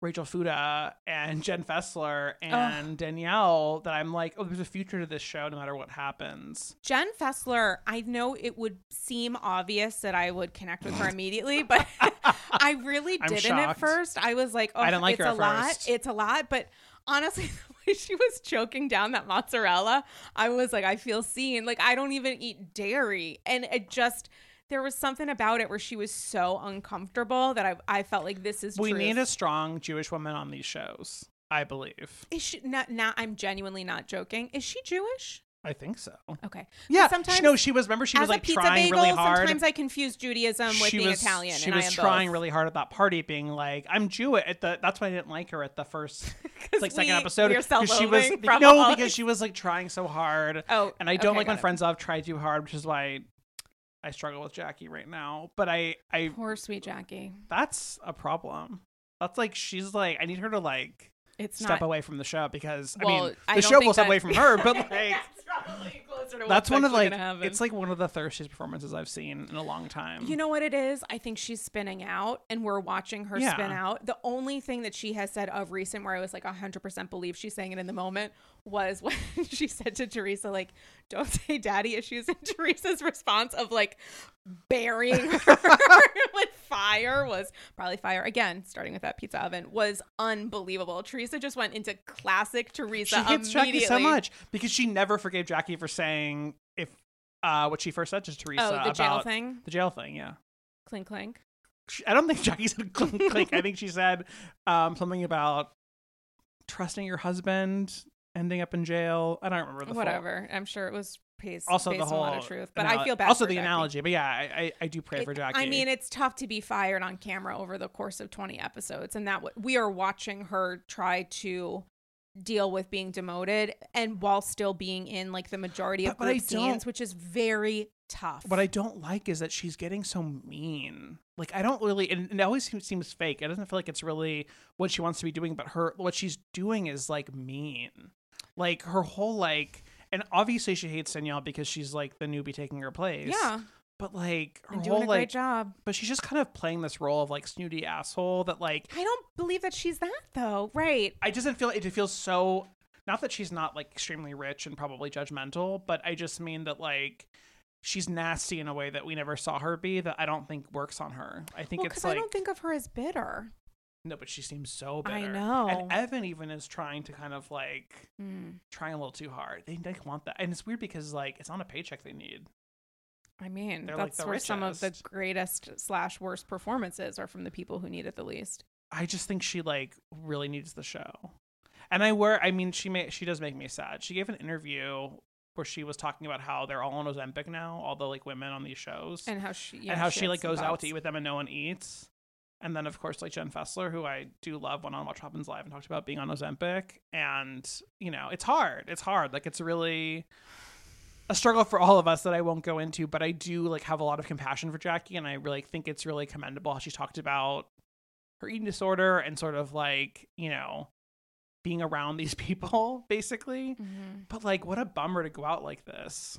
Speaker 2: Rachel Fuda and Jen Fessler and Danielle that I'm like, oh, there's a future to this show no matter what happens.
Speaker 1: Jen Fessler, I know it would seem obvious that I would connect with her immediately, but I really didn't at first. I was like, oh,
Speaker 2: I didn't like
Speaker 1: it's
Speaker 2: her
Speaker 1: a lot.
Speaker 2: first.
Speaker 1: It's a lot. But honestly, she was choking down that mozzarella, I was like, I feel seen. Like, I don't even eat dairy. And it just, there was something about it where she was so uncomfortable that I, I felt like this is
Speaker 2: We
Speaker 1: truth.
Speaker 2: need a strong Jewish woman on these shows, I believe.
Speaker 1: Is she not, not, I'm genuinely not joking. Is she Jewish?
Speaker 2: I think so.
Speaker 1: Okay.
Speaker 2: Yeah,
Speaker 1: sometimes-
Speaker 2: she, no, she was. Remember, she was like
Speaker 1: pizza
Speaker 2: trying
Speaker 1: bagel,
Speaker 2: really hard.
Speaker 1: sometimes I confuse Judaism with
Speaker 2: she
Speaker 1: being
Speaker 2: was,
Speaker 1: Italian.
Speaker 2: She
Speaker 1: and
Speaker 2: was
Speaker 1: I am
Speaker 2: trying
Speaker 1: both.
Speaker 2: really hard at that party, being like, "I'm Jewish." At the that's why I didn't like her at the first, like second
Speaker 1: we-
Speaker 2: episode,
Speaker 1: are
Speaker 2: she was no, because she was like trying so hard.
Speaker 1: Oh,
Speaker 2: and I don't
Speaker 1: okay,
Speaker 2: like when
Speaker 1: it.
Speaker 2: friends of try too hard, which is why I struggle with Jackie right now. But I, I
Speaker 1: Poor sweet Jackie.
Speaker 2: that's a problem. That's like she's like I need her to like
Speaker 1: It's
Speaker 2: step
Speaker 1: not.
Speaker 2: away from the show because I mean the
Speaker 1: don't
Speaker 2: show will step
Speaker 1: that-
Speaker 2: away from her, but like
Speaker 1: That's probably closer to
Speaker 2: that's one of like it's like one of the thirstiest performances I've seen in a long time.
Speaker 1: You know what it is? I think she's spinning out and we're watching her
Speaker 2: Yeah.
Speaker 1: spin out. The only thing that she has said of recent where I was like 100% believe she's saying it in the moment was when she said to Teresa, like, don't say daddy issues. And Teresa's response of like burying her with fire was probably fire. Again, starting with that pizza oven was unbelievable. Teresa just went into classic Teresa
Speaker 2: she hates Jackie so much because she never forgave Jackie for saying if uh what she first said to Teresa
Speaker 1: Oh, the
Speaker 2: about
Speaker 1: jail thing?
Speaker 2: the jail thing. Yeah,
Speaker 1: Clink clink.
Speaker 2: I don't think Jackie said clink clink. I think she said um something about trusting your husband ending up in jail. I don't remember the full-
Speaker 1: Whatever. I'm sure it was based,
Speaker 2: Also,
Speaker 1: based
Speaker 2: the
Speaker 1: on
Speaker 2: whole
Speaker 1: a lot of truth. But
Speaker 2: anal-
Speaker 1: I feel bad.
Speaker 2: Also, the
Speaker 1: Jackie.
Speaker 2: analogy, but yeah, I I, I do pray
Speaker 1: It-
Speaker 2: for Jackie.
Speaker 1: I mean, it's tough to be fired on camera over the course of 20 episodes, and that w- we are watching her try to deal with being demoted, and while still being in like the majority of
Speaker 2: But- but
Speaker 1: scenes, which is very tough.
Speaker 2: What I don't like is that she's getting so mean. Like I don't really, and it always seems, seems fake. It doesn't feel like it's really what she wants to be doing. But her, what she's doing is like mean. Like her whole like, and obviously she hates Danielle because she's like the newbie taking her place.
Speaker 1: yeah,
Speaker 2: But like her
Speaker 1: and
Speaker 2: whole
Speaker 1: a great
Speaker 2: like,
Speaker 1: job.
Speaker 2: but she's just kind of playing this role of like snooty asshole that like
Speaker 1: I don't believe that she's that though. Right?
Speaker 2: I doesn't feel it feels so. Not that she's not like extremely rich and probably judgmental, but I just mean that like she's nasty in a way that we never saw her be that I don't think works on her. I think
Speaker 1: Well,
Speaker 2: it's like
Speaker 1: I don't think of her as bitter.
Speaker 2: No, but she seems so bitter.
Speaker 1: I know.
Speaker 2: And Evan even is trying to kind of like
Speaker 1: Mm.
Speaker 2: trying a little too hard. They they want that, and it's weird because like it's not a paycheck they need.
Speaker 1: I mean,
Speaker 2: They're,
Speaker 1: that's
Speaker 2: the
Speaker 1: where some of the greatest slash worst performances are from the people who need it the least.
Speaker 2: I just think she like really needs the show. And I were I mean she may she does make me sad. She gave an interview where she was talking about how they're all on Ozempic now, all the like women on these shows.
Speaker 1: And how she, yeah,
Speaker 2: and how she,
Speaker 1: had
Speaker 2: like goes out to eat with them and no one eats. And then of course like Jen Fessler, who I do love, went on Watch Happens Live and talked about being on Ozempic. And, you know, it's hard. It's hard. Like it's really a struggle for all of us that I won't go into, but I do like have a lot of compassion for Jackie and I really think it's really commendable how she talked about her eating disorder and sort of like, you know, being around these people basically.
Speaker 1: Mhm.
Speaker 2: But like what a bummer to go out like this.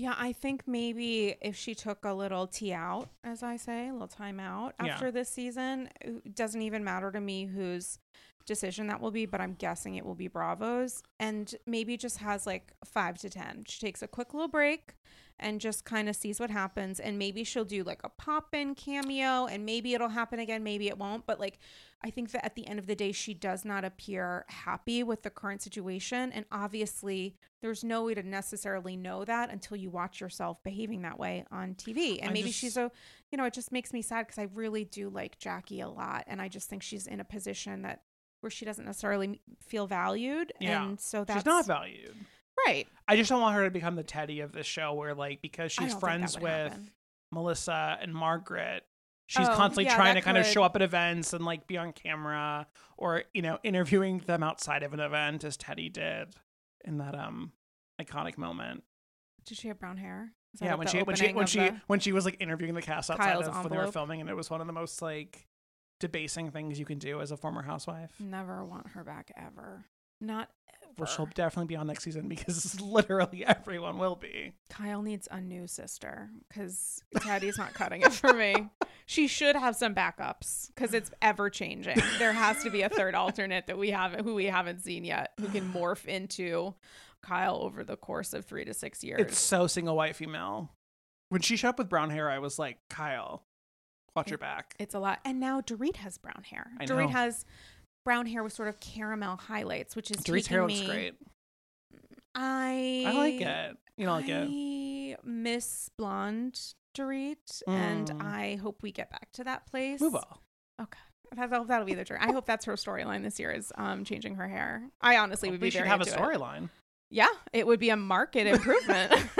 Speaker 1: Yeah, I think maybe if she took a little tea out, as I say, a little time out
Speaker 2: Yeah.
Speaker 1: after this season, it doesn't even matter to me whose decision that will be, but I'm guessing it will be Bravo's. And maybe just has like five to 10. She takes a quick little break and just kind of sees what happens. And maybe she'll do like a pop in cameo and maybe it'll happen again, maybe it won't. But like, I think that at the end of the day, she does not appear happy with the current situation. And obviously, there's no way to necessarily know that until you watch yourself behaving that way on TV. And
Speaker 2: I
Speaker 1: maybe
Speaker 2: just-
Speaker 1: she's a, you know, it just makes me sad because I really do like Jackie a lot. And I just think she's in a position that where she doesn't necessarily feel valued.
Speaker 2: Yeah.
Speaker 1: And so that's
Speaker 2: she's not valued.
Speaker 1: right.
Speaker 2: I just don't want her to become the Teddi of the show where like because she's
Speaker 1: don't think that
Speaker 2: friends with
Speaker 1: happen.
Speaker 2: Melissa and Margaret, she's
Speaker 1: Oh,
Speaker 2: constantly
Speaker 1: yeah,
Speaker 2: trying to kind of show up at events and like be on camera or you know interviewing them outside of an event as Teddi did in that um iconic moment.
Speaker 1: Did she have brown hair?
Speaker 2: Yeah,
Speaker 1: at
Speaker 2: when she when she when she when she was like interviewing the cast outside
Speaker 1: Kyle's
Speaker 2: of when they were filming and it was one of the most like debasing things you can do as a former housewife.
Speaker 1: Never want her back ever. Not ever.
Speaker 2: Well, she'll definitely be on next season because literally everyone will be.
Speaker 1: Kyle needs a new sister because Teddi's not cutting it for me. she should have some backups because it's ever changing. There has to be a third alternate that we haven't, who we haven't seen yet, who can morph into Kyle over the course of three to six years.
Speaker 2: It's so single white female. When she showed up with brown hair, I was like, Kyle, watch your back.
Speaker 1: It's a lot. And now Dorit has brown hair.
Speaker 2: I
Speaker 1: Dorit
Speaker 2: know.
Speaker 1: has brown hair with sort of caramel highlights, which is
Speaker 2: Dorit's hair looks
Speaker 1: me-
Speaker 2: great.
Speaker 1: I
Speaker 2: I like it. You don't like it?
Speaker 1: I miss blonde Dorit, and
Speaker 2: Mm.
Speaker 1: I hope we get back to that place.
Speaker 2: Move on. Okay.
Speaker 1: That'll, that'll be the journey. I hope that's her storyline this year is um changing her hair. I honestly would be
Speaker 2: we
Speaker 1: should
Speaker 2: have a storyline.
Speaker 1: Yeah, it would be a market improvement,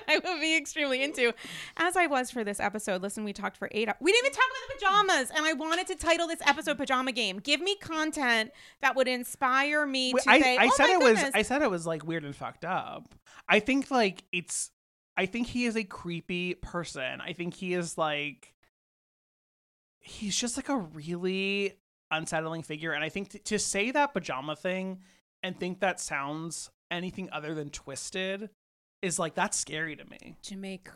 Speaker 1: I would be extremely into. As I was for this episode. Listen, we talked for eight. hou- We didn't even talk about the pajamas, and I wanted to title this episode "Pajama Game." Give me content that would inspire me to
Speaker 2: I,
Speaker 1: say,
Speaker 2: I
Speaker 1: "Oh
Speaker 2: said it
Speaker 1: goodness."
Speaker 2: was I said it was like weird and fucked up. I think like it's I think he is a creepy person. I think he is like he's just like a really unsettling figure and I think t- to say that pajama thing and think that sounds anything other than twisted is like that's scary to me.
Speaker 1: to make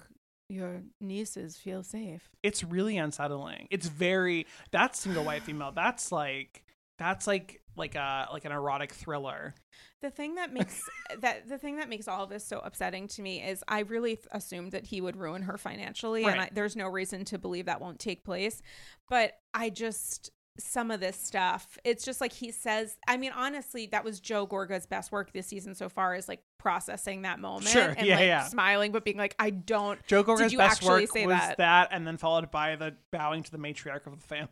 Speaker 1: your nieces feel safe.
Speaker 2: It's really unsettling. It's very that's single white female. That's like that's like like a like an erotic thriller.
Speaker 1: The thing that makes that the thing that makes all of this so upsetting to me is I really th- assumed that he would ruin her financially, and I, there's no reason to believe that won't take place. But I just some of this stuff, it's just like he says. I mean, honestly, that was Joe Gorga's best work this season so far, is like processing that moment
Speaker 2: Sure,
Speaker 1: and
Speaker 2: yeah,
Speaker 1: like
Speaker 2: yeah.
Speaker 1: smiling, but being like, I don't.
Speaker 2: Joe Gorga's
Speaker 1: you
Speaker 2: best
Speaker 1: actually
Speaker 2: work
Speaker 1: say
Speaker 2: was
Speaker 1: that?
Speaker 2: that? and then followed by the bowing to the matriarch of the family.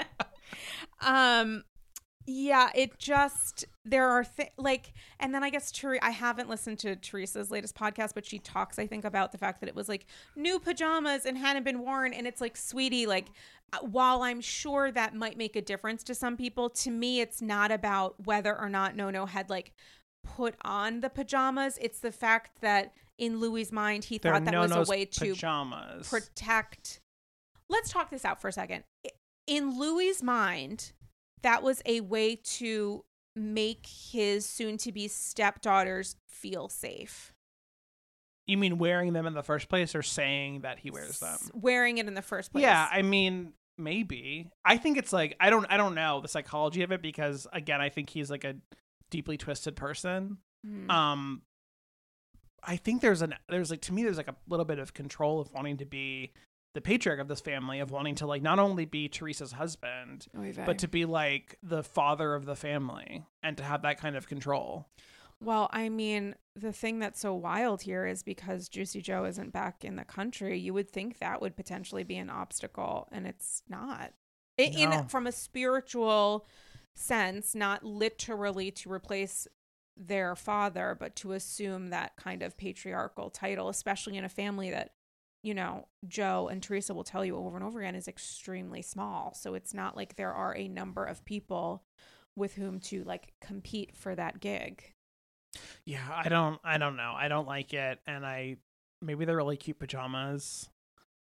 Speaker 1: um yeah it just there are th- like and then i guess Ther- i haven't listened to teresa's latest podcast but she talks i think about the fact that it was like new pajamas and hadn't been worn and it's like sweetie like uh, while i'm sure that might make a difference to some people to me it's not about whether or not no no had like put on the pajamas it's the fact that in louis's mind he
Speaker 2: They're
Speaker 1: thought that was a way to
Speaker 2: pajamas.
Speaker 1: protect. Let's talk this out for a second. In Louis's mind, that was a way to make his soon to be stepdaughters feel safe.
Speaker 2: you mean wearing them in the first place, or saying that he wears them?
Speaker 1: Wearing it in the first place.
Speaker 2: Yeah, I mean maybe. I think it's like I don't I don't know the psychology of it because again I think he's like a deeply twisted person.
Speaker 1: Hmm.
Speaker 2: Um, I think there's an there's like to me there's like a little bit of control of wanting to be the patriarch of this family of wanting to like not only be Teresa's husband
Speaker 1: oh, Oy
Speaker 2: but to be like the father of the family and to have that kind of control.
Speaker 1: Well, I mean, the thing that's so wild here is because Juicy Joe isn't back in the country, you would think that would potentially be an obstacle, and it's not. I- In, from a spiritual sense, not literally to replace their father, but to assume that kind of patriarchal title, especially in a family that, you know, Joe and Teresa will tell you over and over again is extremely small. So it's not like there are a number of people with whom to like compete for that gig.
Speaker 2: Yeah, I don't I don't know. I don't like it and I maybe they're really cute pajamas.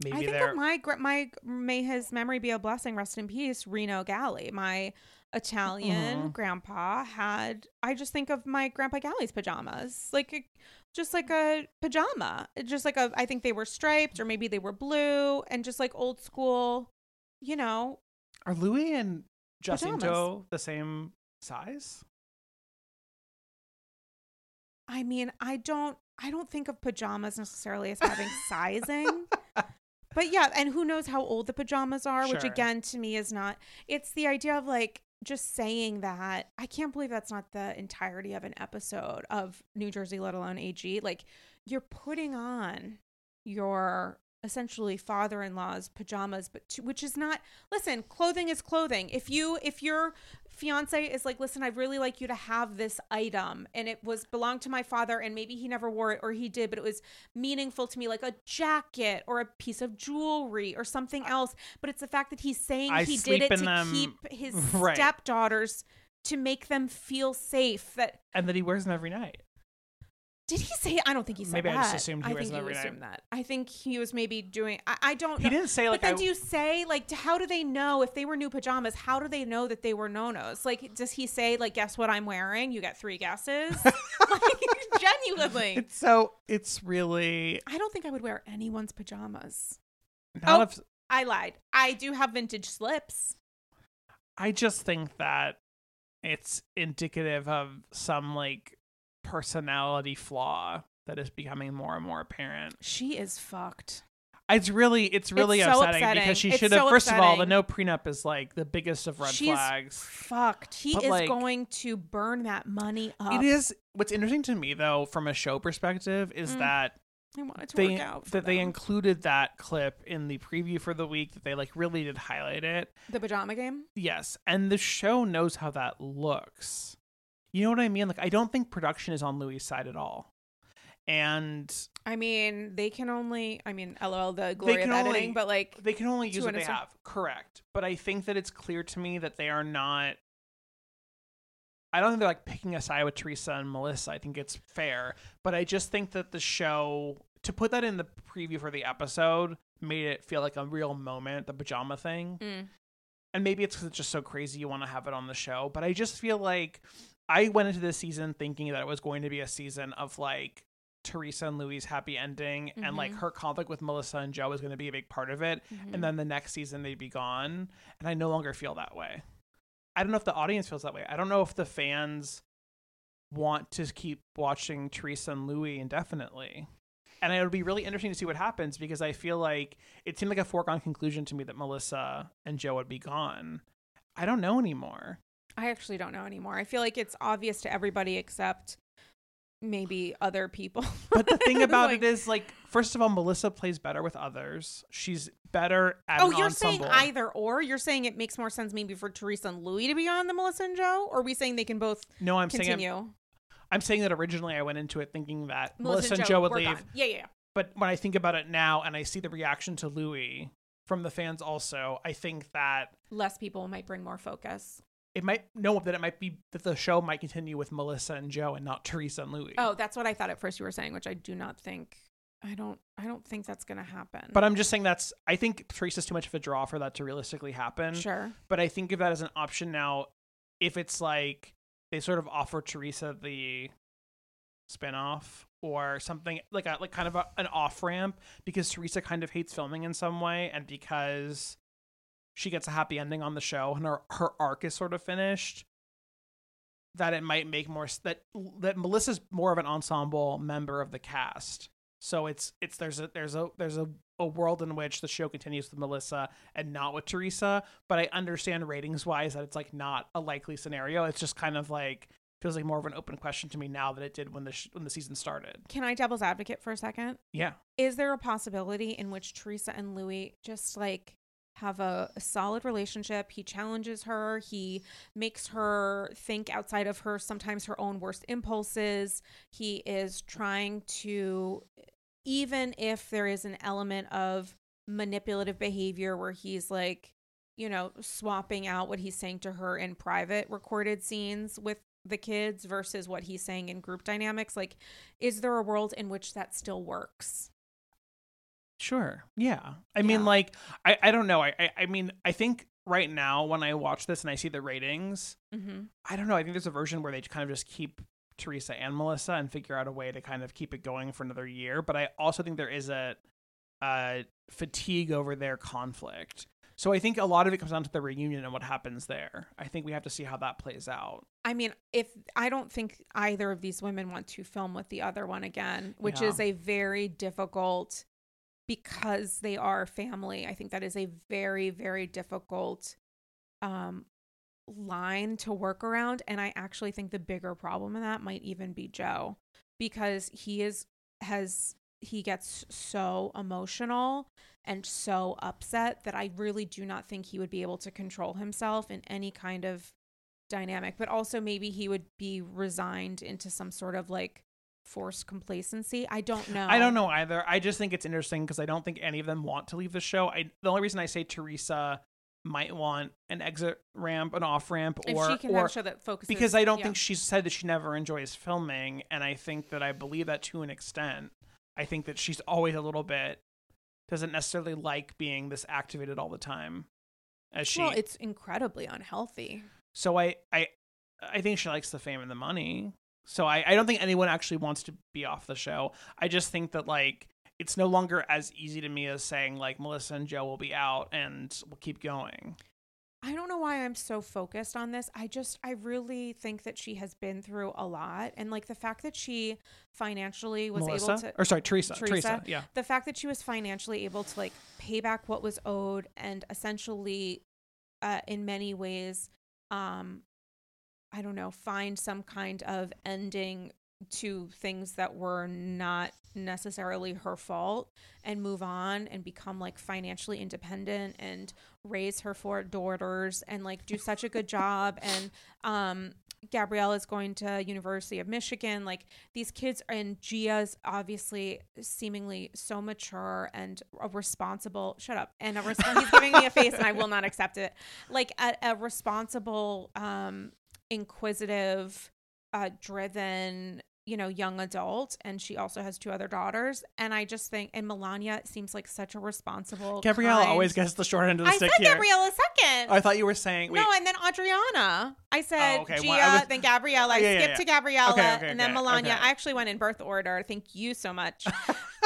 Speaker 2: Maybe
Speaker 1: I think
Speaker 2: they're
Speaker 1: of my my may his memory be a blessing. Rest in peace, Reno Galli, My Italian
Speaker 2: Mhm.
Speaker 1: grandpa had. I just think of my grandpa Galli's pajamas, like a, just like a pajama, just like a. I think they were striped or maybe they were blue and just like old school. You know,
Speaker 2: Are Louis and
Speaker 1: Pajamas.
Speaker 2: Giacinto the same size?
Speaker 1: I mean, I don't. I don't think of pajamas necessarily as having sizing. But yeah, and who knows how old the pajamas are, which again to me is not it's the idea of like just saying that. I can't believe that's not the entirety of an episode of New Jersey, let alone AG. Like you're putting on your essentially father-in-law's pajamas but to, which is not listen clothing is clothing if you if your fiance is like listen i'd really like you to have this item and it was belonged to my father and maybe he never wore it or he did but it was meaningful to me like a jacket or a piece of jewelry or something else but it's the fact that he's saying
Speaker 2: I
Speaker 1: he did it to
Speaker 2: them-
Speaker 1: keep his
Speaker 2: Right.
Speaker 1: stepdaughters to make them feel safe that
Speaker 2: And that he wears them every night.
Speaker 1: Did he say i don't think he said that.
Speaker 2: Maybe I just assumed he
Speaker 1: I
Speaker 2: wears
Speaker 1: think
Speaker 2: them every
Speaker 1: you
Speaker 2: night.
Speaker 1: assumed that i think he was maybe doing i, I don't
Speaker 2: He
Speaker 1: know
Speaker 2: didn't say like
Speaker 1: but then
Speaker 2: I
Speaker 1: do you say like how do they know if they were new pajamas how do they know that they were no-nos like does he say like guess what i'm wearing you get three guesses like genuinely
Speaker 2: It's so it's really
Speaker 1: i don't think i would wear anyone's pajamas
Speaker 2: Not
Speaker 1: Oh.
Speaker 2: if
Speaker 1: I lied. I do have vintage slips.
Speaker 2: I just think that it's indicative of some like personality flaw that is becoming more and more apparent.
Speaker 1: She is fucked.
Speaker 2: It's really it's really
Speaker 1: so
Speaker 2: upsetting,
Speaker 1: upsetting.
Speaker 2: because she should have
Speaker 1: so
Speaker 2: first of all the no prenup is like the biggest of red
Speaker 1: She's
Speaker 2: flags.
Speaker 1: fucked. He
Speaker 2: But,
Speaker 1: is
Speaker 2: like-
Speaker 1: going to burn that money up.
Speaker 2: It is what's interesting to me though from a show perspective is
Speaker 1: Mm.
Speaker 2: that
Speaker 1: I want to
Speaker 2: they
Speaker 1: work out.
Speaker 2: that they included that clip in the preview for the week that they like really did highlight it.
Speaker 1: the pajama game.
Speaker 2: Yes, and the show knows how that looks. You know what I mean? Like I don't think production is on Louis' side at all. And
Speaker 1: I mean, they can only. I mean, lol, the glory of editing,
Speaker 2: only-
Speaker 1: but like,
Speaker 2: they can only use what they have. Correct. But I think that it's clear to me that they are not I don't think they're like picking a side with Teresa and Melissa. I think it's fair. But I just think that the show to put that in the preview for the episode made it feel like a real moment, the pajama thing.
Speaker 1: mm,
Speaker 2: and maybe it's because it's just so crazy you want to have it on the show but i just feel like i went into this season thinking that it was going to be a season of like teresa and louis happy ending and like
Speaker 1: Mhm.
Speaker 2: her conflict with melissa and joe was going to be a big part of it
Speaker 1: mhm.
Speaker 2: and then the next season they'd be gone and i no longer feel that way i don't know if the audience feels that way i don't know if the fans want to keep watching teresa and louis indefinitely and it would be really interesting to see what happens because I feel like it seemed like a foregone conclusion to me that Melissa and Joe would be gone. I don't know anymore.
Speaker 1: I actually don't know anymore. I feel like it's obvious to everybody except maybe other people.
Speaker 2: But the thing about
Speaker 1: Like-
Speaker 2: it is, like, first of all, Melissa plays better with others. She's better at
Speaker 1: Oh, you're
Speaker 2: ensemble.
Speaker 1: saying either or? You're saying it makes more sense maybe for Teresa and Louis to be on the Melissa and Joe? Or are we saying they can both
Speaker 2: no, I'm saying I'm. I'm saying that originally I went into it thinking that
Speaker 1: Melissa,
Speaker 2: Melissa, and Joe would leave.
Speaker 1: gone. Yeah, yeah, yeah.
Speaker 2: But when I think about it now and I see the reaction to Louis from the fans also, I think that
Speaker 1: Less people might bring more focus.
Speaker 2: It might know that it might be that the show might continue with Melissa and Joe and not Teresa and Louis.
Speaker 1: Oh, that's what I thought at first you were saying, which I do not think. I don't. I don't think that's gonna happen.
Speaker 2: But I'm just saying that's I think Teresa's too much of a draw for that to realistically happen.
Speaker 1: sure.
Speaker 2: But I think of that as an option now if it's like they sort of offer Teresa the spinoff or something like a like kind of a, an off ramp because Teresa kind of hates filming in some way and because she gets a happy ending on the show and her her arc is sort of finished that it might make more that that Melissa's more of an ensemble member of the cast. So it's it's there's a there's a there's a, a world in which the show continues with Melissa and not with Teresa, but I understand ratings wise that it's like not a likely scenario. It's just kind of like feels like more of an open question to me now than it did when the sh- when the season started.
Speaker 1: Can I devil's advocate for a second?
Speaker 2: Yeah.
Speaker 1: Is there a possibility in which Teresa and Louis just like have a, a solid relationship? He challenges her, he makes her think outside of her, sometimes her own worst impulses. He is trying to, even if there is an element of manipulative behavior where he's like, you know, swapping out what he's saying to her in private recorded scenes with the kids versus what he's saying in group dynamics. Like, is there a world in which that still works?
Speaker 2: Sure. Yeah. I mean, like, I, I don't know. I, I I mean, I think right now when I watch this and I see the ratings,
Speaker 1: Mm-hmm.
Speaker 2: I don't know. I think there's a version where they kind of just keep Teresa and Melissa and figure out a way to kind of keep it going for another year. But I also think there is a, uh fatigue over their conflict. So I think a lot of it comes down to the reunion and what happens there. I think we have to see how that plays out.
Speaker 1: I mean, if I don't think either of these women want to film with the other one again, which
Speaker 2: Yeah.
Speaker 1: is a very difficult because they are family. I think that is a very very difficult um line to work around and I actually think the bigger problem in that might even be Joe because he is has he gets so emotional and so upset that I really do not think he would be able to control himself in any kind of dynamic, but also maybe he would be resigned into some sort of like forced complacency. I don't know.
Speaker 2: I don't know either. I just think it's interesting because I don't think any of them want to leave the show. I the only reason I say Teresa might want an exit ramp, an off ramp,
Speaker 1: If
Speaker 2: or
Speaker 1: she can
Speaker 2: or
Speaker 1: have a show that focuses
Speaker 2: because I don't
Speaker 1: yeah.
Speaker 2: think she said that she never enjoys filming, and I think that I believe that to an extent. I think that she's always a little bit doesn't necessarily like being this activated all the time, as she.
Speaker 1: well, it's incredibly unhealthy.
Speaker 2: so I I I think she likes the fame and the money. So I I don't think anyone actually wants to be off the show. I just think that like it's no longer as easy to me as saying like Melissa and Joe will be out and we'll keep going.
Speaker 1: I don't know why I'm so focused on this. I just, I really think that she has been through a lot. And like the fact that she financially was
Speaker 2: Melissa
Speaker 1: able to,
Speaker 2: or sorry, Teresa.
Speaker 1: Teresa?
Speaker 2: Teresa. Yeah.
Speaker 1: the fact that she was financially able to like pay back what was owed and essentially, uh, in many ways, um, I don't know, find some kind of ending to things that were not necessarily her fault and move on and become like financially independent and raise her four daughters and like do such a good job. And um Gabriella is going to University of Michigan. Like these kids and Gia's obviously seemingly so mature and a responsible shut up and a resp- he's giving me a face and I will not accept it. Like a, a responsible um inquisitive uh driven you know young adult and she also has two other daughters. And i just think and milania seems like such a responsible
Speaker 2: Gabriella
Speaker 1: kind-
Speaker 2: always gets the short end of the
Speaker 1: i
Speaker 2: stick
Speaker 1: said
Speaker 2: here.
Speaker 1: gabriella second.
Speaker 2: Oh, I thought you were saying wait,
Speaker 1: no and then audriana. I said
Speaker 2: Oh, okay.
Speaker 1: gia
Speaker 2: Well, I was-
Speaker 1: then gabriella i
Speaker 2: Yeah, yeah,
Speaker 1: skipped
Speaker 2: yeah.
Speaker 1: to gabriella
Speaker 2: Okay, okay,
Speaker 1: and then
Speaker 2: milania.
Speaker 1: i actually went in birth order. Thank you so much.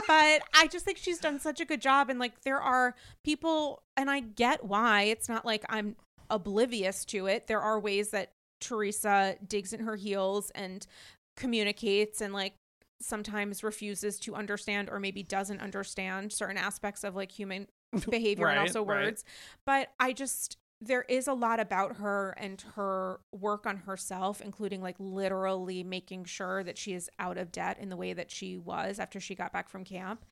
Speaker 1: But i just think she's done such a good job and like there are people and i get why. It's not like i'm oblivious to it. There are ways that teresa digs in her heels and communicates and like sometimes refuses to understand or maybe doesn't understand certain aspects of like human behavior and
Speaker 2: Right,
Speaker 1: also
Speaker 2: right.
Speaker 1: words but i just there is a lot about her and her work on herself including like literally making sure that she is out of debt in the way that she was after she got back from camp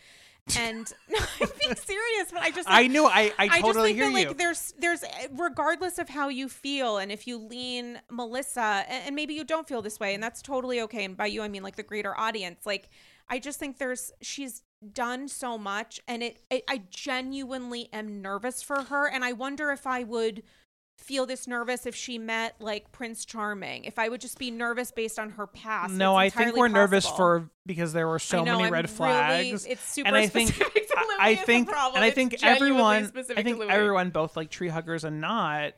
Speaker 1: and no, i'm being serious but i just
Speaker 2: I
Speaker 1: like,
Speaker 2: knew I I
Speaker 1: I just
Speaker 2: totally
Speaker 1: think
Speaker 2: hear
Speaker 1: that
Speaker 2: you.
Speaker 1: like there's there's regardless of how you feel and if you lean Melissa and, and maybe you don't feel this way and that's totally okay and by you I mean like the greater audience like I just think there's she's done so much and it, it I genuinely am nervous for her and I wonder if I would feel this nervous if she met like Prince Charming if I would just be nervous based on her past
Speaker 2: no, I think we're nervous for because there were so
Speaker 1: know,
Speaker 2: many
Speaker 1: I'm
Speaker 2: red
Speaker 1: really-
Speaker 2: flags.
Speaker 1: it's super
Speaker 2: and I think
Speaker 1: to
Speaker 2: I- think and I think everyone I think everyone both like tree huggers and not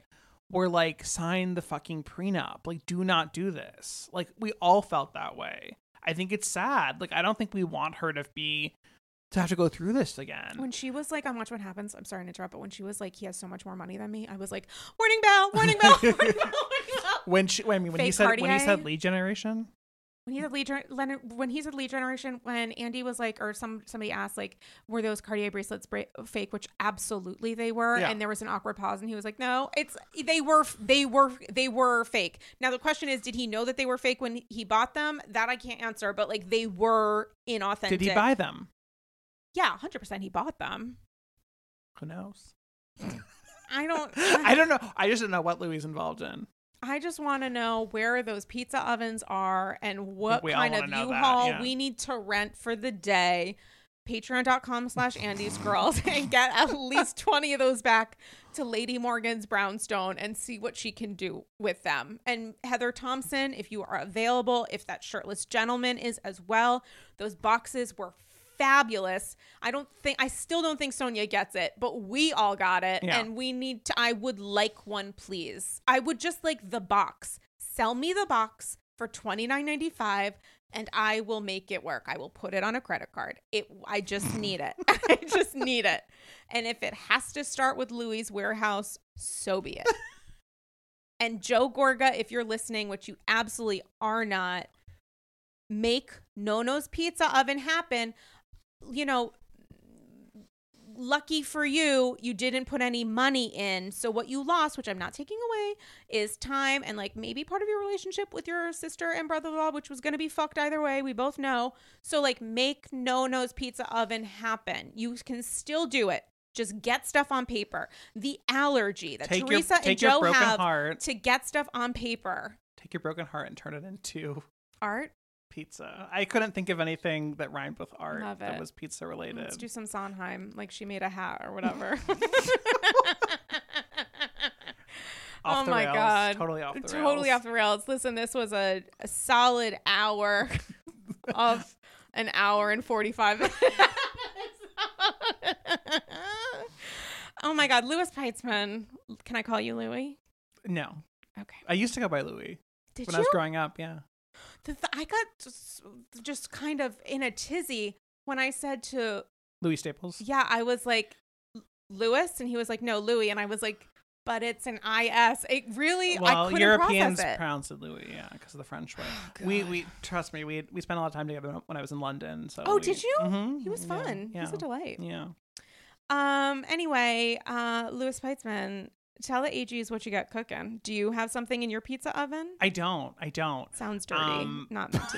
Speaker 2: were like sign the fucking prenup. Like do not do this. Like we all felt that way. I think it's sad. Like I don't think we want her to be to have to go through this again.
Speaker 1: When she was like on Watch What Happens, I'm sorry to interrupt, but when she was like, he has so much more money than me, I was like, warning bell, warning bell, warning bell, warning bell.
Speaker 2: when she when, when he
Speaker 1: Fake
Speaker 2: said when he said lead generation
Speaker 1: When he said lead, gen- Leonard, when he said lead generation, when Andy was like, or some somebody asked like, were those Cartier bracelets bra- fake? Which absolutely they were,
Speaker 2: Yeah.
Speaker 1: and there was an awkward pause, and he was like, no, it's they were they were they were fake. Now the question is, did he know that they were fake when he bought them? That I can't answer, but like they were inauthentic.
Speaker 2: did he buy them?
Speaker 1: Yeah, hundred percent. He bought them.
Speaker 2: Who knows?
Speaker 1: I don't.
Speaker 2: I don't know. I just don't know what Louis is involved in.
Speaker 1: I just want to know where those pizza ovens are and what
Speaker 2: we
Speaker 1: kind of U-Haul
Speaker 2: yeah.
Speaker 1: we need to rent for the day. Patreon.com slash Andy's Girls and get at least 20 of those back to Lady Morgan's Brownstone and see what she can do with them. And Heather Thomson, if you are available, if that shirtless gentleman is as well, those boxes were fabulous. I don't think I still don't think Sonja gets it, but we all got it
Speaker 2: Yeah.
Speaker 1: and we need to I would like one please. I would just like the box. Sell me the box for twenty nine ninety five and I will make it work. I will put it on a credit card. It I just need it. I just need it. And if it has to start with Louis warehouse, so be it. and Joe Gorga, if you're listening, which you absolutely are not, make Nono's pizza oven happen. You know, lucky for you, you didn't put any money in. So what you lost, which I'm not taking away, is time and like maybe part of your relationship with your sister and brother-in-law, which was going to be fucked either way. We both know. So like make No No's Pizza Oven happen. You can still do it. Just get stuff on paper. The allergy that
Speaker 2: Take your-
Speaker 1: Teresa and Joe have
Speaker 2: heart.
Speaker 1: to get stuff on paper.
Speaker 2: Take your broken heart and turn it into
Speaker 1: Art.
Speaker 2: Pizza. I couldn't think of anything that rhymed with art that was pizza mm, related.
Speaker 1: Let's do some Sondheim, like she made a hat or whatever. Oh my
Speaker 2: rails.
Speaker 1: god,
Speaker 2: Totally off the
Speaker 1: totally
Speaker 2: rails.
Speaker 1: Totally off the rails. Listen, this was a, a solid hour of an hour and forty five minutes. oh my god, Louis Peitzman. Can I call you Louis?
Speaker 2: No,
Speaker 1: Okay.
Speaker 2: I used to go by Louis
Speaker 1: Did
Speaker 2: when
Speaker 1: you?
Speaker 2: I was growing up. Yeah,
Speaker 1: th- I got just, just kind of in a tizzy when I said to
Speaker 2: Louis Staples.
Speaker 1: yeah, I was like Louis, and he was like no Louis, and I was like, but it's an is. It really I couldn't
Speaker 2: Europeans
Speaker 1: process it.
Speaker 2: pronounce it Louis, yeah, because of the French way.
Speaker 1: Oh,
Speaker 2: we we trust me. We we spent a lot of time together when I was in London. So
Speaker 1: Oh,
Speaker 2: we-
Speaker 1: did you?
Speaker 2: Mhm,
Speaker 1: He was
Speaker 2: yeah,
Speaker 1: fun.
Speaker 2: Yeah,
Speaker 1: He's a delight.
Speaker 2: yeah.
Speaker 1: Um. Anyway, uh, Louis Peitzman, tell the AGs what you got cooking. Do you have something in your pizza oven?
Speaker 2: I don't. I don't.
Speaker 1: Sounds dirty.
Speaker 2: Um,
Speaker 1: Not meant to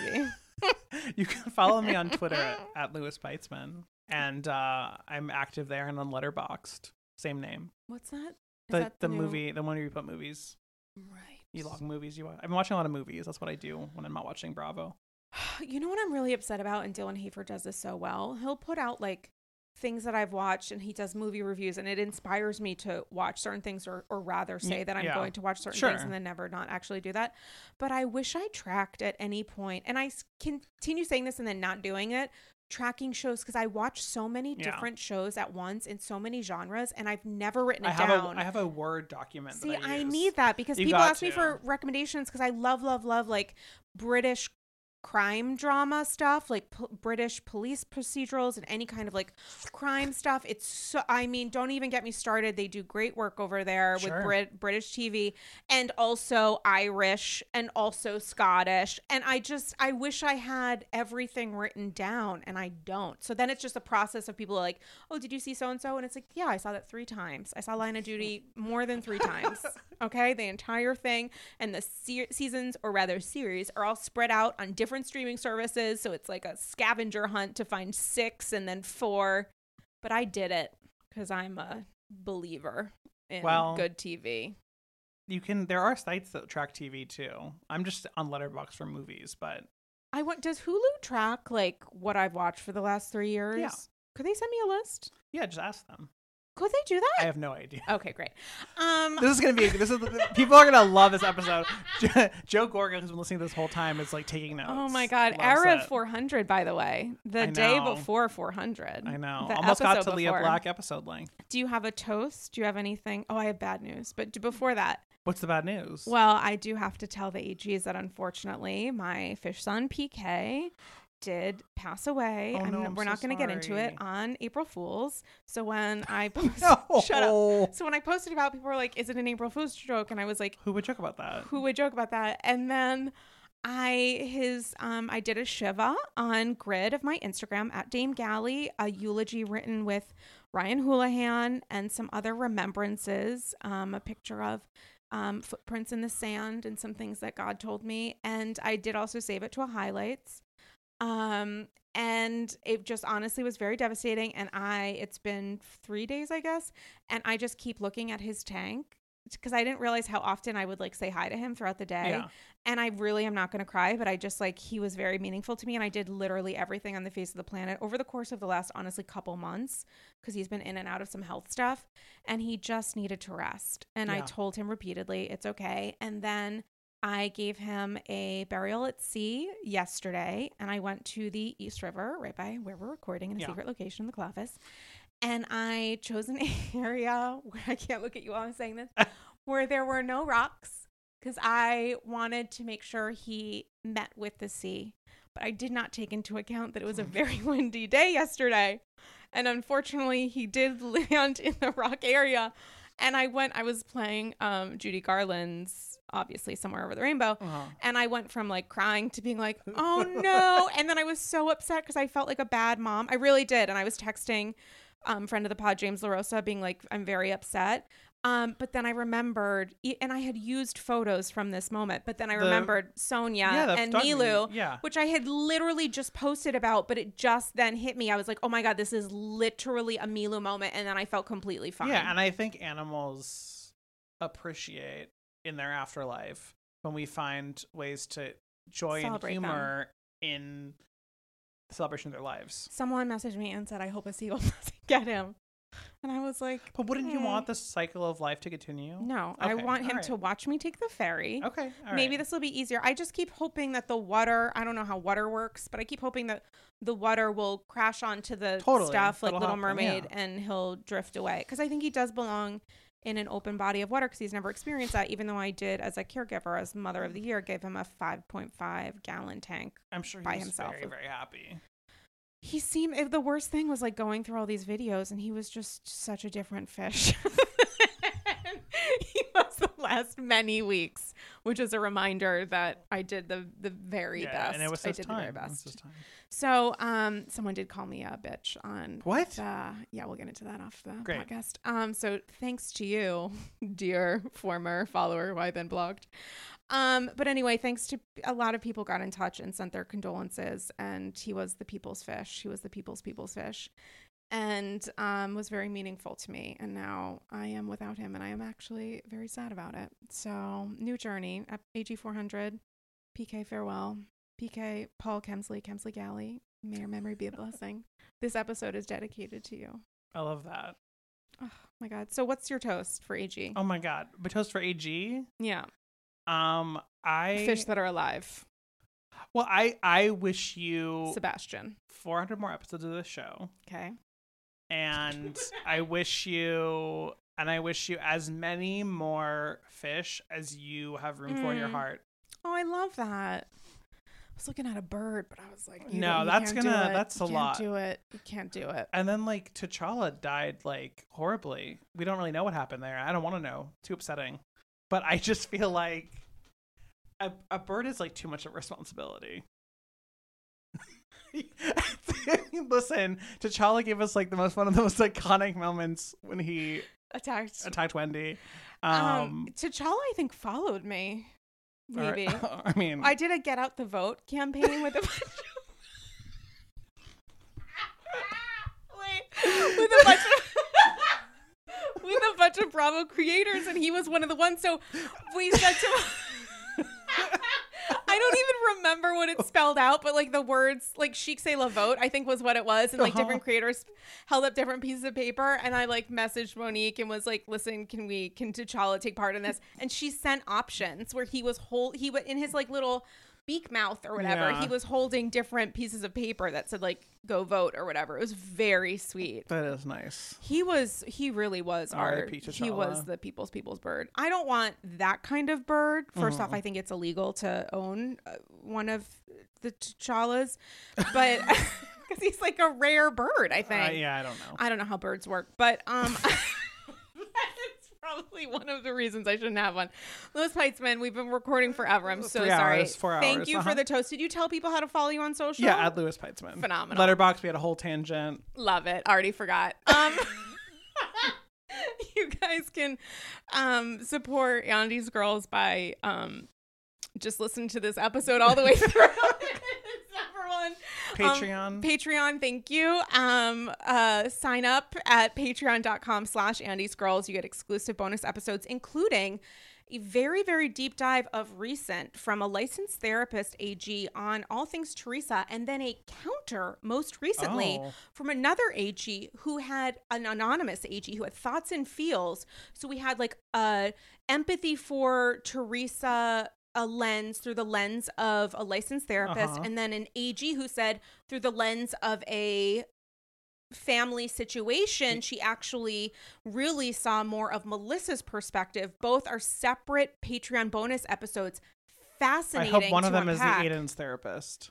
Speaker 1: be.
Speaker 2: you can follow me on Twitter at, at Louis Peitzman, and uh, I'm active there and on Letterboxd. Same name.
Speaker 1: What's that? Is
Speaker 2: The
Speaker 1: that
Speaker 2: the
Speaker 1: new-
Speaker 2: movie, the one where you put movies.
Speaker 1: Right.
Speaker 2: You log movies you watch. I've been watching a lot of movies. That's what I do when I'm not watching Bravo.
Speaker 1: You know what I'm really upset about, and Dylan Hafer does this so well. He'll put out like things that I've watched, and he does movie reviews, and it inspires me to watch certain things, or or rather say that I'm
Speaker 2: yeah.
Speaker 1: going to watch certain
Speaker 2: Sure.
Speaker 1: things, and then never not actually do that. But I wish I tracked at any point, and I continue saying this and then not doing it. Tracking shows because I watch so many
Speaker 2: Yeah.
Speaker 1: different shows at once in so many genres, and I've never written it
Speaker 2: I have
Speaker 1: down.
Speaker 2: a I have a Word document.
Speaker 1: See,
Speaker 2: I,
Speaker 1: I, need that because
Speaker 2: You
Speaker 1: people ask me for recommendations because I love, love, love like British crime drama stuff, like p- British police procedurals and any kind of like crime stuff. It's so, I mean, don't even get me started. They do great work over there
Speaker 2: Sure.
Speaker 1: with Brit- British TV and also Irish and also Scottish. And I just, I wish I had everything written down and I don't. So then it's just a process of people like, oh, did you see so and so? And it's like, yeah, I saw that three times. I saw Line of Duty more than three times. Okay. The entire thing and the se- seasons, or rather series, are all spread out on different streaming services. So it's like a scavenger hunt to find six and then four. But I did it because I'm a believer in
Speaker 2: Well-
Speaker 1: good TV.
Speaker 2: You can. There are sites that track TV too. I'm just on Letterboxd for movies, but
Speaker 1: I want. Does Hulu track like what I've watched for the last three years?
Speaker 2: Yeah.
Speaker 1: Could they send me a list?
Speaker 2: yeah, just ask them.
Speaker 1: Could they do that?
Speaker 2: I have no idea.
Speaker 1: okay, great. Um,
Speaker 2: This is gonna be. This is people are gonna love this episode. Joe Gorga, who's been listening this whole time, is like taking notes.
Speaker 1: Oh my god,
Speaker 2: Loves it.
Speaker 1: 400 by the way. The day
Speaker 2: know.
Speaker 1: before 400.
Speaker 2: I know.
Speaker 1: The
Speaker 2: Almost got to
Speaker 1: episode
Speaker 2: Leah. Black episode length.
Speaker 1: Do you have a toast? Do you have anything? Oh, I have bad news. But before that,
Speaker 2: What's the bad news?
Speaker 1: well, I do have to tell the AGs that unfortunately my fish son PK did pass away.
Speaker 2: Oh,
Speaker 1: I'm
Speaker 2: no,
Speaker 1: n-
Speaker 2: I'm
Speaker 1: we're
Speaker 2: so
Speaker 1: not going to get into it on April Fools. So when I post-
Speaker 2: no.
Speaker 1: shut up. So when I posted about, people were like, "Is it an April Fool's joke?" And I was like,
Speaker 2: Who would joke about that?
Speaker 1: who would joke about that and then i his um i did a shiva on grid of my instagram at dame galli a eulogy written with ryan houlihan and some other remembrances um a picture of um footprints in the sand and some things that god told me and i did also save it to a highlights um and it just honestly was very devastating and i it's been three days i guess and i just keep looking at his tank because I didn't realize how often I would like say hi to him throughout the day.
Speaker 2: Yeah.
Speaker 1: And I really am not going to cry, but I just like he was very meaningful to me. And I did literally everything on the face of the planet over the course of the last, honestly, couple months because he's been in and out of some health stuff and he just needed to rest. And I told him repeatedly, it's okay. And then I gave him a burial at sea yesterday and I went to the East River right by where we're recording in a
Speaker 2: Yeah.
Speaker 1: secret location in the Clovis. And I chose an area where I can't look at you while I'm saying this, where there were no rocks because I wanted to make sure he met with the sea. But I did not take into account that it was a very windy day yesterday. And unfortunately, he did land in the rock area. And I went, I was playing um, Judy Garland's, obviously, Somewhere Over the Rainbow.
Speaker 2: Uh-huh.
Speaker 1: And I went from like crying to being like, oh no. and then I was so upset because I felt like a bad mom. I really did. And I was texting um, friend of the pod, James LaRosa, being like, I'm very upset. Um, but then I remembered, and I had used photos from this moment, but then I
Speaker 2: The-
Speaker 1: remembered Sonja
Speaker 2: Yeah,
Speaker 1: and. Milu,
Speaker 2: Yeah.
Speaker 1: which I had literally just posted about, but it just then hit me. I was like, oh my God, this is literally a Milu moment. And then I felt completely fine.
Speaker 2: Yeah, and I think animals appreciate in their afterlife when we find ways to joy
Speaker 1: Celebrate
Speaker 2: and
Speaker 1: them.
Speaker 2: humor in the celebration of their lives.
Speaker 1: Someone messaged me and said, I hope a seagull doesn't get him. And I was like,
Speaker 2: But wouldn't you
Speaker 1: Mm.
Speaker 2: want the cycle of life to continue?
Speaker 1: no, I want him
Speaker 2: alright.
Speaker 1: to watch me take the ferry.
Speaker 2: Okay.
Speaker 1: Maybe
Speaker 2: right.
Speaker 1: this will be easier. I just keep hoping that the water, I don't know how water works, but I keep hoping that the water will crash onto the
Speaker 2: Totally.
Speaker 1: stuff like
Speaker 2: That'll
Speaker 1: Little Mermaid
Speaker 2: yeah.
Speaker 1: and he'll drift away. Because I think he does belong in an open body of water because he's never experienced that, even though I did, as a caregiver, as Mother of the Year, gave him a 5.5 gallon tank.
Speaker 2: I'm sure
Speaker 1: by himself.
Speaker 2: very, very happy.
Speaker 1: he seemed eh, the worst thing was like going through all these videos and he was just such a different fish. he was the last many weeks, which is a reminder that I did the the very
Speaker 2: yeah,
Speaker 1: best.
Speaker 2: and it was
Speaker 1: I did
Speaker 2: time.
Speaker 1: the very best.
Speaker 2: time.
Speaker 1: So, um, someone did call me a bitch on
Speaker 2: What?
Speaker 1: the yeah, we'll get into that off the
Speaker 2: Great.
Speaker 1: podcast. Um, so thanks to you, dear former follower who I then blocked. Um, but anyway, thanks to a lot of people got in touch and sent their condolences, and he was the people's fish. He was the people's people's fish, and um, was very meaningful to me. And now I am without him, and I am actually very sad about it. So new journey at AG four hundred, PK farewell. PK, Paul Kemsley, Kemsley Galli, may your memory be a blessing. This episode is dedicated to you.
Speaker 2: I love that.
Speaker 1: Oh my God. So, what's your toast for AG?
Speaker 2: Oh my god. But toast for AG.
Speaker 1: yeah.
Speaker 2: Um, I
Speaker 1: Fish that are alive.
Speaker 2: well, I I wish you
Speaker 1: Sebastian.
Speaker 2: 400 more episodes of this show,
Speaker 1: Okay.
Speaker 2: And I wish you and I wish you as many more fish as you have room for in your
Speaker 1: Mm.
Speaker 2: heart.
Speaker 1: Oh, I love that. I was looking at a bird, but I was like, you
Speaker 2: No,
Speaker 1: you
Speaker 2: that's
Speaker 1: can't
Speaker 2: gonna-
Speaker 1: it.
Speaker 2: that's
Speaker 1: You
Speaker 2: a
Speaker 1: can't
Speaker 2: lot.
Speaker 1: do it. You can't do it.
Speaker 2: And then like T'Challa died like horribly. We don't really know what happened there. I don't want to know. Too upsetting. But I just feel like a a bird is like too much of a responsibility. Listen, T'Challa gave us like the most one of the most iconic moments when he
Speaker 1: Attacked.
Speaker 2: attacked Wendy.
Speaker 1: Um,
Speaker 2: Um,
Speaker 1: T'Challa, I think, followed me.
Speaker 2: or-
Speaker 1: Maybe.
Speaker 2: I mean,
Speaker 1: I did a Get Out the Vote campaign with a bunch of. Wait, with a bunch of. with a bunch of Bravo creators, and he was one of the ones. So we said to. I don't even remember what it spelled out, but like the words, like Chic Say La Vote, I think was what it was. And like
Speaker 2: Uh-huh.
Speaker 1: different creators held up different pieces of paper. And I like messaged Monique and was like, listen, can we, can T'Challa take part in this? And she sent options where he was whole, he was in his like little beak mouth or whatever.
Speaker 2: Yeah.
Speaker 1: He was holding different pieces of paper that said like, go vote or whatever. It was very sweet.
Speaker 2: that is nice.
Speaker 1: He was he really was our he was the people's people's bird. I don't want that kind of bird. 1st off,
Speaker 2: Mhm.
Speaker 1: I think it's illegal to own uh, one of the T'Challas, but because he's like a rare bird, I
Speaker 2: Uh,
Speaker 1: think.
Speaker 2: yeah, I don't know.
Speaker 1: I don't know how birds work, but um probably one of the reasons I shouldn't have one. Louis Peitzman, we've been recording forever. I'm so
Speaker 2: Three
Speaker 1: sorry.
Speaker 2: hours, four
Speaker 1: Thank
Speaker 2: hours,
Speaker 1: you
Speaker 2: uh-huh.
Speaker 1: for the toast. Did you tell people how to follow you on social?
Speaker 2: Yeah, at Louis Peitzman.
Speaker 1: Phenomenal.
Speaker 2: Letterboxd, we had a whole tangent.
Speaker 1: Love it. Already forgot. Um, you guys can um, support Andy's Girls by um, just listening to this episode all the way through. It's Number one.
Speaker 2: Patreon.
Speaker 1: Patreon, thank you. Um, uh, sign up at patreon.com slash Andy's Girls. You get exclusive bonus episodes, including a very, very deep dive of recent from a licensed therapist AG on all things Teresa, and then a counter most recently
Speaker 2: Oh.
Speaker 1: from another AG who had an anonymous AG who had thoughts and feels. So we had like a empathy for Teresa a lens through the lens of a licensed therapist
Speaker 2: Uh-huh.
Speaker 1: and then an AG who said through the lens of a family situation she actually really saw more of Melissa's perspective both are separate Patreon bonus episodes
Speaker 2: I
Speaker 1: fascinating
Speaker 2: hope one of them is the
Speaker 1: unpack.
Speaker 2: Aiden's therapist.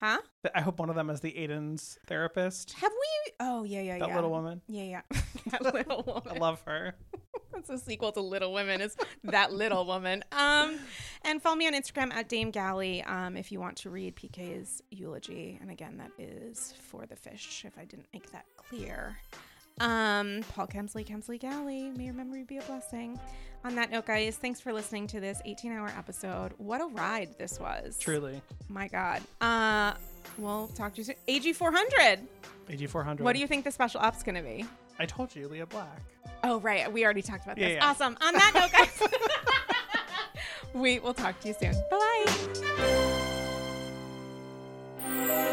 Speaker 1: huh
Speaker 2: I hope one of them is the Aiden's therapist.
Speaker 1: have we oh yeah yeah
Speaker 2: That
Speaker 1: yeah That
Speaker 2: little woman.
Speaker 1: yeah yeah that little woman
Speaker 2: I love her.
Speaker 1: That's a sequel to Little Women. Is that Little Woman? Um, and follow me on Instagram at Dame Galli um, if you want to read PK's eulogy. And again, that is for the fish. If I didn't make that clear. Um, Paul Kemsley, Kemsley Galli. May your memory be a blessing. On that note, guys, thanks for listening to this 18-hour episode. What a ride this was!
Speaker 2: Truly.
Speaker 1: My God. Uh, we'll talk to you soon. AG 400.
Speaker 2: AG400.
Speaker 1: What do you think the special op's gonna be?
Speaker 2: I told you, Leah Black.
Speaker 1: Oh, right. We already talked about this.
Speaker 2: Yeah, yeah.
Speaker 1: Awesome. On that note, guys, we will talk to you soon. Bye bye.